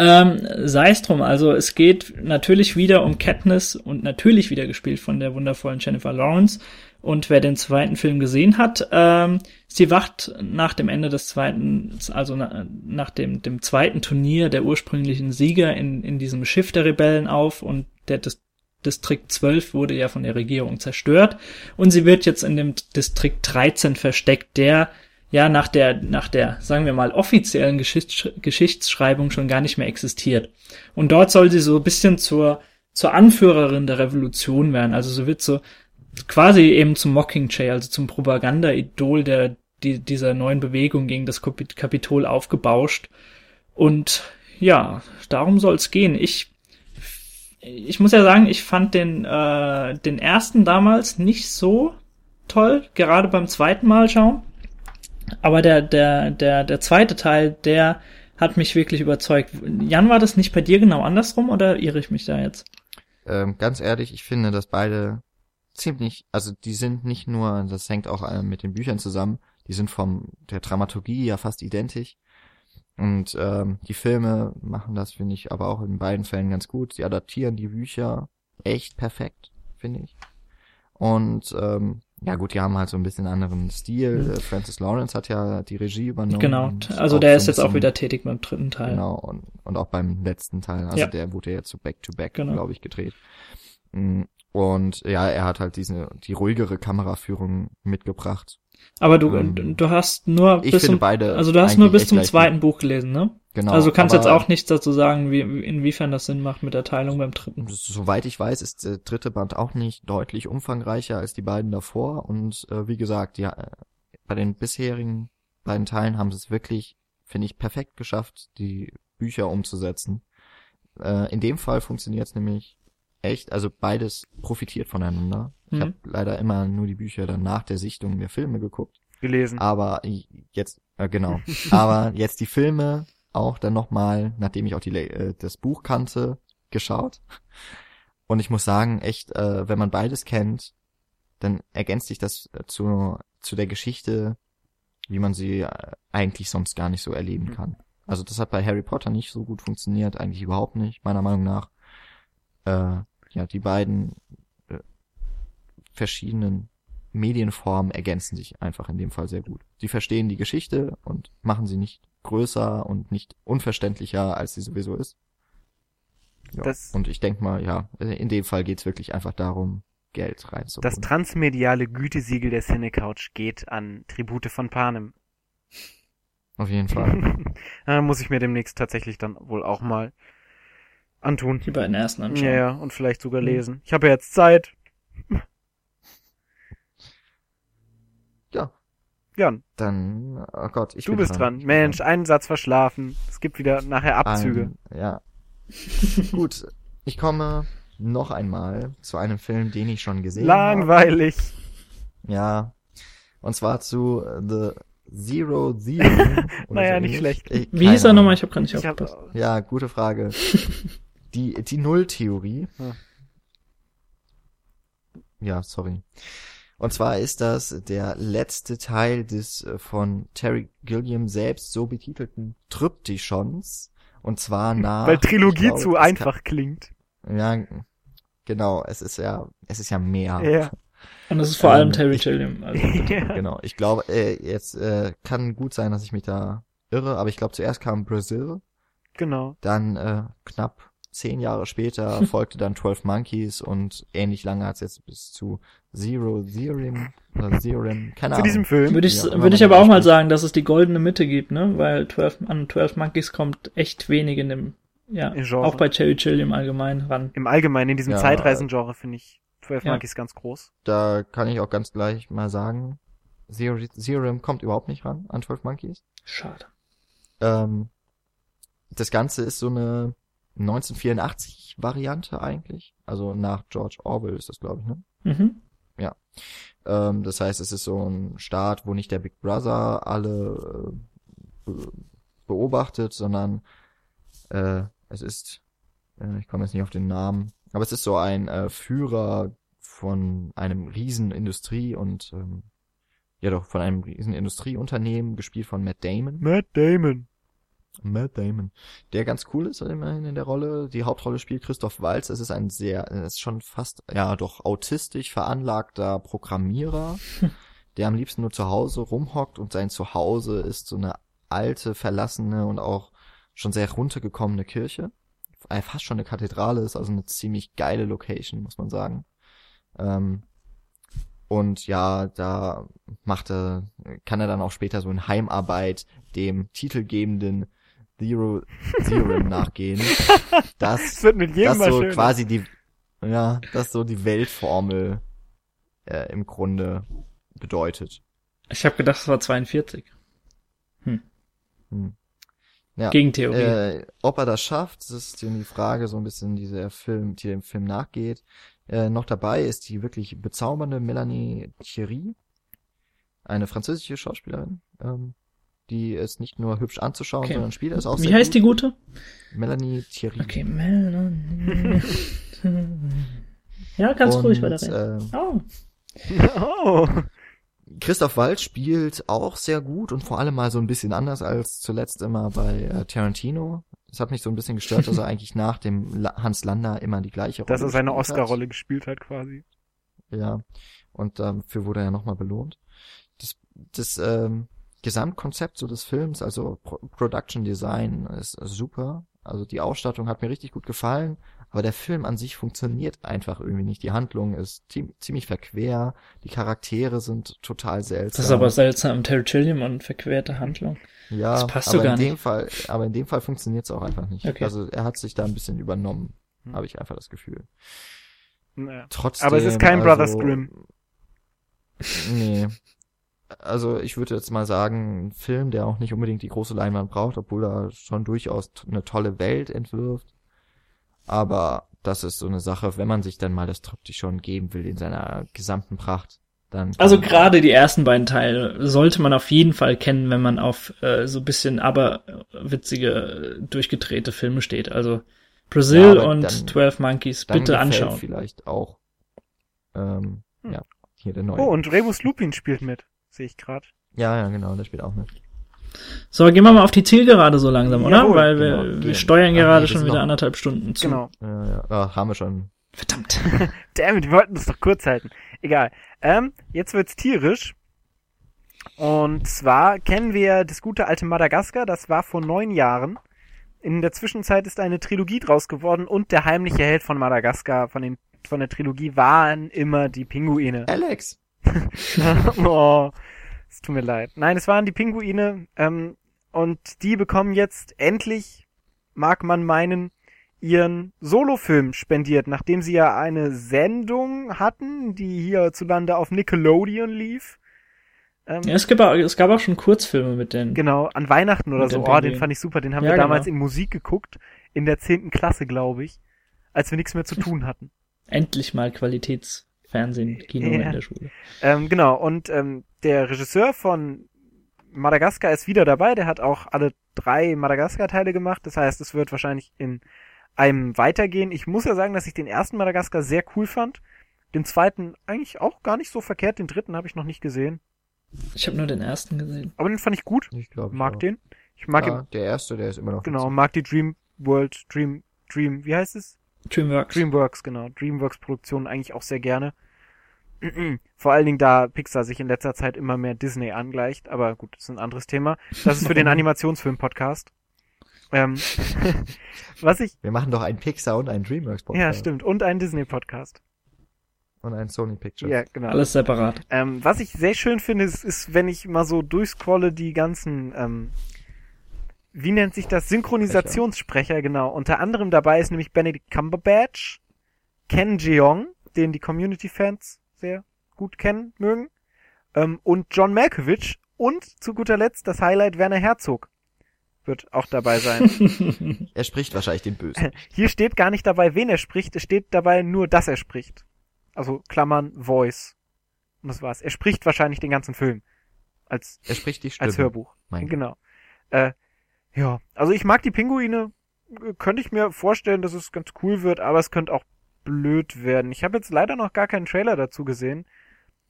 Ähm, sei es drum, also es geht natürlich wieder um Katniss und natürlich wieder gespielt von der wundervollen Jennifer Lawrence. Und wer den zweiten Film gesehen hat, ähm, sie wacht nach dem Ende des zweiten, also na, nach dem, dem zweiten Turnier der ursprünglichen Sieger in, in diesem Schiff der Rebellen auf und der Dis Distrikt 12 wurde ja von der Regierung zerstört und sie wird jetzt in dem Distrikt 13 versteckt, der ja nach der, nach der, sagen wir mal, offiziellen Geschichts Geschichtsschreibung schon gar nicht mehr existiert. Und dort soll sie so ein bisschen zur, zur Anführerin der Revolution werden. Also so wird so quasi eben zum Mockingjay, also zum Propaganda-Idol der, die, dieser neuen Bewegung gegen das Kapit- Kapitol aufgebauscht. Und ja, darum soll es gehen. Ich, ich muss ja sagen, ich fand den, äh, den ersten damals nicht so toll, gerade beim zweiten Mal schauen. Aber der, der, der, der zweite Teil, der hat mich wirklich überzeugt. Jan, war das nicht bei dir genau andersrum oder irre ich mich da jetzt? Ähm, ganz ehrlich, ich finde, dass beide ziemlich, also die sind nicht nur, das hängt auch äh, mit den Büchern zusammen, die sind vom der Dramaturgie ja fast identisch. Und ähm, die Filme machen das, finde ich, aber auch in beiden Fällen ganz gut. Sie adaptieren die Bücher echt perfekt, finde ich. Und ähm, ja gut, die haben halt so ein bisschen anderen Stil. Äh, Francis Lawrence hat ja die Regie übernommen. Genau, also der ist jetzt auch wieder tätig beim dritten Teil. Genau, und, und auch beim letzten Teil. Also Ja. der wurde ja jetzt so Back-to-Back, Genau. glaube ich, gedreht. Und ja, er hat halt diese, die ruhigere Kameraführung mitgebracht. Aber du, Ähm, du hast nur ich bis finde zum, beide also du hast nur bis zum zweiten Buch gelesen, ne? Genau. also du kannst jetzt auch nichts dazu sagen, wie, inwiefern das Sinn macht mit der Teilung beim dritten. Soweit ich weiß, ist der dritte Band auch nicht deutlich umfangreicher als die beiden davor. Und äh, wie gesagt, ja, äh, bei den bisherigen beiden Teilen haben sie es wirklich, finde ich, perfekt geschafft, die Bücher umzusetzen. Äh, in dem Fall funktioniert es nämlich echt, also beides profitiert voneinander. Ich Mhm. habe leider immer nur die Bücher dann nach der Sichtung der Filme geguckt. Gelesen. Aber jetzt, äh, genau. Aber jetzt die Filme auch dann nochmal, nachdem ich auch die, äh, das Buch kannte, geschaut. Und ich muss sagen, echt, äh, wenn man beides kennt, dann ergänzt sich das äh, zu, zu der Geschichte, wie man sie äh, eigentlich sonst gar nicht so erleben Mhm. kann. Also das hat bei Harry Potter nicht so gut funktioniert, eigentlich überhaupt nicht, meiner Meinung nach. Äh, ja, die beiden äh, verschiedenen Medienformen ergänzen sich einfach in dem Fall sehr gut. Sie verstehen die Geschichte und machen sie nicht größer und nicht unverständlicher, als sie sowieso ist. Ja, Das- und ich denke mal, ja, in dem Fall geht's wirklich einfach darum, Geld reinzuholen. Das transmediale Gütesiegel der Cinecouch geht an Tribute von Panem. Auf jeden Fall. Muss ich mir demnächst tatsächlich dann wohl auch mal antun. Die beiden ersten anschauen. Ja, ja, und vielleicht sogar lesen. Ich habe ja jetzt Zeit. Ja, Jan, dann, oh Gott, ich du bin bist dran. Bin Mensch, einen Satz verschlafen. Es gibt wieder nachher Abzüge. Ein, ja. Gut, ich komme noch einmal zu einem Film, den ich schon gesehen habe. Langweilig. Ja. Und zwar zu äh, The Zero Zero. Naja, so nicht schlecht. Ich- Wie keine hieß er nochmal? Ich habe gar nicht hab, aufgepasst. Ja, gute Frage. Die, die Nulltheorie. Hm. Ja, sorry. Und zwar ist das der letzte Teil des äh, von Terry Gilliam selbst so betitelten Tryptychons. Und zwar nach. weil Trilogie glaube, zu einfach klingt. Kann, ja, genau. Es ist ja, es ist ja mehr. Ja. Und das ist vor Ähm, allem Terry Gilliam. Also, ja. Genau. Ich glaube, äh, jetzt äh, kann gut sein, dass ich mich da irre, aber ich glaube, zuerst kam Brazil, Genau. dann äh, knapp zehn Jahre später folgte dann 12 Monkeys und ähnlich lange hat es jetzt bis zu Zero Theorem oder Theorem, keine Zu Ahnung. diesem Film. würde ich, Ja, würde ich mal aber auch mal richtig. sagen, dass es die goldene Mitte gibt, ne? Weil 12, an 12 Monkeys kommt echt wenig in dem, ja, Im Genre. auch bei Terry Gilliam allgemein ran. Im Allgemeinen, in diesem Ja. Zeitreisengenre finde ich 12 Ja. Monkeys ganz groß. Da kann ich auch ganz gleich mal sagen, Zero Theorem kommt überhaupt nicht ran an 12 Monkeys. Schade. Ähm, das Ganze ist so eine 1984 Variante eigentlich. Also nach George Orwell ist das, glaube ich, ne? Mhm. Ähm, das heißt, es ist so ein Staat, wo nicht der Big Brother alle äh, be beobachtet, sondern äh, es ist, äh, ich komme jetzt nicht auf den Namen, aber es ist so ein äh, Führer von einem riesen Industrie und ähm, ja doch von einem riesen Industrieunternehmen, gespielt von Matt Damon. Matt Damon. Matt Damon, der ganz cool ist immerhin in der Rolle. Die Hauptrolle spielt Christoph Waltz. Es ist ein sehr, es ist schon fast, ja doch autistisch veranlagter Programmierer, der am liebsten nur zu Hause rumhockt und sein Zuhause ist so eine alte, verlassene und auch schon sehr runtergekommene Kirche. Äh, Fast schon eine Kathedrale ist, also eine ziemlich geile Location, muss man sagen. Ähm, und ja, da macht er, kann er dann auch später so in Heimarbeit dem titelgebenden Zero Theorem nachgehen. Es Das, wird mit jedem das mal so schöner. quasi die, ja, das so die Weltformel äh, im Grunde bedeutet. Ich habe gedacht, es war 42. Hm. Ja, Gegentheorie. äh, ob er das schafft, das ist die Frage, so ein bisschen die der Film, die dem Film nachgeht. Äh, noch dabei ist die wirklich bezaubernde Melanie Thierry, eine französische Schauspielerin, ähm, die ist nicht nur hübsch anzuschauen, Okay. sondern spielt es auch Wie sehr heißt gut. die gute? Melanie Thierry. Okay, Melanie. ja, ganz Und, ruhig weiterreden. äh, Oh. Oh. Christoph Waltz spielt auch sehr gut und vor allem mal so ein bisschen anders als zuletzt immer bei äh, Tarantino. Es hat mich so ein bisschen gestört, dass er eigentlich nach dem La Hans Lander immer die gleiche Rolle Dass er seine gespielt hat. Oscar-Rolle gespielt hat, quasi. Ja, und dafür wurde er ja nochmal belohnt. Das, das ähm, Gesamtkonzept so des Films, also Pro Production Design ist super. Also die Ausstattung hat mir richtig gut gefallen, aber der Film an sich funktioniert einfach irgendwie nicht. Die Handlung ist ziem- ziemlich verquer, die Charaktere sind total seltsam. Das ist aber seltsam. Terry Gilliam und verquerte Handlung. ja, das passt aber so gar in dem nicht. Fall, aber in dem Fall funktioniert es auch einfach nicht. Okay. Also er hat sich da ein bisschen übernommen, Hm. habe ich einfach das Gefühl. Naja. Trotzdem, Aber es ist kein also, Brothers Grimm. Nee. Also ich würde jetzt mal sagen, ein Film, der auch nicht unbedingt die große Leinwand braucht, obwohl er schon durchaus eine tolle Welt entwirft. Aber das ist so eine Sache, wenn man sich dann mal das Triptychon geben will in seiner gesamten Pracht, dann. Also gerade die ersten beiden Teile sollte man auf jeden Fall kennen, wenn man auf äh, so ein bisschen aber witzige, äh, durchgedrehte Filme steht. Also Brazil Ja, und dann- 12 Monkeys bitte anschauen. Vielleicht auch. Ähm, Hm. Ja, hier der neue. Oh, und Rebus Lupin spielt mit. Sehe ich gerade. Ja, ja, genau, der spielt auch mit. So, gehen wir mal auf die Zielgerade so langsam, oder? Jawohl, Weil wir, genau, wir steuern Ach, gerade nee, schon wieder noch- anderthalb Stunden zu. Genau. Ja, ja, ja, haben wir schon. Verdammt. Damn, wir wollten das doch kurz halten. Egal. Ähm, jetzt wird's tierisch. Und zwar kennen wir das gute alte Madagaskar, das war vor neun Jahren. In der Zwischenzeit ist eine Trilogie draus geworden und der heimliche Held von Madagaskar, von, den, von der Trilogie, waren immer die Pinguine. Alex! oh, es tut mir leid. Nein, es waren die Pinguine. Ähm, und die bekommen jetzt endlich, mag man meinen, ihren Solofilm spendiert, nachdem sie ja eine Sendung hatten, die hierzulande auf Nickelodeon lief. Ähm, ja, es gab, auch, es gab auch schon Kurzfilme mit denen. Genau, an Weihnachten oder so. Oh, den fand ich super. Den haben ja, wir damals genau. in Musik geguckt, in der zehnten Klasse, glaube ich, als wir nichts mehr zu tun hatten. Endlich mal Qualitätsfernsehen, Kino ja. in der Schule. Ähm, genau, und ähm, der Regisseur von Madagaskar ist wieder dabei. Der hat auch alle drei Madagaskar-Teile gemacht. Das heißt, es wird wahrscheinlich in einem weitergehen. Ich muss ja sagen, dass ich den ersten Madagaskar sehr cool fand. Den zweiten eigentlich auch gar nicht so verkehrt. Den dritten habe ich noch nicht gesehen. Ich habe nur den ersten gesehen. Aber den fand ich gut. Ich glaube. Mag auch. den. Ich mag ja, ihn. Der erste, der ist immer noch. Genau, mag die Dream World, Dream, Dream, wie heißt es? Dreamworks. Dreamworks, genau. Dreamworks Produktionen eigentlich auch sehr gerne. Vor allen Dingen, da Pixar sich in letzter Zeit immer mehr Disney angleicht, aber gut, das ist ein anderes Thema. Das ist für den Animationsfilm-Podcast. Ähm, was ich. Wir machen doch einen Pixar und einen Dreamworks Podcast. Ja, stimmt. Und einen Disney Podcast. Und einen Sony Pictures. Ja, genau. Alles separat. Ähm, was ich sehr schön finde, ist, ist, wenn ich mal so durchscrolle, die ganzen, ähm, wie nennt sich das? Synchronisationssprecher, Sprecher. genau. Unter anderem dabei ist nämlich Benedict Cumberbatch, Ken Jeong, den die Community-Fans sehr gut kennen mögen, ähm, und John Malkovich und zu guter Letzt das Highlight Werner Herzog wird auch dabei sein. er spricht wahrscheinlich den Bösen. Hier steht gar nicht dabei, wen er spricht, es steht dabei nur, dass er spricht. Also Klammern Voice. Und das war's. Er spricht wahrscheinlich den ganzen Film. Als, er spricht die Stimme. Als Hörbuch. Mein genau. Äh, ja, also ich mag die Pinguine. Könnte ich mir vorstellen, dass es ganz cool wird, aber es könnte auch blöd werden. Ich habe jetzt leider noch gar keinen Trailer dazu gesehen.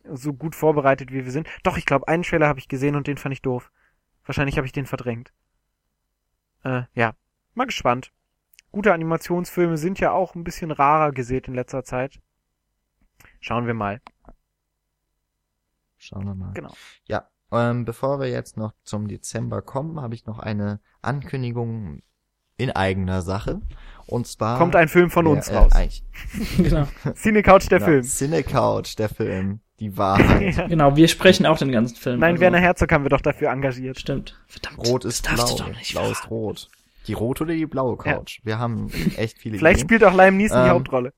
So gut vorbereitet wie wir sind. Doch, ich glaube, einen Trailer habe ich gesehen und den fand ich doof. Wahrscheinlich habe ich den verdrängt. Äh, ja. Mal gespannt. Gute Animationsfilme sind ja auch ein bisschen rarer gesät in letzter Zeit. Schauen wir mal. Schauen wir mal. Genau. Ja, ähm, bevor wir jetzt noch zum Dezember kommen, habe ich noch eine Ankündigung in eigener Sache. Und zwar kommt ein Film von der, uns äh, raus. Äh, genau. Cine Couch der genau, Film. Cine Couch der Film. Die Wahrheit. ja. Genau, wir sprechen auch den ganzen Film. Nein, also. Werner Herzog haben wir doch dafür engagiert. Stimmt. Verdammt. Rot ist blau. Blau ist rot. Die rote oder die blaue Couch? Ja. Wir haben echt viele. Vielleicht Ideen. spielt auch Liam Neeson ähm, die Hauptrolle.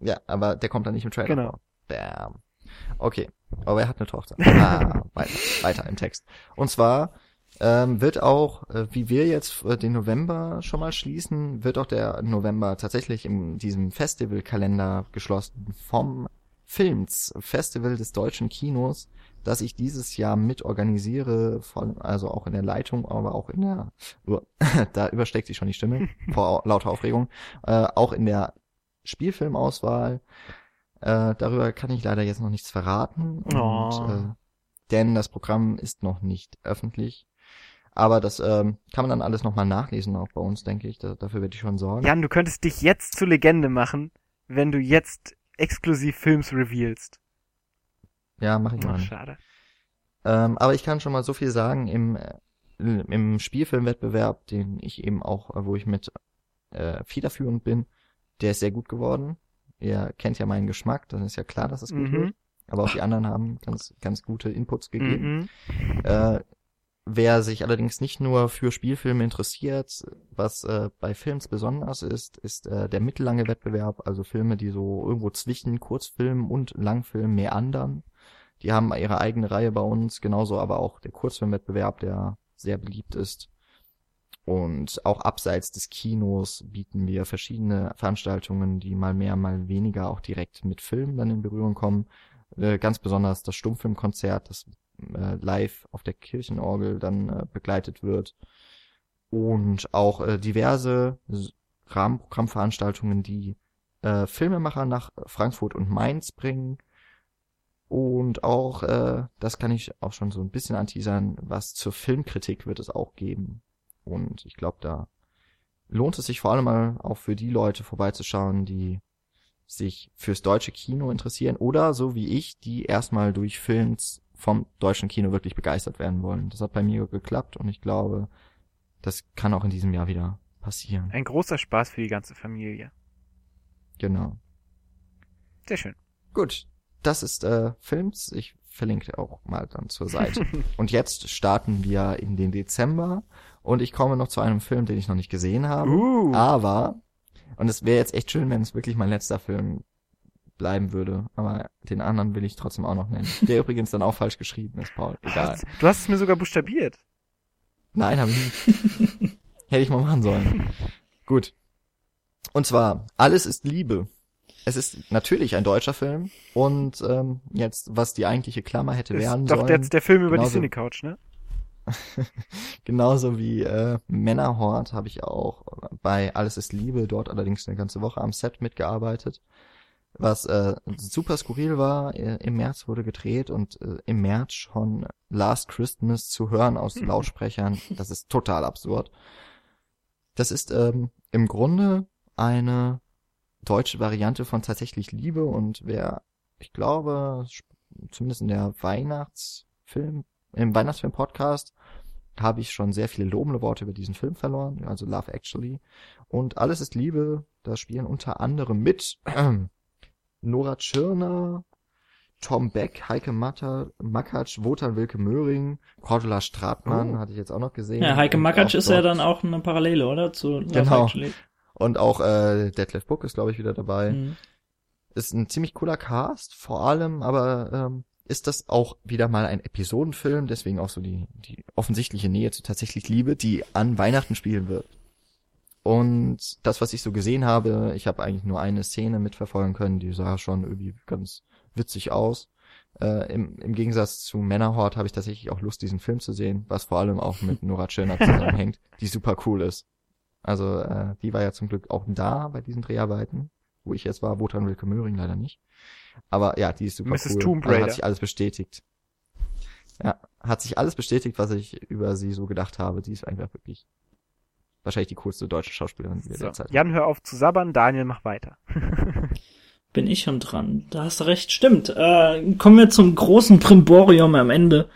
Ja, aber der kommt dann nicht im Trailer. Genau. Bam. Okay. Aber er hat eine Tochter. Ah, weiter, weiter im Text. Und zwar ähm, wird auch, äh, wie wir jetzt äh, den November schon mal schließen, wird auch der November tatsächlich in diesem Festivalkalender geschlossen vom Films, Festival des deutschen Kinos, das ich dieses Jahr mitorganisiere, von, also auch in der Leitung, aber auch in der, uh, da übersteckt sich schon die Stimme vor lauter Aufregung, äh, auch in der Spielfilmauswahl. Äh, darüber kann ich leider jetzt noch nichts verraten. Und, oh. äh, denn das Programm ist noch nicht öffentlich. Aber das ähm, kann man dann alles nochmal nachlesen, auch bei uns, denke ich. Da, dafür werde ich schon sorgen. Jan, du könntest dich jetzt zur Legende machen, wenn du jetzt exklusiv Films revealst. Ja, mache ich oh, mal. Schade. Ähm, aber ich kann schon mal so viel sagen, im, äh, im Spielfilmwettbewerb, den ich eben auch, wo ich mit äh, federführend bin, der ist sehr gut geworden. Ihr kennt ja meinen Geschmack, dann ist ja klar, dass es gut mhm. wird. Aber auch die anderen haben ganz, ganz gute Inputs gegeben. Mhm. Äh, wer sich allerdings nicht nur für Spielfilme interessiert, was äh, bei Films besonders ist, ist äh, der mittellange Wettbewerb, also Filme, die so irgendwo zwischen Kurzfilm und Langfilm mehr andern. Die haben ihre eigene Reihe bei uns, genauso aber auch der Kurzfilmwettbewerb, der sehr beliebt ist. Und auch abseits des Kinos bieten wir verschiedene Veranstaltungen, die mal mehr, mal weniger auch direkt mit Filmen dann in Berührung kommen. Äh, ganz besonders das Stummfilmkonzert, das äh, live auf der Kirchenorgel dann äh, begleitet wird. Und auch diverse Rahmenprogrammveranstaltungen, die Filmemacher nach Frankfurt und Mainz bringen. Und auch, das kann ich auch schon so ein bisschen anteasern, was zur Filmkritik wird es auch geben. Und ich glaube, da lohnt es sich vor allem mal auch für die Leute vorbeizuschauen, die sich fürs deutsche Kino interessieren oder so wie ich, die erstmal durch Films vom deutschen Kino wirklich begeistert werden wollen. Das hat bei mir geklappt und ich glaube, das kann auch in diesem Jahr wieder passieren. Ein großer Spaß für die ganze Familie. Genau. Sehr schön. Gut, das ist äh, Films. Ich verlinke auch mal dann zur Seite. und jetzt starten wir in den Dezember und ich komme noch zu einem Film, den ich noch nicht gesehen habe. Uh. Aber, und es wäre jetzt echt schön, wenn es wirklich mein letzter Film bleiben würde. Aber den anderen will ich trotzdem auch noch nennen. Der übrigens dann auch falsch geschrieben ist, Paul. Egal. Du hast es mir sogar buchstabiert. Nein, habe ich nicht. Hätte ich mal machen sollen. Gut. Und zwar, Alles ist Liebe. Es ist natürlich ein deutscher Film und ähm, jetzt, was die eigentliche Klammer hätte Das werden ist doch sollen. der, der Film über die genauso- Cinecouch, ne? Genauso wie äh, Männerhort habe ich auch bei Alles ist Liebe dort allerdings eine ganze Woche am Set mitgearbeitet. Was äh, super skurril war, äh, im März wurde gedreht und äh, im März schon Last Christmas zu hören aus Mhm. Lautsprechern. Das ist total absurd. Das ist ähm, im Grunde eine deutsche Variante von tatsächlich Liebe und wer, ich glaube, zumindest in der Weihnachtsfilm, im Weihnachtsfilm-Podcast habe ich schon sehr viele lobende Worte über diesen Film verloren, also Love Actually. Und Alles ist Liebe, da spielen unter anderem mit Nora Tschirner, Tom Beck, Heike Matter, Makatsch, Wotan Wilke Möhring, Cordula Stratmann Oh. hatte ich jetzt auch noch gesehen. Ja, Heike Makatsch ist ja dann auch eine Parallele, oder? Zu Love Genau. Actually. Und auch äh, Detlef Book ist, glaube ich, wieder dabei. Mhm. Ist ein ziemlich cooler Cast, vor allem, aber ähm, ist das auch wieder mal ein Episodenfilm, deswegen auch so die, die offensichtliche Nähe zu tatsächlich Liebe, die an Weihnachten spielen wird. Und das, was ich so gesehen habe, ich habe eigentlich nur eine Szene mitverfolgen können, die sah schon irgendwie ganz witzig aus. Äh, im, Im Gegensatz zu Männerhort habe ich tatsächlich auch Lust, diesen Film zu sehen, was vor allem auch mit Nora Tschirner zusammenhängt, die super cool ist. Also äh, die war ja zum Glück auch da bei diesen Dreharbeiten, wo ich jetzt war, Wotan Wilke Möhring leider nicht. Aber ja, die ist super Mrs. cool. Tomb Also Raider. hat sich alles bestätigt. Ja, hat sich alles bestätigt, was ich über sie so gedacht habe. Die ist einfach wirklich wahrscheinlich die coolste deutsche Schauspielerin So. derzeit haben. Jan, hör auf zu sabbern, Daniel, mach weiter. Bin ich schon dran. Da hast du recht, stimmt. Äh, kommen wir zum großen Primborium am Ende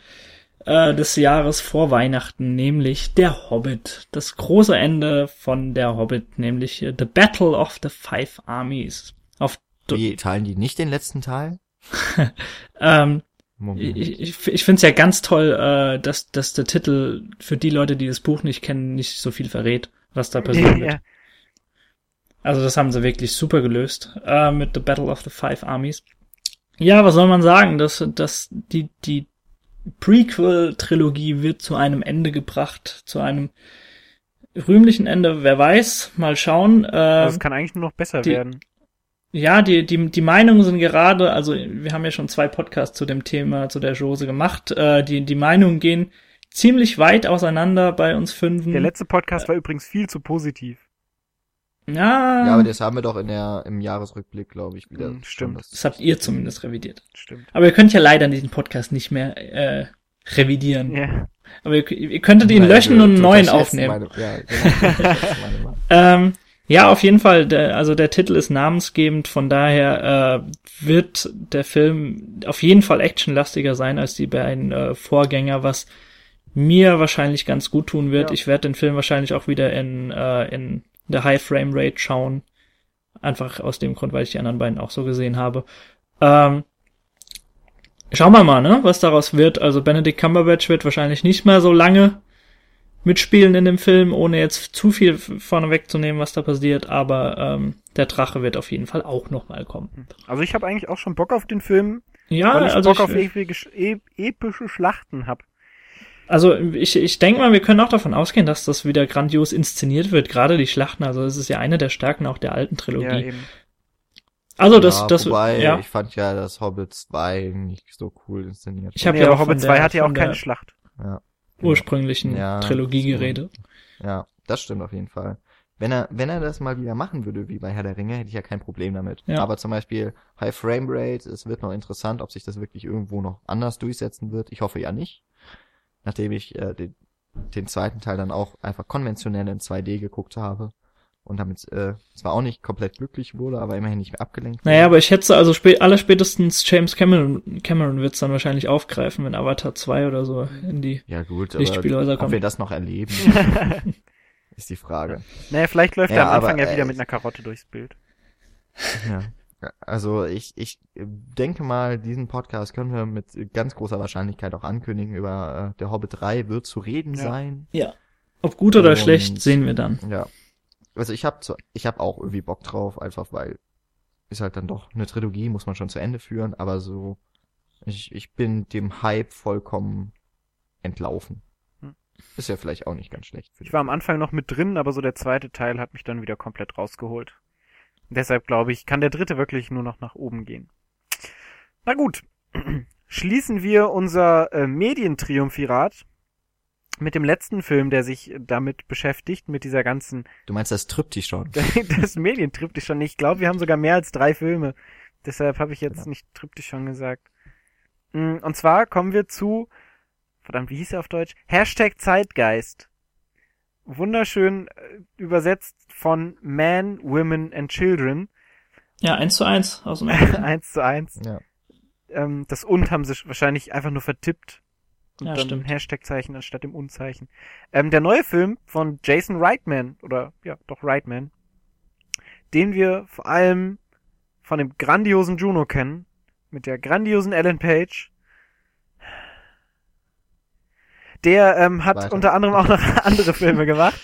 äh, des Jahres vor Weihnachten, nämlich der Hobbit. Das große Ende von der Hobbit, nämlich äh, The Battle of the Five Armies. Wie teilen die nicht den letzten Teil? ähm, Moment. ich ich, ich finde es ja ganz toll, äh, dass, dass der Titel für die Leute, die das Buch nicht kennen, nicht so viel verrät, was da passieren wird. Ja. Also das haben sie wirklich super gelöst äh, mit The Battle of the Five Armies. Ja, was soll man sagen? Das, das, die, die Prequel-Trilogie wird zu einem Ende gebracht, zu einem rühmlichen Ende. Wer weiß, mal schauen. Äh, Also es kann eigentlich nur noch besser die- werden. Ja, die, die, die Meinungen sind gerade, also wir haben ja schon zwei Podcasts zu dem Thema, zu der Jose gemacht. Äh, die, die Meinungen gehen ziemlich weit auseinander bei uns Fünfen. Der letzte Podcast war übrigens viel zu positiv. ja, ja, aber das haben wir doch in der im Jahresrückblick, glaube ich, wieder. Hm, stimmt. schon, das habt ihr zumindest revidiert. Stimmt. Aber ihr könnt ja leider diesen Podcast nicht mehr äh, revidieren. Ja. Aber ihr, ihr könntet ihn Nein, löschen du- und einen neuen aufnehmen. Meine, ja, genau, meine. Ähm, ja, auf jeden Fall. Der, also der Titel ist namensgebend, von daher äh, wird der Film auf jeden Fall actionlastiger sein als die beiden äh, Vorgänger, was mir wahrscheinlich ganz gut tun wird. Ja. Ich werde den Film wahrscheinlich auch wieder in, äh, in der High Frame Rate schauen. Einfach aus dem Grund, weil ich die anderen beiden auch so gesehen habe. Ähm, schauen wir mal, ne, was daraus wird. Also Benedict Cumberbatch wird wahrscheinlich nicht mehr so lange mitspielen in dem Film, ohne jetzt zu viel vorne wegzunehmen, was da passiert, aber ähm, der Drache wird auf jeden Fall auch nochmal kommen. Also ich habe eigentlich auch schon Bock auf den Film, Ja, weil ich also Bock ich, auf epige, e epische Schlachten hab. also ich, ich denke mal, wir können auch davon ausgehen, dass das wieder grandios inszeniert wird, gerade die Schlachten, also es ist ja eine der Stärken auch der alten Ja, Trilogie. eben. also das, ja, das, wobei, ja, ich fand ja das Hobbit 2 nicht so cool inszeniert. Ich hab nee, ja aber auch Hobbit von 2 der- hat ja auch keine der- Schlacht. ja. Ursprünglichen Ja, Trilogie so. geredet. Ja, das stimmt auf jeden Fall. Wenn er, wenn er das mal wieder machen würde, wie bei Herr der Ringe, hätte ich ja kein Problem damit. Ja. Aber zum Beispiel High Frame Rate, es wird noch interessant, ob sich das wirklich irgendwo noch anders durchsetzen wird. Ich hoffe ja nicht. Nachdem ich äh, den, den zweiten Teil dann auch einfach konventionell in 2D geguckt habe und damit äh, zwar auch nicht komplett glücklich wurde, aber immerhin nicht mehr abgelenkt Naja, wurde. aber ich schätze, also spä aller spätestens James Cameron, Cameron wird es dann wahrscheinlich aufgreifen, wenn Avatar 2 oder so in die Ja gut, Lichtspielhäuser aber ob kommt. wir das noch erleben, ist die Frage. Naja, vielleicht läuft Ja, er am aber, Anfang ja äh, wieder mit einer Karotte durchs Bild. Ja. Also ich, ich denke mal, diesen Podcast können wir mit ganz großer Wahrscheinlichkeit auch ankündigen. Über äh, der Hobbit 3 wird zu reden Ja. sein. Ja. Ob gut oder Und- schlecht, sehen wir dann. Ja. Also ich habe ich hab auch irgendwie Bock drauf, einfach weil ist halt dann doch eine Trilogie, muss man schon zu Ende führen, aber so ich, ich bin dem Hype vollkommen entlaufen. Hm. Ist ja vielleicht auch nicht ganz schlecht. Ich war am Anfang noch mit drin, aber so der zweite Teil hat mich dann wieder komplett rausgeholt. Deshalb glaube ich, kann der dritte wirklich nur noch nach oben gehen. Na gut. Schließen wir unser äh, Medientriumphirat mit dem letzten Film, der sich damit beschäftigt, mit dieser ganzen, Du meinst das Tryptychon? das Medientriptychon. Ich glaube, wir haben sogar mehr als drei Filme. Deshalb habe ich jetzt Genau. nicht Triptychon gesagt. Mm, Und zwar kommen wir zu, verdammt, wie hieß er auf Deutsch? Hashtag Zeitgeist. Wunderschön äh, übersetzt von Man, Women and Children. Ja, eins zu eins aus dem Englischen. eins zu eins. Ja. Ähm, das Und haben sie wahrscheinlich einfach nur vertippt. Und Ja, dann stimmt. Hashtag-Zeichen anstatt dem Unzeichen. Ähm, der neue Film von Jason Reitman, oder ja, doch Reitman, den wir vor allem von dem grandiosen Juno kennen, mit der grandiosen Ellen Page. Der ähm, hat Weiter. unter anderem auch noch andere Filme gemacht,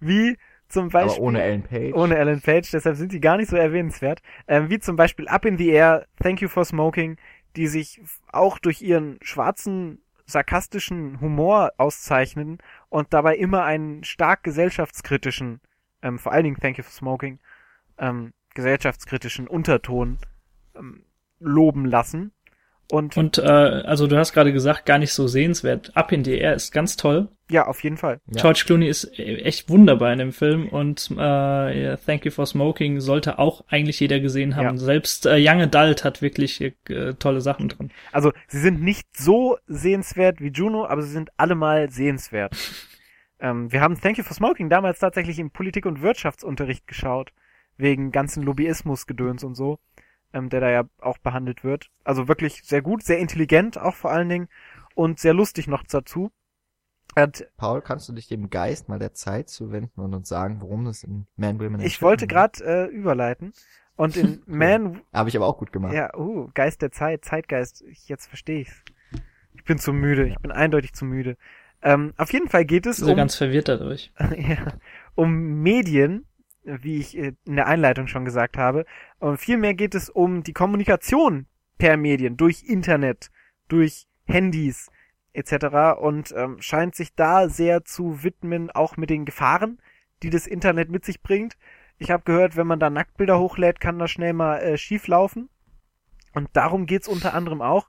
wie zum Beispiel Aber ohne Ellen Page. ohne Ellen Page, deshalb sind die gar nicht so erwähnenswert. Ähm, wie zum Beispiel Up in the Air, Thank You for Smoking, die sich auch durch ihren schwarzen, sarkastischen Humor auszeichnen und dabei immer einen stark gesellschaftskritischen, ähm, vor allen Dingen Thank You for Smoking, ähm, gesellschaftskritischen Unterton ähm, loben lassen. Und, Und äh, also du hast gerade gesagt, gar nicht so sehenswert. Up in the Air ist ganz toll. ja, auf jeden Fall. Ja. George Clooney ist e- echt wunderbar in dem Film und äh, Thank You for Smoking sollte auch eigentlich jeder gesehen haben. Ja. Selbst äh, Young Adult hat wirklich äh, tolle Sachen drin. Also, sie sind nicht so sehenswert wie Juno, aber sie sind allemal sehenswert. ähm, wir haben Thank You for Smoking damals tatsächlich im Politik- und Wirtschaftsunterricht geschaut. Wegen ganzen Lobbyismusgedöns und so, ähm, der da ja auch behandelt wird. Also wirklich sehr gut, sehr intelligent auch vor allen Dingen und sehr lustig noch dazu. Und Paul, kannst du dich dem Geist mal der Zeit zuwenden und uns sagen, worum es in Man, Women ich wollte gerade äh, überleiten. Und in Man, Habe ich aber auch gut gemacht. ja, uh, Geist der Zeit, Zeitgeist, ich, jetzt verstehe ich's. Ich bin zu müde, ich bin eindeutig zu müde. Ähm, auf jeden Fall geht es So um, ganz verwirrt dadurch. ja, um Medien, wie ich äh, in der Einleitung schon gesagt habe. Und vielmehr geht es um die Kommunikation per Medien, durch Internet, durch Handys etc. Und ähm, scheint sich da sehr zu widmen, auch mit den Gefahren, die das Internet mit sich bringt. Ich habe gehört, wenn man da Nacktbilder hochlädt, kann das schnell mal äh, schief laufen. Und darum geht's unter anderem auch.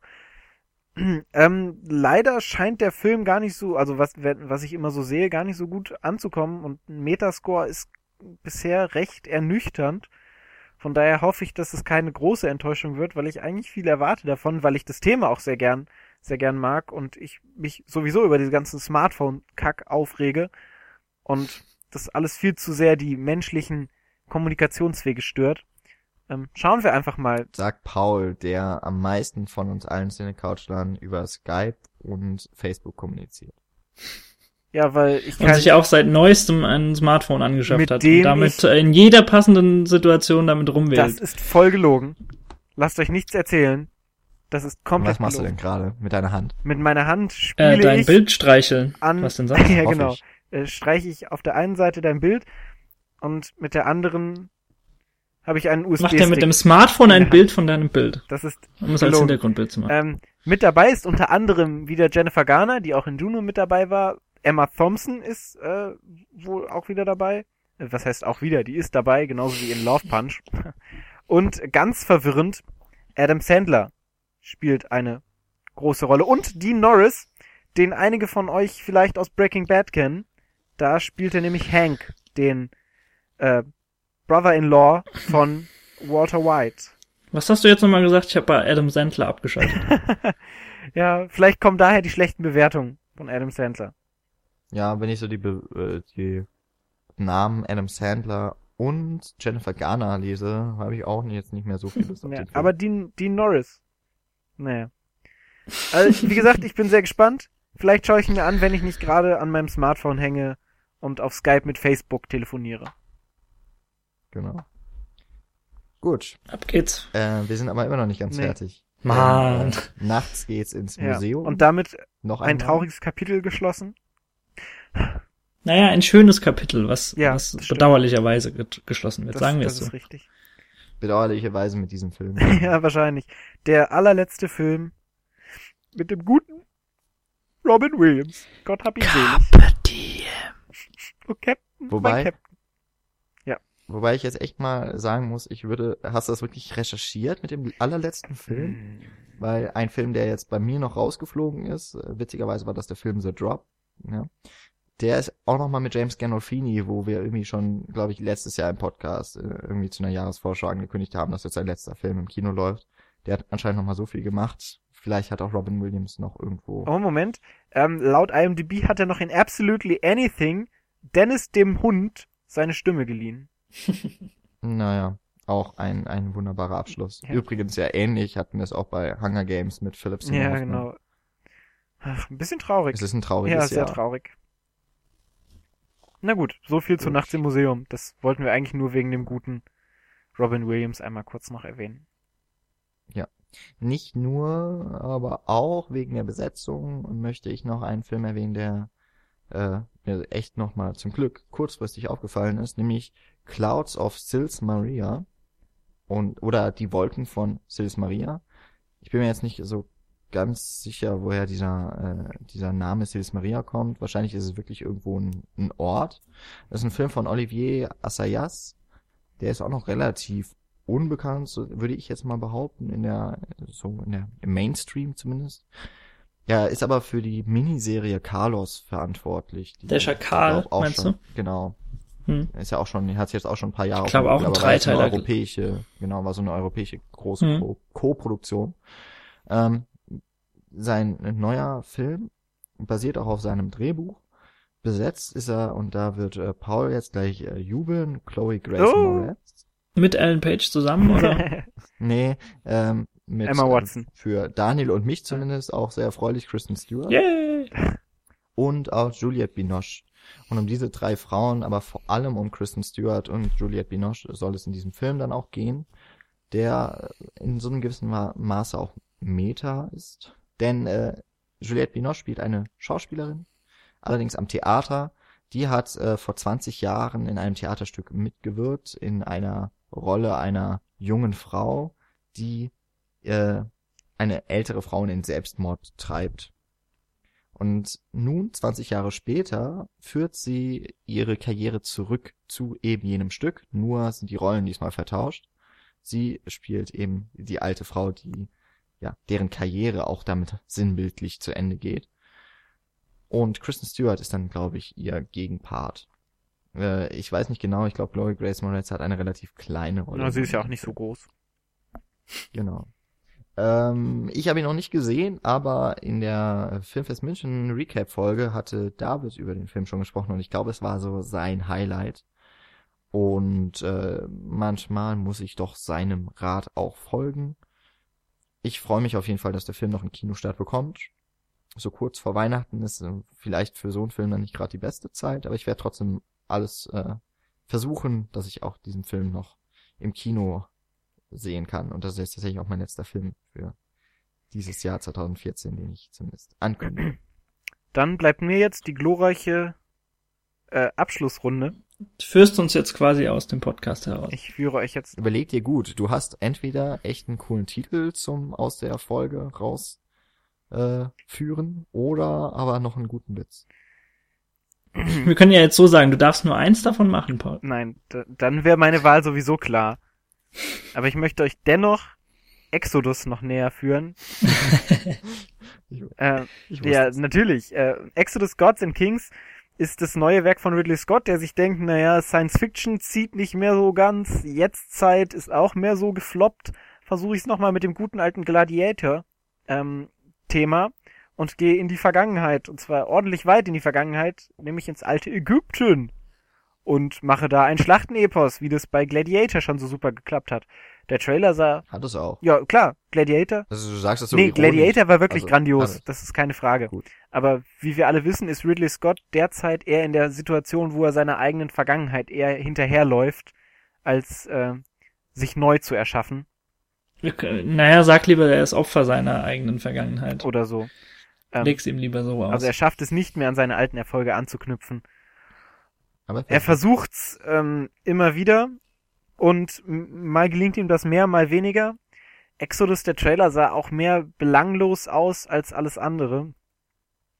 ähm, leider scheint der Film gar nicht so, also was, was ich immer so sehe, gar nicht so gut anzukommen und ein Metascore ist bisher recht ernüchternd. Von daher hoffe ich, dass es keine große Enttäuschung wird, weil ich eigentlich viel erwarte davon, weil ich das Thema auch sehr gern, sehr gern mag und ich mich sowieso über diese ganzen Smartphone-Kack aufrege und das alles viel zu sehr die menschlichen Kommunikationswege stört. Ähm, schauen wir einfach mal. Sagt Paul, der am meisten von uns allen Cinecouchlern über Skype und Facebook kommuniziert. Ja, weil ich Und kann, sich auch seit neuestem ein Smartphone angeschafft Mit hat dem und damit ich- äh, in jeder passenden Situation damit das rumwählt. ist voll gelogen. Lasst euch nichts erzählen. Das ist Und komplett was machst du gelogen. denn gerade mit deiner Hand? Mit meiner Hand spiele Äh, dein ich Bild streicheln. an. Was denn sonst? ja, genau. ich. Äh, streiche ich auf der einen Seite dein Bild und mit der anderen habe ich einen USB-Stick. Macht er mit dem Smartphone ein. Bild von deinem Bild, das ist um es als. Hintergrundbild zu machen. ähm, mit dabei ist unter anderem wieder Jennifer Garner, die auch in Juno mit dabei war. Emma Thompson ist äh, wohl auch wieder dabei. Äh, Was heißt auch wieder? Die ist dabei, genauso wie in Love Punch. Und ganz verwirrend, Adam Sandler spielt eine große Rolle. Und Dean Norris, den einige von euch vielleicht aus Breaking Bad kennen. Da spielt er nämlich Hank, den äh, Brother-in-Law von Walter White. Was hast du jetzt nochmal gesagt? Ich habe bei Adam Sandler abgeschaltet. Ja, vielleicht kommen daher die schlechten Bewertungen von Adam Sandler. Ja, wenn ich so die, Be äh, die Namen Adam Sandler und Jennifer Garner lese, habe ich auch jetzt nicht mehr so viel Lust auf Ja, den Film. aber Dean, Dean Norris. Naja. Also, wie gesagt, ich bin sehr gespannt. Vielleicht schaue ich ihn mir an, wenn ich nicht gerade an meinem Smartphone hänge und auf Skype mit Facebook telefoniere. Genau. Gut, Ab geht's. äh, wir sind aber immer noch nicht ganz Nee. fertig. Mann. Äh, nachts geht's ins Ja. Museum. Und damit noch ein einmal. trauriges Kapitel geschlossen. Naja, ein schönes Kapitel, was, Ja, was das bedauerlicherweise get- geschlossen wird. Das, Sagen wir das es so. ist richtig. Bedauerlicherweise mit diesem Film. ja, wahrscheinlich. Der allerletzte Film mit dem guten Robin Williams. Gott hab ihn selig. Oh, Captain, Wobei- Captain. Wobei ich jetzt echt mal sagen muss, ich würde, hast du das wirklich recherchiert mit dem allerletzten Film? Hm. Weil ein Film, der jetzt bei mir noch rausgeflogen ist, äh, witzigerweise war das der Film The Drop, ja. Der ist auch nochmal mit James Gandolfini, wo wir irgendwie schon, glaube ich, letztes Jahr im Podcast äh, irgendwie zu einer Jahresvorschau angekündigt haben, dass jetzt sein letzter Film im Kino läuft. Der hat anscheinend nochmal so viel gemacht. Vielleicht hat auch Robin Williams noch irgendwo. Oh, Moment. Ähm, laut IMDb hat er noch in Absolutely Anything Dennis dem Hund seine Stimme geliehen. Naja, auch ein, ein wunderbarer Abschluss. Ja. Übrigens ja ähnlich hatten wir es auch bei Hunger Games mit Philip Seymour Ja, genau. Ach, ein bisschen traurig. Es ist ein trauriges Ja, sehr Jahr. traurig. Na gut, so viel zu. Nachts im Museum. Das wollten wir eigentlich nur wegen dem guten Robin Williams einmal kurz noch erwähnen. Nicht nur, aber auch wegen der Besetzung möchte ich noch einen Film erwähnen, der äh, mir echt nochmal zum Glück kurzfristig aufgefallen ist, nämlich Clouds of Sils Maria und oder die Wolken von Sils Maria. Ich bin mir jetzt nicht so ganz sicher, woher dieser äh, dieser Name Sils Maria kommt. Wahrscheinlich ist es wirklich irgendwo ein, ein Ort. Das ist ein Film von Olivier Assayas. Der ist auch noch relativ unbekannt, so würde ich jetzt mal behaupten, in der, so in der, im Mainstream zumindest. Ja, ist aber für die Miniserie Carlos verantwortlich. Der Schakal, glaub, meinst schon, du? Genau. Hm. Ist ja auch schon, hat jetzt auch schon ein paar Jahre. Ich glaube auch ein Dreiteiler. europäische, genau, war so eine europäische große Hm. Co- Co-Produktion. Ähm, sein neuer Film basiert auch auf seinem Drehbuch. Besetzt ist er, und da wird äh, Paul jetzt gleich äh, jubeln, Chloe Grace Oh. Moretz. Mit Ellen Page zusammen, oder? Nee, ähm, mit Emma ähm, Watson. für Daniel und mich zumindest auch sehr erfreulich Kristen Stewart Yay! und auch Juliette Binoche. Und um diese drei Frauen, aber vor allem um Kristen Stewart und Juliette Binoche soll es in diesem Film dann auch gehen, der in so einem gewissen Ma Maße auch Meta ist. Denn äh, Juliette Binoche spielt eine Schauspielerin, allerdings am Theater. Die hat äh, vor 20 Jahren in einem Theaterstück mitgewirkt, in einer Rolle einer jungen Frau, die äh, eine ältere Frau in den Selbstmord treibt. Und nun, 20 Jahre später, führt sie ihre Karriere zurück zu eben jenem Stück, nur sind die Rollen diesmal vertauscht. Sie spielt eben die alte Frau, die, ja, deren Karriere auch damit sinnbildlich zu Ende geht. Und Kristen Stewart ist dann, glaube ich, ihr Gegenpart. Äh, ich weiß nicht genau, ich glaube, Chloe Grace Moretz hat eine relativ kleine Rolle. Na, sie ist ja auch nicht so groß. Genau. Ähm, ich habe ihn noch nicht gesehen, aber in der Filmfest München Recap-Folge hatte David über den Film schon gesprochen und ich glaube, es war so sein Highlight. Und äh, manchmal muss ich doch seinem Rat auch folgen. Ich freue mich auf jeden Fall, dass der Film noch einen Kinostart bekommt. So kurz vor Weihnachten ist äh, vielleicht für so einen Film dann nicht gerade die beste Zeit, aber ich werde trotzdem alles äh, versuchen, dass ich auch diesen Film noch im Kino sehen kann. Und das ist tatsächlich auch mein letzter Film für dieses Jahr 2014, den ich zumindest ankündige. Dann bleibt mir jetzt die glorreiche äh, Abschlussrunde. Du führst uns jetzt quasi aus dem Podcast heraus. Ich führe euch jetzt. Überleg dir gut, du hast entweder echt einen coolen Titel zum aus der Folge raus äh, führen oder aber noch einen guten Witz. Wir können ja jetzt so sagen, du darfst nur eins davon machen, Paul. Nein, dann wäre meine Wahl sowieso klar. Aber ich möchte euch dennoch Exodus noch näher führen. Ich, Äh, ich ja, natürlich. Äh, Exodus Gods and Kings ist das neue Werk von Ridley Scott, der sich denkt, naja, Science Fiction zieht nicht mehr so ganz, Jetztzeit ist auch mehr so gefloppt. Versuche ich es nochmal mit dem guten alten Gladiator ähm, Thema und gehe in die Vergangenheit. Und zwar ordentlich weit in die Vergangenheit, nämlich ins alte Ägypten. Und mache da ein Schlachtenepos, wie das bei Gladiator schon so super geklappt hat. Der Trailer sah, Hat es auch. ja klar, Gladiator Also du sagst das so nee, ironisch. Gladiator war wirklich Also, grandios, also, das ist keine Frage. Gut. Aber wie wir alle wissen, ist Ridley Scott derzeit eher in der Situation, wo er seiner eigenen Vergangenheit eher hinterherläuft, als äh, sich neu zu erschaffen Naja, sag lieber, er ist Opfer seiner eigenen Vergangenheit. oder so. Ähm, Leg's ihm lieber so aus. also er schafft es nicht mehr an seine alten Erfolge anzuknüpfen. Aber Er versucht's ähm, immer wieder und mal gelingt ihm das mehr, mal weniger. Exodus, der Trailer, sah auch mehr belanglos aus als alles andere.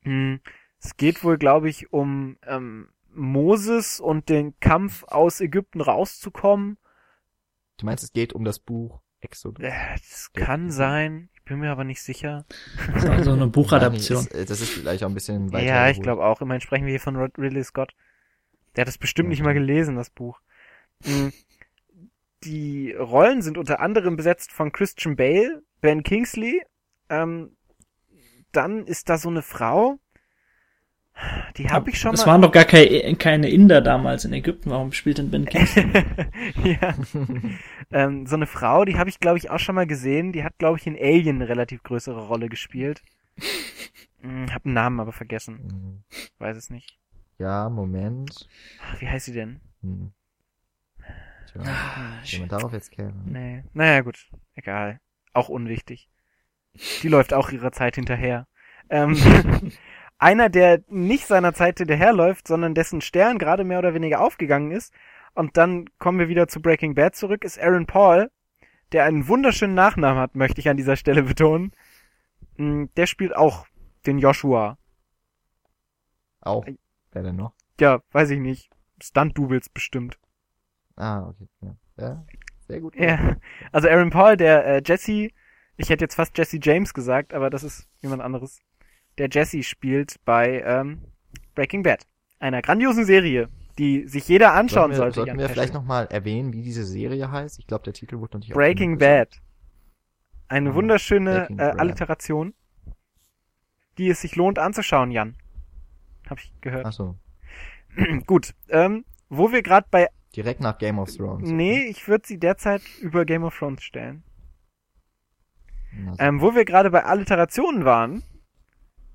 Hm, Es geht wohl, glaube ich, um ähm, Moses und den Kampf aus Ägypten rauszukommen. du meinst, es geht um das Buch Exodus? Äh, Das kann sein. Ich bin mir aber nicht sicher. so eine Buchadaption. Nein, ist- Das ist vielleicht auch ein bisschen weiter. Ja, ich glaube auch. Immerhin sprechen wir hier von Rod- Ridley Scott. Der hat das bestimmt nicht Okay. mal gelesen, das Buch. Die Rollen sind unter anderem besetzt von Christian Bale, Ben Kingsley. Ähm, dann ist da so eine Frau. Die habe ich schon Es mal. waren doch gar keine, keine Inder damals in Ägypten. Warum spielt denn Ben Kingsley? ja. ähm, so eine Frau, die habe ich glaube ich auch schon mal gesehen. Die hat glaube ich in Alien eine relativ größere Rolle gespielt. Hm, hab einen Namen aber vergessen. Hm. Weiß es nicht. Ja, Moment. Ach, Wie heißt sie denn? Hm. Tja, Ah, wenn man darauf jetzt käme. Nee. Naja, gut. Egal. Auch unwichtig. Die läuft auch ihrer Zeit hinterher. Ähm, einer, der nicht seiner Zeit hinterherläuft, sondern dessen Stern gerade mehr oder weniger aufgegangen ist. Und dann kommen wir wieder zu Breaking Bad zurück, ist Aaron Paul, der einen wunderschönen Nachnamen hat, möchte ich an dieser Stelle betonen. Mm, Der spielt auch den Joshua. Auch. Wer denn noch? Ja, weiß ich nicht. Stunt-Doubles bestimmt. Ah, okay. Ja, ja sehr gut. Ja, also Aaron Paul, der äh, Jesse, ich hätte jetzt fast Jesse James gesagt, aber das ist jemand anderes. Der Jesse spielt bei ähm, Breaking Bad, einer grandiosen Serie, die sich jeder anschauen sollten wir, sollte. sollten wir vielleicht nochmal erwähnen, wie diese Serie heißt? Ich glaube, der Titel wurde noch nicht Breaking Bad. Eine Ah, wunderschöne äh. Alliteration, die es sich lohnt anzuschauen, Jan. Hab ich gehört. Ach so. Gut, ähm, wo wir gerade bei, Direkt nach Game of Thrones. nee, ich würde sie derzeit über Game of Thrones stellen. Ähm, wo wir gerade bei Alliterationen waren,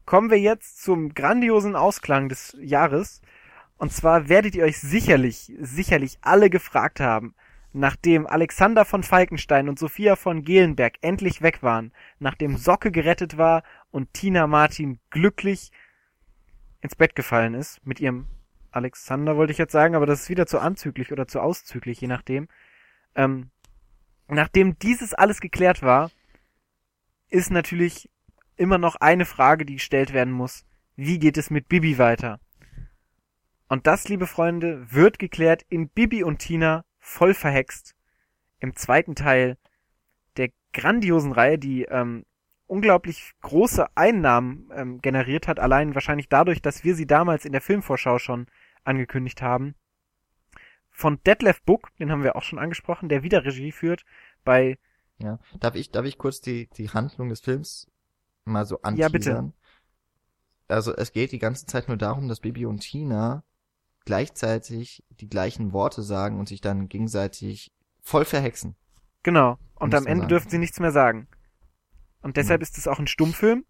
kommen wir jetzt zum grandiosen Ausklang des Jahres. Und zwar werdet ihr euch sicherlich, sicherlich alle gefragt haben, nachdem Alexander von Falkenstein und Sophia von Gelenberg endlich weg waren, nachdem Socke gerettet war und Tina Martin glücklich ins Bett gefallen ist, mit ihrem Alexander wollte ich jetzt sagen, aber das ist wieder zu anzüglich oder zu auszüglich, je nachdem. Ähm, nachdem dieses alles geklärt war, ist natürlich immer noch eine Frage, die gestellt werden muss. Wie geht es mit Bibi weiter? Und das, liebe Freunde, wird geklärt in Bibi und Tina voll verhext im zweiten Teil der grandiosen Reihe, die ähm, unglaublich große Einnahmen ähm, generiert hat, allein wahrscheinlich dadurch, dass wir sie damals in der Filmvorschau schon angekündigt haben. Von Detlef Book, den haben wir auch schon angesprochen, der wieder Regie führt bei Ja. Darf ich, darf ich kurz die, die Handlung des Films mal so anteasern? Ja, bitte. Also es geht die ganze Zeit nur darum, dass Bibi und Tina gleichzeitig die gleichen Worte sagen und sich dann gegenseitig voll verhexen. Genau. Und am Ende sagen. dürfen sie nichts mehr sagen. Und deshalb Mhm. ist es auch ein Stummfilm.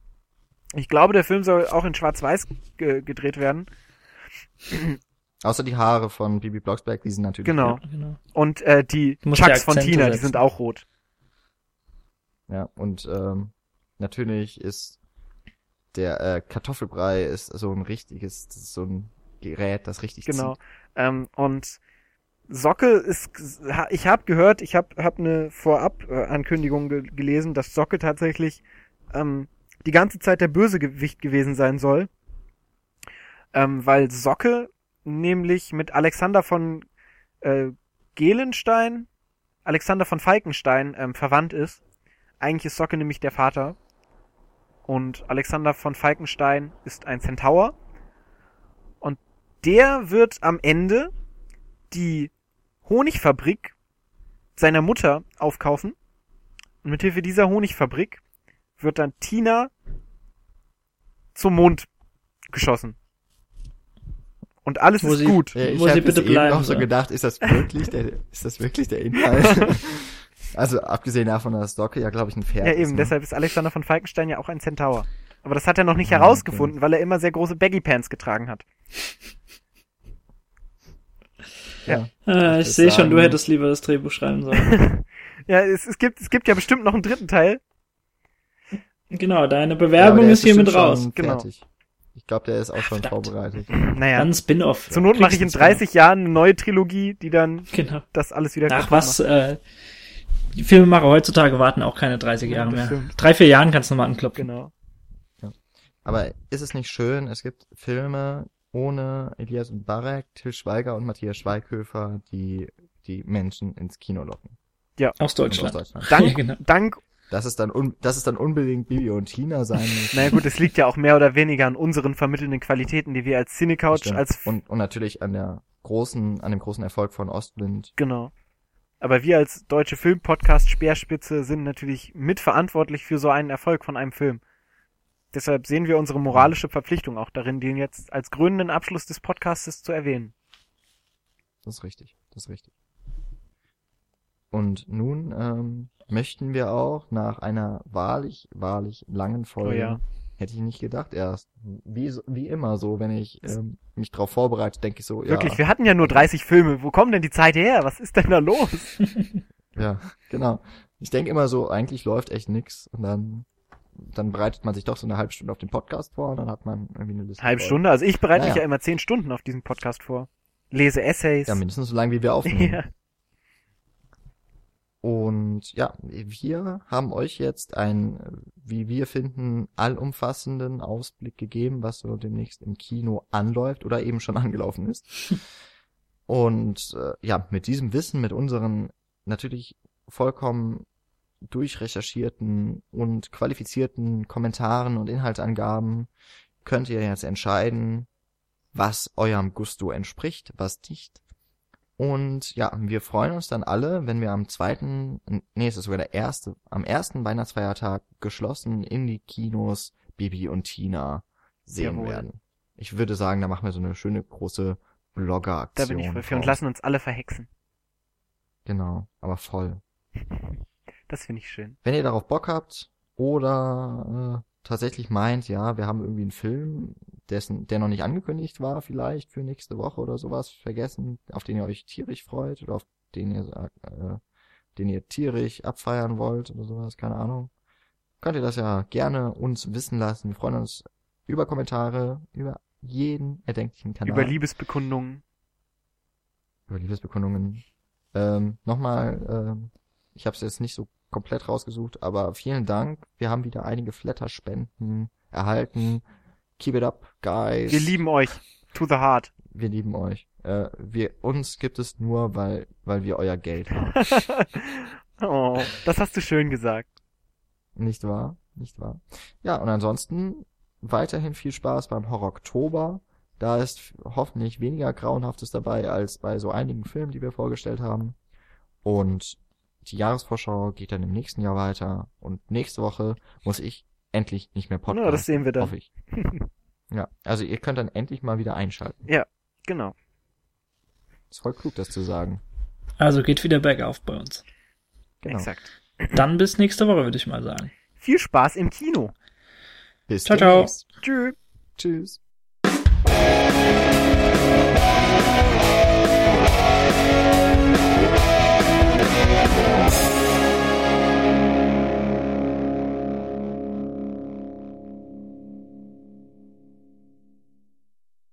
Ich glaube, der Film soll auch in Schwarz-Weiß ge gedreht werden. Außer die Haare von Bibi Blocksberg, die sind natürlich. Genau. genau. Und äh, die die Chucks von Tina, die setzen. sind auch rot. Ja, und ähm, natürlich ist der äh, Kartoffelbrei ist so ein richtiges, so ein Gerät, das richtig Genau. zieht. Ähm, und Socke ist, ich habe gehört, ich habe hab eine Vorab-Ankündigung ge gelesen, dass Socke tatsächlich ähm, die ganze Zeit der Bösegewicht gewesen sein soll. Ähm, weil Socke nämlich mit Alexander von äh, Gelenstein, Alexander von Falkenstein ähm, verwandt ist. Eigentlich ist Socke nämlich der Vater. Und Alexander von Falkenstein ist ein Centaur. Und der wird am Ende die Honigfabrik seiner Mutter aufkaufen. Und mithilfe dieser Honigfabrik wird dann Tina zum Mond geschossen. Und alles Wo ist sie- gut. Ja, ich sie habe bitte eben bleiben noch so gedacht, ist das wirklich der, ist das wirklich der Inhalt? also abgesehen davon, dass Docke ja glaube ich ein Pferd Ja, ist. eben, ne? deshalb ist Alexander von Falkenstein ja auch ein Centaur. Aber das hat er noch nicht Ah, herausgefunden, weil er immer sehr große Baggy Pants getragen hat. Ja. Äh, ich würd sehe schon, du hättest lieber das Drehbuch schreiben sollen. ja, es, es gibt, es gibt ja bestimmt noch einen dritten Teil. genau, deine Ja, Bewerbung der ist hiermit raus. Genau. Fertig. Ich glaube, der ist auch schon verdammt. vorbereitet. Naja, Dann ein Spin-off. zur Not mache ich in Kriegst du 30 Jahren eine neue Trilogie, die dann Genau. das alles wieder Ach was, macht. äh, die Filmemacher heutzutage warten auch keine 30 Ja, Jahre mehr. stimmt. Drei, vier Jahren kannst du mal anklopfen. Genau. Aber ist es nicht schön, es gibt Filme ohne Elias und Barek, Till Schweiger und Matthias Schweighöfer, die die Menschen ins Kino locken. Aus Deutschland. Aus Deutschland. Dank, Ja, genau. dank, Das ist dann un das ist dann unbedingt Bibi und Tina sein muss. naja gut, es liegt ja auch mehr oder weniger an unseren vermittelnden Qualitäten, die wir als Cinecouch, als, und, und natürlich an der großen, an dem großen Erfolg von Ostwind. genau. Aber wir als deutsche Filmpodcast Speerspitze sind natürlich mitverantwortlich für so einen Erfolg von einem Film. Deshalb sehen wir unsere moralische Verpflichtung auch darin, den jetzt als gründenden Abschluss des Podcastes zu erwähnen. Das ist richtig, das ist richtig. Und nun ähm, möchten wir auch nach einer wahrlich, wahrlich langen Folge, Oh ja. hätte ich nicht gedacht erst, wie, wie immer so, wenn ich ähm, mich darauf vorbereite, denke ich so, ja, Wirklich, wir hatten ja nur 30 Filme. Wo kommt denn die Zeit her? Was ist denn da los? ja, genau. Ich denke immer so, eigentlich läuft echt nix und dann dann bereitet man sich doch so eine halbe Stunde auf den Podcast vor und dann hat man irgendwie eine Liste. Halbe. Stunde? Also ich bereite mich Naja. ja immer 10 Stunden auf diesen Podcast vor. Lese Essays. Ja, mindestens so lange, wie wir aufnehmen. Ja. Und ja, wir haben euch jetzt einen, wie wir finden, allumfassenden Ausblick gegeben, was so demnächst im Kino anläuft oder eben schon angelaufen ist. Und äh, ja, mit diesem Wissen, mit unseren natürlich vollkommen durchrecherchierten und qualifizierten Kommentaren und Inhaltsangaben könnt ihr jetzt entscheiden, was eurem Gusto entspricht, was nicht. Und ja, wir freuen uns dann alle, wenn wir am zweiten, nee, es ist sogar der erste, am ersten Weihnachtsfeiertag geschlossen in die Kinos Bibi und Tina sehen Jawohl. werden. Ich würde sagen, da machen wir so eine schöne große Da Blogger-Aktion. bin ich voll für und lassen uns alle verhexen. Genau, aber voll. Das finde ich schön. Wenn ihr darauf Bock habt oder äh, tatsächlich meint, ja, wir haben irgendwie einen Film, dessen, der noch nicht angekündigt war, vielleicht für nächste Woche oder sowas, vergessen, auf den ihr euch tierisch freut oder auf den ihr sagt, äh, den ihr tierisch abfeiern wollt oder sowas, keine Ahnung, könnt ihr das ja gerne uns wissen lassen. Wir freuen uns über Kommentare, über jeden erdenklichen Kanal. Über Liebesbekundungen. über Liebesbekundungen. Ähm, nochmal, ähm, ich habe es jetzt nicht so komplett rausgesucht, aber vielen Dank. Wir haben wieder einige Flatterspenden erhalten. Keep it up, guys. Wir lieben euch. To the heart. Wir lieben euch. Äh, wir uns gibt es nur, weil weil wir euer Geld haben. oh, das hast du schön gesagt. Nicht wahr? Nicht wahr? Ja, und ansonsten weiterhin viel Spaß beim Horror Oktober. Da ist hoffentlich weniger Grauenhaftes dabei als bei so einigen Filmen, die wir vorgestellt haben. Und die Jahresvorschau geht dann im nächsten Jahr weiter. Und nächste Woche muss ich endlich nicht mehr podcasten. Ja, das sehen wir dann. Hoffe ich. ja, also ihr könnt dann endlich mal wieder einschalten. Genau. Ist voll klug, das zu sagen. Also geht wieder bergauf bei uns. Genau. Exakt. Dann bis nächste Woche, würde ich mal sagen. Viel Spaß im Kino. Bis Ciao, ciao. demnächst. Tschüss. Tschüss. Música